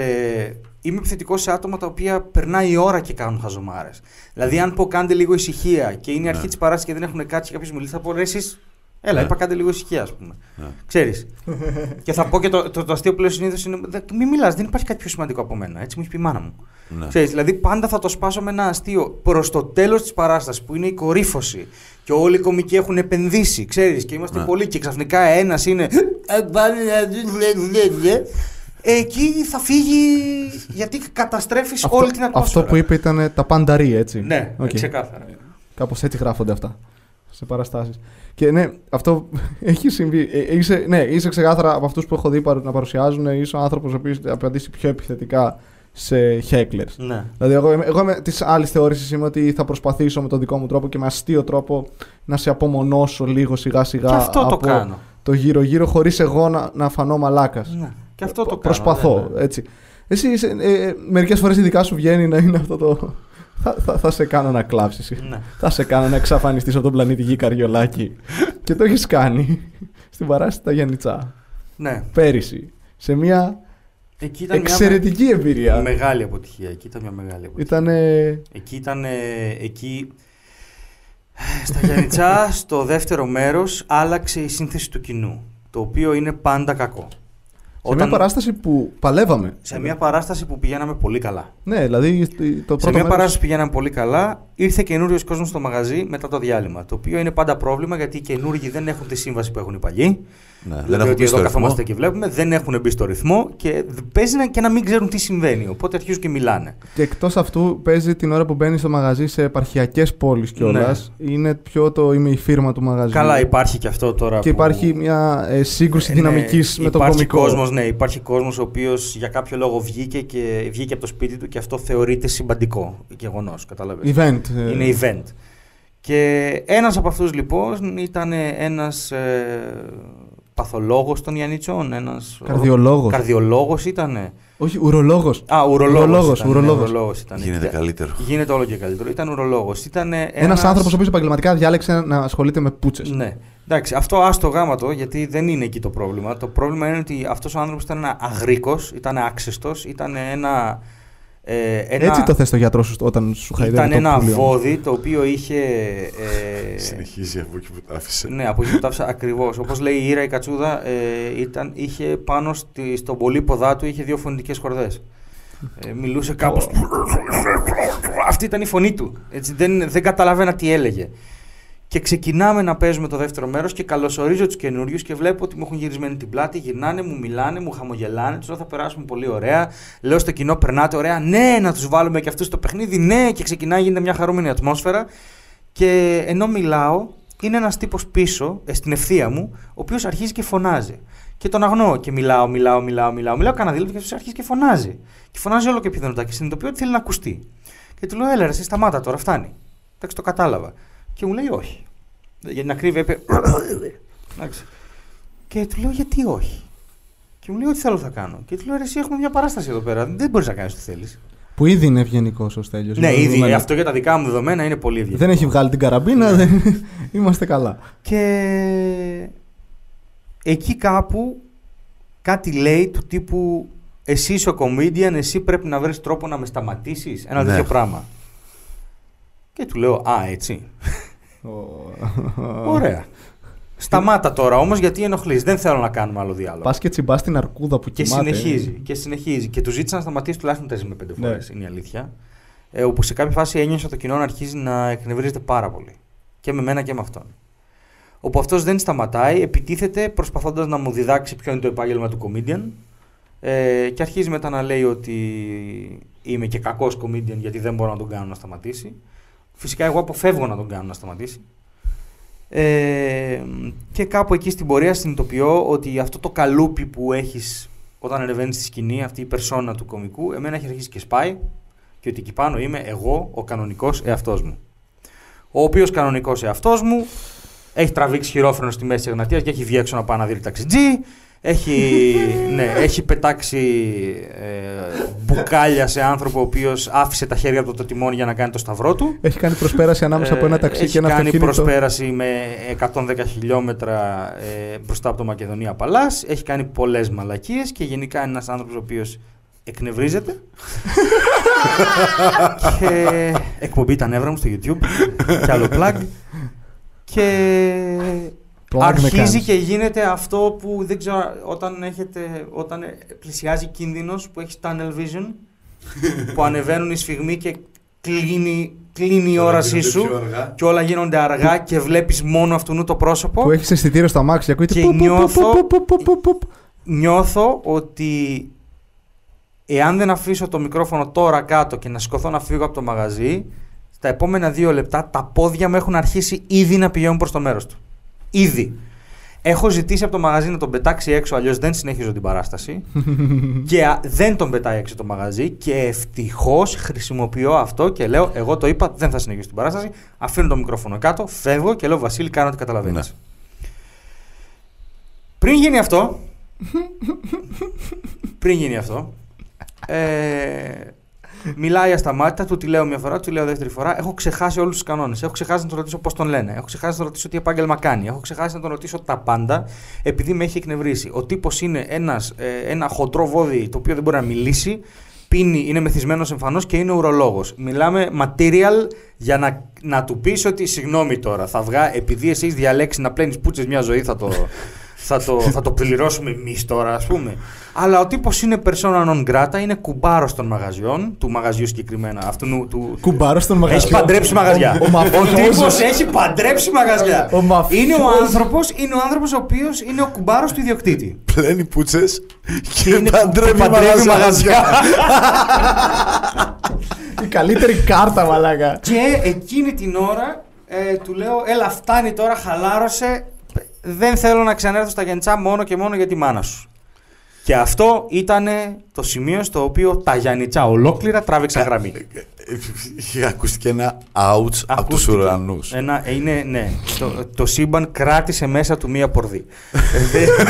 Είμαι επιθετικός σε άτομα τα οποία περνάει η ώρα και κάνουν χαζομάρες. Δηλαδή, αν πω κάντε λίγο ησυχία και είναι η αρχή Ναι. της παράστασης και δεν έχουν κάτι και κάποιος μιλήσει, θα πω ρε, εσείς Έλα, Ναι. είπα κάντε λίγο ησυχία, ας πούμε. Ναι. Ξέρεις. και θα πω και το, το, το αστείο που λέω συνήθως είναι. «Δε- Μην μιλάς, δεν υπάρχει κάτι πιο σημαντικό από μένα. Έτσι μου έχει πει η μάνα μου. Ναι. Ξέρεις, δηλαδή πάντα θα το σπάσω με ένα αστείο προς το τέλος της παράστασης που είναι η κορύφωση και όλοι οι κωμικοί έχουν επενδύσει, ξέρεις, και είμαστε Ναι. πολλοί και ξαφνικά ένας είναι. «Ε, πάνε να δουν, λε, λε, λε». Εκεί θα φύγει γιατί καταστρέφεις όλη την ατμόσφαιρα. αυτό που είπε ήταν τα πάντα ρει, έτσι. Ναι, Οκ. ξεκάθαρα. Κάπως έτσι γράφονται αυτά. Σε παραστάσεις. Και ναι, αυτό έχει συμβεί. Ε, είσαι, ναι, είσαι ξεκάθαρα από αυτούς που έχω δει παρου- να παρουσιάζουν, είσαι ο άνθρωπος ο οποίος απαντήσει πιο επιθετικά σε hecklers. Ναι. Δηλαδή, εγώ, είμαι- εγώ είμαι της άλλης θεώρησης είμαι ότι θα προσπαθήσω με τον δικό μου τρόπο και με αστείο τρόπο να σε απομονώσω λίγο σιγά σιγά Και αυτό το από κάνω. το γύρω-γύρω χωρίς εγώ να, να φανώ μαλάκας. Ναι. Και αυτό το κάνω. Προσπαθώ, ναι, ναι. έτσι. Εσύ είσαι, ε, μερικές φορές ειδικά σου βγαίνει να είναι αυτό το... Θα, θα, θα σε κάνω να κλάψεις. Ναι. Θα σε κάνω να εξαφανιστείς από τον πλανήτη Γη Καριολάκη. και το έχεις κάνει στην παράσταση τα Γιάννητσά. ναι. Πέρυσι. Σε μια Εκεί ήταν εξαιρετική μια εμπειρία. μεγάλη αποτυχία. Εκεί ήταν μια μεγάλη αποτυχία. Ήταν... Εκεί ήταν. Εκεί. Στα Γιάννητσά, στο δεύτερο μέρος, άλλαξε η σύνθεση του κοινού. Το οποίο είναι πάντα κακό. Σε μια παράσταση που παλεύαμε. σε μια παράσταση που πηγαίναμε πολύ καλά. Ναι, δηλαδή το πρώτο σε μια μέρος- παράσταση που πηγαίναμε πολύ καλά, ήρθε καινούριος κόσμος στο μαγαζί μετά το διάλειμμα. Το οποίο είναι πάντα πρόβλημα γιατί οι καινούργοι δεν έχουν τη σύμβαση που έχουν οι παλιοί. Ναι, δεν Δηλαδή έχω ότι πει στο εδώ ρυθμό. καθόμαστε και βλέπουμε, δεν έχουν μπει στο ρυθμό και παίζει να- και να μην ξέρουν τι συμβαίνει. Οπότε αρχίζουν και μιλάνε. Και εκτός αυτού, παίζει την ώρα που μπαίνει στο μαγαζί σε επαρχιακές πόλεις κιόλας. Είναι πιο το είμαι η φίρμα του μαγαζιού. Ναι. Καλά, υπάρχει και αυτό τώρα. Και που- υπάρχει μια ε, σύγκρουση Ε, δυναμικής ναι, με τον υπάρχει κομικό. Κόσμος, ναι, υπάρχει κόσμος ο οποίος για κάποιο λόγο βγήκε, και, βγήκε από το σπίτι του και αυτό θεωρείται συμπαντικό γεγονός, καταλαβαίνεις. Event. ε, Είναι event. Και ένας από αυτούς λοιπόν ήταν ένας ε, παθολόγος των Ιαννιτσών, ένας Καρδιολόγος. καρδιολόγος ήτανε. Όχι, ουρολόγος. Α, ουρολόγος, Ουρολόγος, ήταν, ουρολόγος. Ναι, ουρολόγος ήταν. Γίνεται Ήταν- καλύτερο. Γίνεται όλο και καλύτερο. Ήταν ουρολόγος. Ήταν Ένας ένας... άνθρωπος ο οποίος επαγγελματικά διάλεξε να ασχολείται με πούτσες. Ναι. Εντάξει, αυτό άστο γάματο, γιατί δεν είναι εκεί το πρόβλημα. Το πρόβλημα είναι ότι αυτός ο άνθρωπος ήταν ένα αγρίκο, ήταν άξιστο, ήταν ένα. Ε, ένα Έτσι το θες το γιατρό σου όταν σου χαϊδεύει Ήταν το ένα πουλίο. βόδι το οποίο είχε. Ε, Συνεχίζει από εκεί που τα άφησε. ναι, από εκεί που τα άφησα ακριβώς. Όπως λέει η Ήρα η Κατσούδα, ε, ήταν, είχε πάνω στη, στον πολύποδά του είχε δύο φωνητικές χορδές. Ε, μιλούσε κάπως Αυτή ήταν η φωνή του. Έτσι, δεν, δεν καταλαβαίνα τι έλεγε. Και ξεκινάμε να παίζουμε το δεύτερο μέρος και καλωσορίζω τους καινούριους και βλέπω ότι μου έχουν γυρισμένη την πλάτη. Γυρνάνε, μου μιλάνε, μου χαμογελάνε. Τους λέω θα περάσουμε πολύ ωραία. Λέω στο κοινό, περνάτε ωραία. Ναι, να τους βάλουμε και αυτούς στο παιχνίδι. Ναι, και ξεκινάει, γίνεται μια χαρούμενη ατμόσφαιρα. Και ενώ μιλάω, είναι ένας τύπος πίσω, ε, στην ευθεία μου, ο οποίος αρχίζει και φωνάζει. Και τον αγνώ και μιλάω, μιλάω, μιλάω, μιλάω. Μιλάω κανένα δίλεπτο και αυτός αρχίζει και φωνάζει. Και φωνάζει όλο και πιο δυνατά και συνειδητοποιώ ότι θέλει να ακουστεί. Και του λέω, έλα, ρε, εσύ σταμάτα τώρα, φτάνει. Εντάξει, το κατάλαβα. Και μου λέει, όχι. Για την ακρίβεια είπε. Εντάξει. Και του λέω, γιατί όχι; Και μου λέει, ό,τι θέλω θα κάνω. Και του λέω, ρε, εσύ έχουμε μια παράσταση εδώ πέρα. Δεν μπορείς να κάνεις ό,τι θέλεις. Που ήδη είναι ευγενικός ο Στέλιος. Ναι, Είναι ήδη δεδομένο. αυτό για τα δικά μου δεδομένα είναι πολύ ευγενικό. Δεν έχει βγάλει την καραμπίνα, δεν... είμαστε καλά. Και εκεί κάπου κάτι λέει του τύπου εσύ είσαι ο comedian, εσύ πρέπει να βρεις τρόπο να με σταματήσεις. Ένα Ναι. τέτοιο πράγμα. Και του λέω, α, έτσι. Ωραία. Σταμάτα τώρα όμως γιατί ενοχλείς. Δεν θέλω να κάνουμε άλλο διάλογο. Πας και τσιμπάς την αρκούδα που Και κοιμάται. συνεχίζει, και συνεχίζει. Και του ζήτησα να σταματήσει τουλάχιστον 4 με 5 Ναι. φορές, είναι η αλήθεια. Ε, όπου σε κάποια φάση ένιωσα το κοινό να αρχίζει να εκνευρίζεται πάρα πολύ. Και με μένα και με αυτόν. Όπου αυτός δεν σταματάει, επιτίθεται προσπαθώντας να μου διδάξει ποιο είναι το επάγγελμα του comedian. Ε, και αρχίζει μετά να λέει ότι είμαι και κακός comedian γιατί δεν μπορώ να τον κάνω να σταματήσει. Φυσικά εγώ αποφεύγω να τον κάνω να σταματήσει. Ε, και κάπου εκεί στην πορεία συνειδητοποιώ ότι αυτό το καλούπι που έχεις όταν ανεβαίνεις στη σκηνή, αυτή η περσόνα του κομικού, εμένα έχει αρχίσει και σπάει και ότι εκεί πάνω είμαι εγώ ο κανονικός εαυτός μου. Ο οποίος κανονικός εαυτός μου έχει τραβήξει χειρόφρενο στη μέση της Εγνατίας και έχει βγει έξω να πάει να δει ταξιτζή, έχει, ναι, έχει πετάξει ε, μπουκάλια σε άνθρωπο ο οποίος άφησε τα χέρια του από το τιμόνι για να κάνει το σταυρό του. Έχει κάνει προσπέραση ανάμεσα από ένα Ε, ταξί έχει και ένα κάνει αυτοκίνητο. προσπέραση με 110 χιλιόμετρα ε, μπροστά από το Μακεδονία Παλάς. Έχει κάνει πολλές μαλακίες και γενικά είναι ένας άνθρωπος ο οποίος εκνευρίζεται. και εκπομπή τα νεύρα μου στο YouTube. και άλλο plug. Και Το Άγνε αρχίζει κάνεις. και γίνεται αυτό που δεν ξέρω όταν, έχετε, όταν ε, πλησιάζει κίνδυνος που έχεις tunnel vision που ανεβαίνουν οι σφιγμοί και κλείνει, κλείνει η όλα όρασή γίνονται σου πιο αργά. και όλα γίνονται αργά και βλέπεις μόνο αυτού το πρόσωπο Που έχεις αισθητήριο στο αμάξι και ακούγεται. Και που, που, που, νιώθω- που, που, που, που, που. νιώθω ότι εάν δεν αφήσω το μικρόφωνο τώρα κάτω και να σηκωθώ να φύγω από το μαγαζί, στα επόμενα δύο λεπτά τα πόδια μου έχουν αρχίσει ήδη να πηγαίνουν προς το μέρος του. Ήδη. Έχω ζητήσει από το μαγαζί να τον πετάξει έξω, αλλιώς δεν συνεχίζω την παράσταση. και α, δεν τον πετάει έξω το μαγαζί. Και ευτυχώς χρησιμοποιώ αυτό και λέω: Εγώ το είπα, δεν θα συνεχίσω την παράσταση. Αφήνω το μικρόφωνο κάτω, φεύγω και λέω: Βασίλη, κάνω ό,τι καταλαβαίνεις. Ναι. Πριν γίνει αυτό. πριν γίνει αυτό. Ε, μιλάει ασταμάτητα, του τη λέω μια φορά, του τη λέω δεύτερη φορά. Έχω ξεχάσει όλους τους κανόνες. Έχω ξεχάσει να τον ρωτήσω πώς τον λένε. Έχω ξεχάσει να τον ρωτήσω τι επάγγελμα κάνει. Έχω ξεχάσει να τον ρωτήσω τα πάντα, επειδή με έχει εκνευρίσει. Ο τύπος είναι ένας, ε, ένα χοντρό βόδι το οποίο δεν μπορεί να μιλήσει. Πίνει, είναι μεθυσμένος εμφανώς και είναι ουρολόγος. Μιλάμε material για να, να του πεις ότι συγγνώμη τώρα, θα βγά, επειδή εσύ έχεις διαλέξει να πλένεις πούτσες μια ζωή, θα το, θα το, θα το πληρώσουμε εμείς τώρα, ας πούμε. Αλλά ο τύπος είναι persona non grata, είναι κουμπάρος των μαγαζιών, του μαγαζιού συγκεκριμένα. Αυτού του, Κουμπάρος στον μαγαζί. έχει παντρέψει μαγαζιά. Ο, ο, Ο μαφιόζος. τύπος έχει παντρέψει μαγαζιά. Ο μαφιόζος. είναι ο άνθρωπος είναι ο άνθρωπος ο οποίος είναι ο κουμπάρος του ιδιοκτήτη. Πλένει πούτσε και Είναι που- παντρεύει που παντρεύει μαγαζιά. Η καλύτερη κάρτα, μαλάκα. Και εκείνη την ώρα ε, του λέω: Έλα, φτάνει τώρα, χαλάρωσε. Δεν θέλω να ξανέρθω στα Γιανντσά μόνο και μόνο για τη μάνα σου. Και αυτό ήταν το σημείο στο οποίο τα Γιαννιτσά ολόκληρα τράβηξαν γραμμή. Είχε ακούστηκε ένα ouch από τους Ακούστηκε. ουρανούς. Ένα, είναι, ναι. Το, το σύμπαν κράτησε μέσα του μία πορδί. Ε, δεν-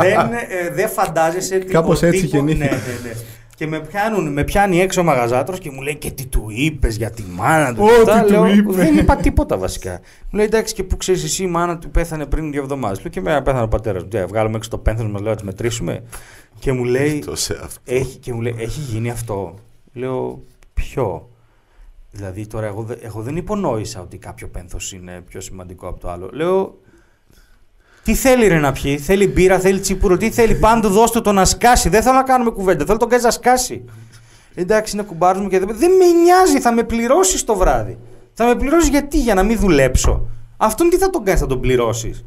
δεν, ε, δεν φαντάζεσαι τι Κάπως ο έτσι τύπος- γεννήθηκα. Ναι, ναι, ναι. Και με, πιάνουν, με πιάνει έξω ο μαγαζάτρος και μου λέει και τι του είπες για τη μάνα του; Ω, και τι αυτά. του Λέω, είπες. Δεν είπα τίποτα βασικά. Μου λέει εντάξει και που ξέρεις εσύ η μάνα του πέθανε πριν δύο εβδομάδες. Λέω και εμένα πέθανε ο πατέρας μου. Τι, Βγάλουμε έξω το πένθος μας λέω να τις μετρήσουμε. Και μου λέει Το σε αυτό. έχει, και μου λέει, έχει γίνει αυτό. Λέω, ποιο; Δηλαδή τώρα εγώ, δε- εγώ δεν υπονόησα ότι κάποιο πένθος είναι πιο σημαντικό από το άλλο. Λέω, τι θέλει ρε να πιει, θέλει μπύρα, θέλει τσίπουρο, τι θέλει, πάντου δώσ' του το να σκάσει. Δεν θέλω να κάνουμε κουβέντα, θέλω τον κάνει να σκάσει. Εντάξει, είναι κουμπάρος μου και δεν, δεν με νοιάζει, θα με πληρώσεις το βράδυ. Θα με πληρώσεις γιατί, για να μην δουλέψω. Αυτόν τι θα τον κάνεις, θα τον πληρώσεις.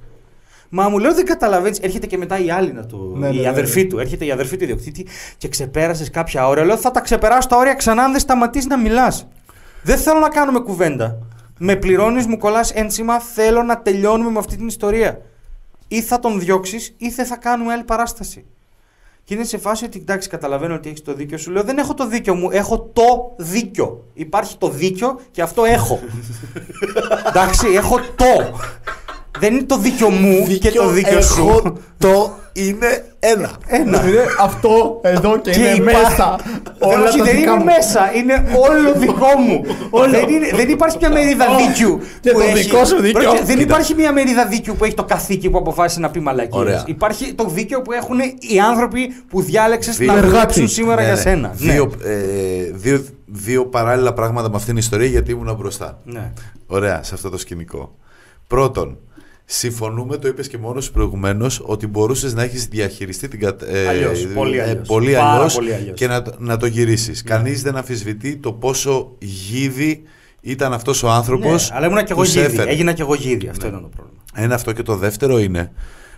Μα μου λέω δεν καταλαβαίνεις. Έρχεται και μετά η άλλη να το. Ναι, η ναι, ναι, αδερφή ναι. του. Έρχεται η αδερφή του ιδιοκτήτη και ξεπέρασες κάποια όρια. Λέω θα τα ξεπεράσω τα όρια ξανά αν δεν σταματήσεις να μιλάς. Δεν θέλω να κάνουμε κουβέντα. Με πληρώνεις, μου κολλάς ένσημα. Θέλω να τελειώνουμε με αυτή την ιστορία. Ή θα τον διώξεις, ή δεν θα κάνουμε άλλη παράσταση. Και είναι σε φάση ότι εντάξει, καταλαβαίνω ότι έχεις το δίκιο σου. Λέω δεν έχω το δίκιο μου, έχω το δίκιο. Υπάρχει το δίκιο και αυτό έχω. εντάξει, έχω το. Δεν είναι το δίκιο μου και το δίκιο σου. έχω το είναι ένα. Ένα. Είναι αυτό εδώ και, Και είναι υπά- μέσα. Δεν, Όλα όχι, τα δεν δικά είναι μου. μέσα. Είναι όλο δικό μου. δεν, είναι, δεν υπάρχει μια μερίδα Ω, δίκιου. και που το έχει- δικό σου δίκιο. Πρόσεξε, Δεν Κοίτα. υπάρχει μια μερίδα δίκιου που έχει το καθήκη που αποφάσισε να πει μαλακίες. Ωραία. Υπάρχει το δίκαιο που έχουν οι άνθρωποι που διάλεξες Δύο να εργάτη. δουλέψουν σήμερα Ναι, για ναι. σένα. Δύο, ε, δύο, δύο παράλληλα πράγματα με αυτήν την ιστορία γιατί ήμουν μπροστά. Ναι. ναι. Ωραία, σε αυτό το σκηνικό. Πρώτον, συμφωνούμε, το είπες και μόνος σου προηγουμένως, ότι μπορούσες να έχεις διαχειριστεί την κατάσταση. Αλλιώς, πολύ αλλιώς. πολύ Πάρα αλλιώς πολύ αλλιώς. και να, το- να το γυρίσεις. Κανείς δεν αμφισβητεί το πόσο γίδι ήταν αυτός ο άνθρωπος. Ναι, αλλά ήμουν και εγώ γίδι. Έγινα και εγώ γίδι. Αυτό ήταν το πρόβλημα. Ένα αυτό και το δεύτερο είναι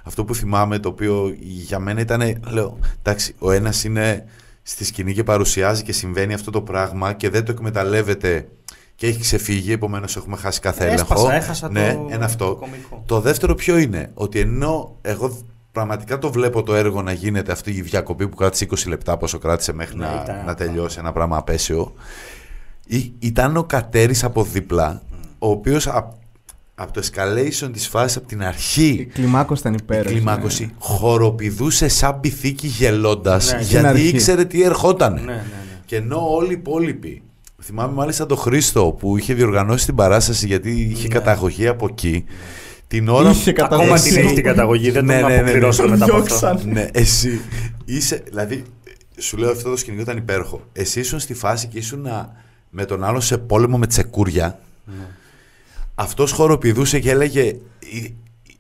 αυτό που θυμάμαι το οποίο για μένα ήταν. Λέω, εντάξει, ο ένας είναι στη σκηνή και παρουσιάζει και συμβαίνει αυτό το πράγμα και δεν το εκμεταλλεύεται και έχει ξεφύγει, επομένως έχουμε χάσει κάθε έλεγχο. Έσπασα, έχασα ναι, το, ένα αυτό. το κωμικό. Το δεύτερο ποιο είναι, ότι ενώ εγώ πραγματικά το βλέπω το έργο να γίνεται αυτή η διακοπή που κράτησε 20 λεπτά, πόσο κράτησε μέχρι Ναι, να, ήταν να ένα τελειώσει ένα πράγμα απέσιο, ή- ήταν ο Κατέρης από δίπλα, ο οποίος από από το escalation της φάσης από την Η αρχή κλιμάκωση ήταν η υπέροχη. κλιμάκωση ναι. χοροπηδούσε σαν πυθίκη γελώντας Ναι, στην γιατί αρχή. ήξερε τι ερχόταν. Ναι, ναι, ναι. Και ενώ όλοι οι υπόλοιποι. Θυμάμαι μάλιστα τον Χρήστο που είχε διοργανώσει την παράσταση γιατί είχε Ναι. καταγωγή από εκεί. Την ώρα Είχε καταγωγή. Ακόμα Εσύ- την έχει την καταγωγή. Δεν Ναι, τον ναι, ναι, ναι. αποπληρώσω Τον μετά από αυτό. διώξαν. ναι, εσύ είσαι. Δηλαδή, σου λέω αυτό το σκηνικό ήταν υπέροχο. Εσύ ήσουν στη φάση και ήσουν να- με τον άλλο σε πόλεμο με τσεκούρια. αυτός χοροπηδούσε και έλεγε,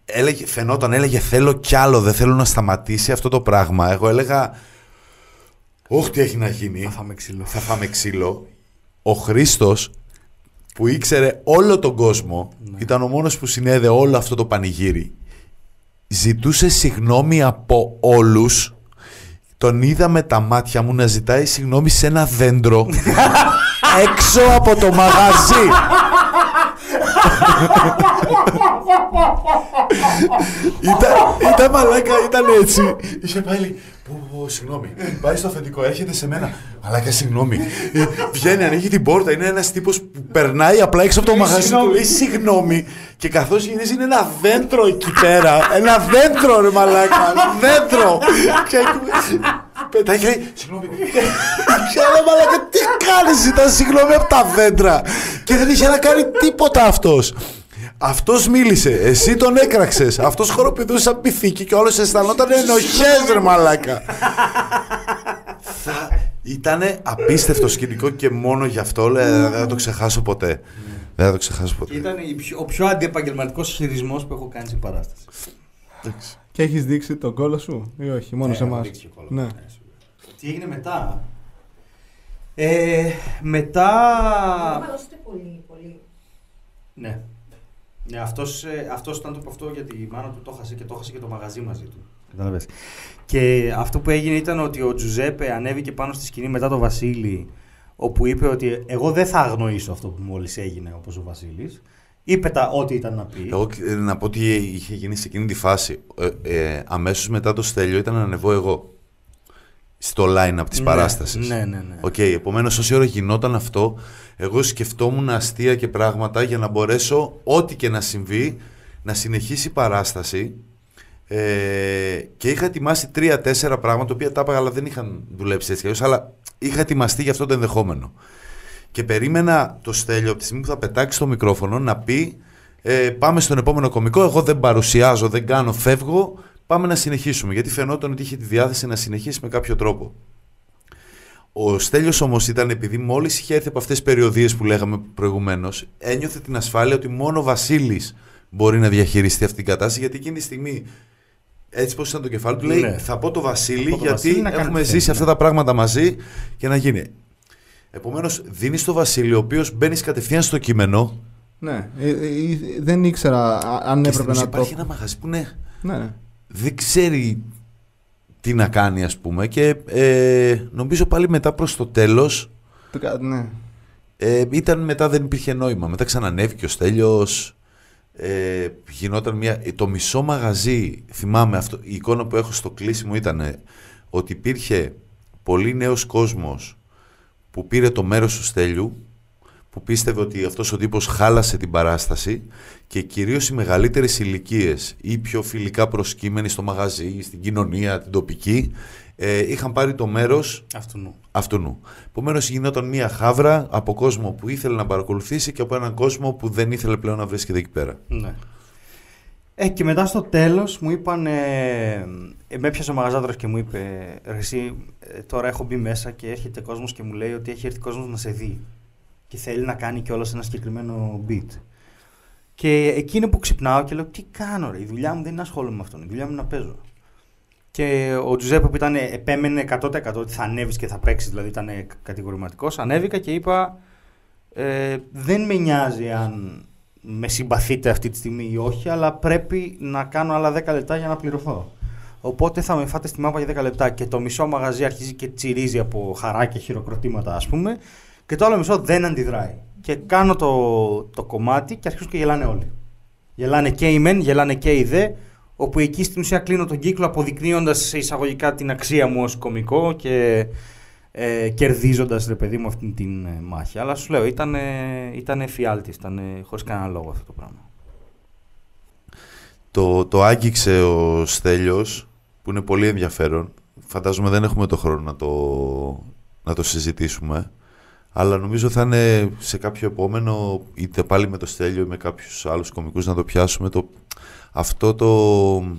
έλεγε, φαινόταν, έλεγε θέλω κι άλλο, δεν θέλω να σταματήσει αυτό το πράγμα. Εγώ έλεγα, όχι τι έχει να γίνει. Θα φάμε ξύλο. Θα φάμε ξύλο. Ο Χρήστος που ήξερε όλο τον κόσμο, ήταν ο μόνος που συνέδε όλο αυτό το πανηγύρι. Ζητούσε συγνώμη από όλους. Τον είδα με τα μάτια μου να ζητάει συγνώμη σε ένα δέντρο έξω από το μαγαζί. ήταν, ήταν μαλάκα, ήταν έτσι. Είχε πάλι. Πω, πω, συγγνώμη. Πάει στο αφεντικό, έρχεται σε μένα. Μαλάκα, συγγνώμη. Ε, Βγαίνει, ανοίγει την πόρτα. Είναι ένας τύπος που περνάει απλά έξω από το μαγαζί του. Λέει συγγνώμη. Και καθώς γυρίζει, είναι ένα δέντρο εκεί πέρα. Ένα δέντρο, ρε μαλάκα. Δέντρο. Και πετάει και λέει, συγγνώμη. Και λέω, μαλάκα, τι κάνεις, ήταν συγγνώμη από τα δέντρα. Και δεν είχε να κάνει τίποτα αυτός. Αυτός μίλησε, εσύ τον έκραξες. Αυτός χοροπηδούσε σαν πυθίκη και όλο αισθανόταν ενοχές, ρε μαλάκα. θα... Ήταν απίστευτο σκηνικό και μόνο γι' αυτό λέει, δεν θα το ξεχάσω ποτέ. Δεν θα το ξεχάσω ποτέ. Ήταν η πιο- ο πιο αντιεπαγγελματικός χειρισμό που έχω κάνει στην παράσταση. Και έχεις δείξει τον κόλλο σου ή όχι, μόνο Ε, σε εμάς; έχω δείξει και κόλλο. Ναι. Ναι, σίγουρα. Τι έγινε μετά; Ε, μετά. Μεγαλώσετε πολύ, πολύ. Ναι. Ναι, αυτός, ε, αυτός ήταν το που αυτό γιατί η μάνα του το χάσε και το χάσε και το μαγαζί μαζί του. Κατάλαβες. Και αυτό που έγινε ήταν ότι ο Τζουζέπε ανέβηκε πάνω στη σκηνή μετά το Βασίλη, όπου είπε ότι εγώ δεν θα αγνοήσω αυτό που μόλις έγινε όπως ο Βασίλης. Είπε τα ό,τι ήταν να πει. Εγώ ε, να πω τι είχε γίνει σε εκείνη τη φάση. Ε, ε, αμέσως μετά το Στέλιο ήταν να ανεβώ εγώ. Στο line-up της Ναι, παράστασης. Ναι, ναι, ναι. Οκ, επομένως όση ώρα γινόταν αυτό, εγώ σκεφτόμουν αστεία και πράγματα για να μπορέσω ό,τι και να συμβεί να συνεχίσει η παράσταση. Ε, και είχα ετοιμάσει τρία-τέσσερα πράγματα, τα οποία τα έπαγα, αλλά δεν είχαν δουλέψει έτσι κι αλλιώς, αλλά είχα ετοιμαστεί για αυτό το ενδεχόμενο. Και περίμενα το στέλιο από τη στιγμή που θα πετάξει το μικρόφωνο να πει ε, πάμε στον επόμενο κομικό, εγώ δεν παρουσιάζω, δεν κάνω, φεύγω, πάμε να συνεχίσουμε. Γιατί φαινόταν ότι είχε τη διάθεση να συνεχίσει με κάποιο τρόπο. Ο Στέλιος όμως ήταν επειδή μόλις είχε έρθει από αυτές τις περιοδίες που λέγαμε προηγουμένως, ένιωθε την ασφάλεια ότι μόνο ο Βασίλης μπορεί να διαχειριστεί αυτή την κατάσταση, γιατί εκείνη τη στιγμή, έτσι πως ήταν το κεφάλι του, λέει Ναι. θα πω το Βασίλη, Θα πω το γιατί Βασίλη να κάνει έχουμε τι ζήσει θέλει, αυτά ναι. τα πράγματα μαζί και να γίνει. Επομένως, δίνεις το Βασίλη, ο οποίος μπαίνει κατευθείαν στο κείμενο Ναι, ε, ε, ε, δεν ήξερα α- αν και στην έπρεπε ουσία να το. υπάρχει ένα μαγαζί που είναι Ναι, ναι. Δεν ξέρει τι να κάνει ας πούμε και ε, νομίζω πάλι μετά προς το τέλος Το κα- ναι. ε, ήταν μετά δεν υπήρχε νόημα μετά ξανανέβηκε ο Στέλιος ε, γινόταν μια ε, το μισό μαγαζί θυμάμαι αυτό, η εικόνα που έχω στο κλείσιμο ήταν ε, ότι υπήρχε πολύ νέος κόσμος που πήρε το μέρος του Στέλιου που πίστευε ότι αυτός ο τύπος χάλασε την παράσταση και κυρίως οι μεγαλύτερες ηλικίες ή οι πιο φιλικά προσκύμενοι στο μαγαζί, στην κοινωνία, την τοπική, ε, είχαν πάρει το μέρος Αυτού νου. αυτού. Επομένως γινόταν μια χάβρα από κόσμο που ήθελε να παρακολουθήσει και από έναν κόσμο που δεν ήθελε πλέον να βρίσκεται εκεί πέρα. Ναι. Ε, και μετά στο τέλος μου είπαν, ε, ε, με έπιασε ο μαγαζάτορας και μου είπε «Ρε εσύ, ε, τώρα έχω μπει μέσα και έρχεται κόσμος και μου λέει ότι έχει έρθει κόσμος να σε δει και θέλει να κάνει κιόλας ένα συγκεκριμένο beat. Και εκείνο που ξυπνάω και λέω τι κάνω ρε, η δουλειά μου δεν είναι να ασχολούμαι με αυτόν, η δουλειά μου είναι να παίζω. Και ο Τζουζέπε που ήταν, επέμενε 100% ότι θα ανέβεις και θα παίξεις, δηλαδή ήταν κατηγορηματικός, ανέβηκα και είπα ε, δεν με νοιάζει αν με συμπαθείτε αυτή τη στιγμή ή όχι, αλλά πρέπει να κάνω άλλα 10 λεπτά για να πληρωθώ. Οπότε θα με φάτε στη μάπα για 10 λεπτά και το μισό μαγαζί αρχίζει και τσιρίζει από χαρά και χειροκροτήματα ας πούμε και το άλλο μισό δεν αντιδράει. Και κάνω το, το κομμάτι και αρχίζουν και γελάνε όλοι. Γελάνε και οι μεν, γελάνε και οι δε, όπου εκεί στην ουσία κλείνω τον κύκλο αποδεικνύοντας σε εισαγωγικά την αξία μου ως κωμικό και ε, κερδίζοντας ρε παιδί μου αυτή την ε, μάχη. Αλλά σου λέω, ήταν, ήταν εφιάλτης, ήταν χωρίς κανένα λόγο αυτό το πράγμα. Το, το άγγιξε ο Στέλιος που είναι πολύ ενδιαφέρον. Φαντάζομαι δεν έχουμε το χρόνο να το, να το συζητήσουμε. Αλλά νομίζω θα είναι σε κάποιο επόμενο, είτε πάλι με το Στέλιο ή με κάποιους άλλους κομικούς να το πιάσουμε. Το, αυτό το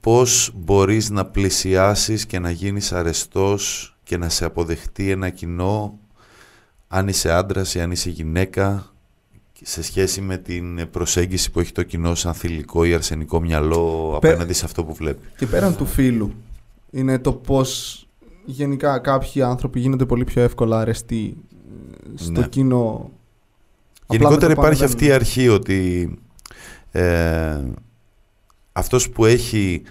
πώς μπορείς να πλησιάσεις και να γίνεις αρεστός και να σε αποδεχτεί ένα κοινό αν είσαι άντρας ή αν είσαι γυναίκα σε σχέση με την προσέγγιση που έχει το κοινό σαν θηλυκό ή αρσενικό μυαλό Πε- απέναντι σε αυτό που βλέπει. Και πέραν του φίλου, είναι το πώς γενικά κάποιοι άνθρωποι γίνονται πολύ πιο εύκολα αρεστοί ε, στο Ναι. κοινό. Απλά Γενικότερα με το πάνω υπάρχει δεν- αυτή η αρχή ότι ε, αυτός που έχει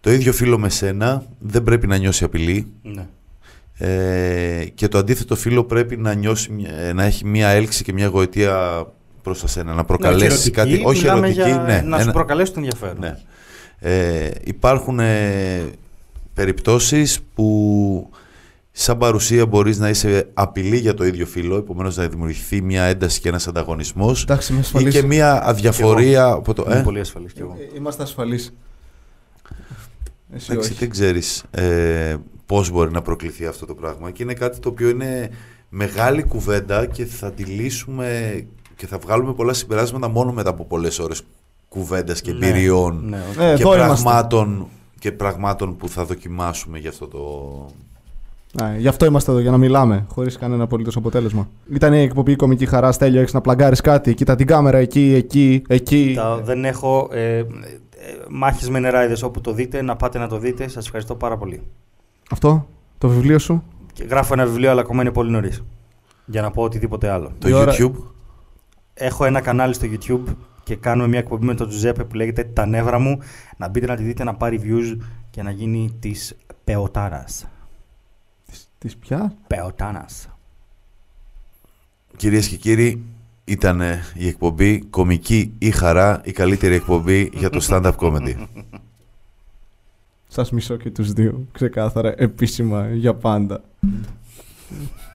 το ίδιο φίλο με σένα δεν πρέπει να νιώσει απειλή Ναι. ε, και το αντίθετο φίλο πρέπει να, νιώσει, μια- ε, να έχει μια έλξη και μια γοητεία προς εσένα, να προκαλέσει Ναι, κάτι. ερωτική, Όχι μιλάμε ερωτική, για ναι. Να σου ένα- προκαλέσει το ενδιαφέρον. ναι. Ε, υπάρχουν ε, περιπτώσεις που σαν παρουσία μπορείς να είσαι απειλή για το ίδιο φίλο, επομένως να δημιουργηθεί μια ένταση και ένας ανταγωνισμός Εντάξει, είμαι ή ασφαλής. και μια αδιαφορία από το... Είμαι Ε; πολύ ασφαλής κι εγώ. Ε, Είμαστε ασφαλείς. Εσύ Εντάξει, όχι. δεν ξέρεις ε, πώς μπορεί να προκληθεί αυτό το πράγμα και είναι κάτι το οποίο είναι μεγάλη κουβέντα και θα τη λύσουμε και θα βγάλουμε πολλά συμπεράσματα μόνο μετά από πολλές ώρες κουβέντας και Ναι, εμπειριών ναι, οκ. Ε, και, εδώ είμαστε. Πραγμάτων, και πραγμάτων που θα δοκιμάσουμε για αυτό το... Ναι, γι' αυτό είμαστε εδώ, για να μιλάμε, χωρίς κανένα απολύτως αποτέλεσμα. Ήταν η εκπομπή Κωμική Χαρά, Στέλιο, έχεις να πλαγκάρεις κάτι. Κοίτα την κάμερα εκεί, εκεί, εκεί. Τα- δεν έχω ε, ε, μάχες με νεράιδες όπου το δείτε, να πάτε να το δείτε. Σας ευχαριστώ πάρα πολύ. Αυτό, το βιβλίο σου; Και γράφω ένα βιβλίο, αλλά ακόμα είναι πολύ νωρίς. Για να πω οτιδήποτε άλλο. Το Η ώρα- YouTube; Έχω ένα κανάλι στο YouTube και κάνουμε μια εκπομπή με τον Τζουζέπε που λέγεται Τα νεύρα μου. Να μπείτε να τη δείτε, να πάρει views και να γίνει της Πεωτάρας. Της πια. Πεωτάνας. Κυρίες και κύριοι, ήταν η εκπομπή κομική ή χαρά, η καλύτερη εκπομπή για το stand-up comedy. Σας μισώ και τους δύο. Ξεκάθαρα, επίσημα για πάντα.